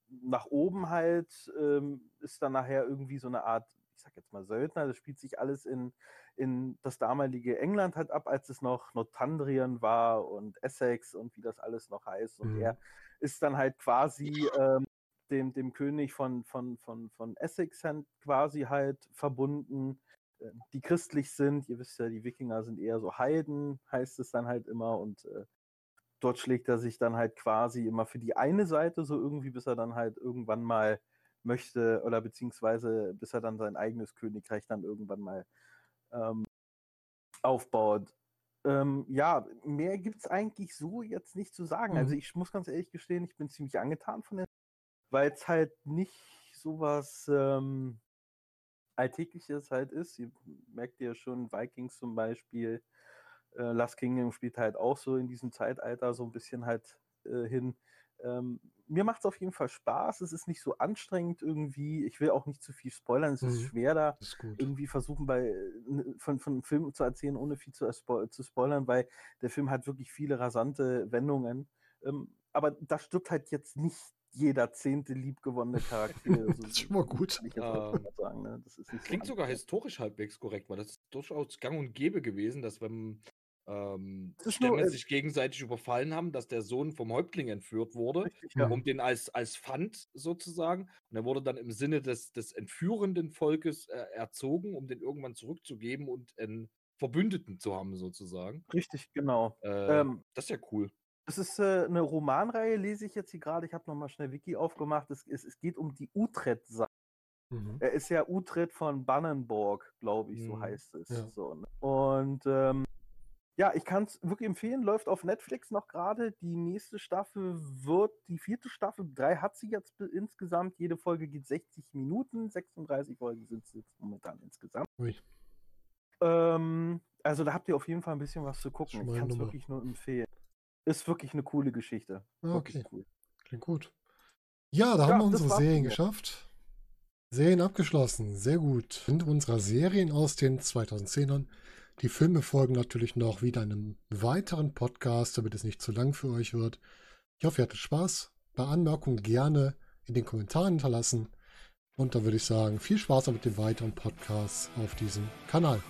nach oben halt, ähm, ist dann nachher irgendwie so eine Art, ich sag jetzt mal Söldner, das spielt sich alles in, in das damalige England halt ab, als es noch Northumbrien war und Essex und wie das alles noch heißt. Und
Mhm.
er ist dann halt quasi ähm, dem, dem König von, von, von, von Essex quasi halt verbunden, äh, die christlich sind. Ihr wisst ja, die Wikinger sind eher so Heiden, heißt es dann halt immer. Und äh, dort schlägt er sich dann halt quasi immer für die eine Seite so irgendwie, bis er dann halt irgendwann mal möchte oder beziehungsweise bis er dann sein eigenes Königreich dann irgendwann mal ähm, aufbaut. Ähm, ja, mehr gibt es eigentlich so jetzt nicht zu sagen. Also
Mhm.
ich muss ganz ehrlich gestehen, ich bin ziemlich angetan von der, weil es halt nicht sowas ähm, Alltägliches halt ist. Ihr merkt ja schon, Vikings zum Beispiel, äh, Last Kingdom spielt halt auch so in diesem Zeitalter so ein bisschen halt äh, hin. Ähm, mir macht es auf jeden Fall Spaß. Es ist nicht so anstrengend irgendwie. Ich will auch nicht zu viel spoilern. Es ist
Mhm.
schwer da
ist
irgendwie versuchen, bei, äh, von, von einem Film zu erzählen, ohne viel zu, zu spoilern, weil der Film hat wirklich viele rasante Wendungen. Ähm, aber da stirbt halt jetzt nicht jeder zehnte liebgewonnene Charakter.
Das ist schon mal gut.
Ähm,
sagen, ne? ist so
Klingt sogar historisch halbwegs korrekt, weil das ist durchaus gang und gäbe gewesen, dass wenn ähm, Stämme
äh,
sich gegenseitig überfallen haben, dass der Sohn vom Häuptling entführt wurde,
Richtig, ja.
Um den als, als Pfand sozusagen. Und er wurde dann im Sinne des, des entführenden Volkes äh, erzogen, um den irgendwann zurückzugeben und einen Verbündeten zu haben, sozusagen.
Richtig, genau.
Äh,
Ähm,
das ist ja cool.
Es ist äh, eine Romanreihe, lese ich jetzt hier gerade. Ich habe nochmal schnell Wiki aufgemacht. Es, es, es geht um die Utrecht-Saga.
Mhm.
Er ist ja Utrecht von Bannenborg, glaube ich, so
Mhm.
heißt es.
Ja.
So, ne? Und ähm, ja, ich kann es wirklich empfehlen. Läuft auf Netflix noch gerade. Die nächste Staffel wird, die vierte Staffel, drei hat sie jetzt insgesamt. Jede Folge geht 60 Minuten. 36 Folgen sind es jetzt momentan insgesamt. Ähm, also da habt ihr auf jeden Fall ein bisschen was zu gucken. Ich kann es wirklich nur empfehlen. Ist wirklich eine coole Geschichte.
Ah, okay.
cool.
Klingt gut. Ja, da
Ja,
haben wir unsere Serien geschafft. Serien abgeschlossen. Sehr gut. Sind unserer Serien aus den 2010ern. Die Filme folgen natürlich noch wieder einem weiteren Podcast, damit es nicht zu lang für euch wird. Ich hoffe, ihr hattet Spaß. Bei Anmerkungen gerne in den Kommentaren hinterlassen. Und dann würde ich sagen, viel Spaß mit den weiteren Podcasts auf diesem Kanal.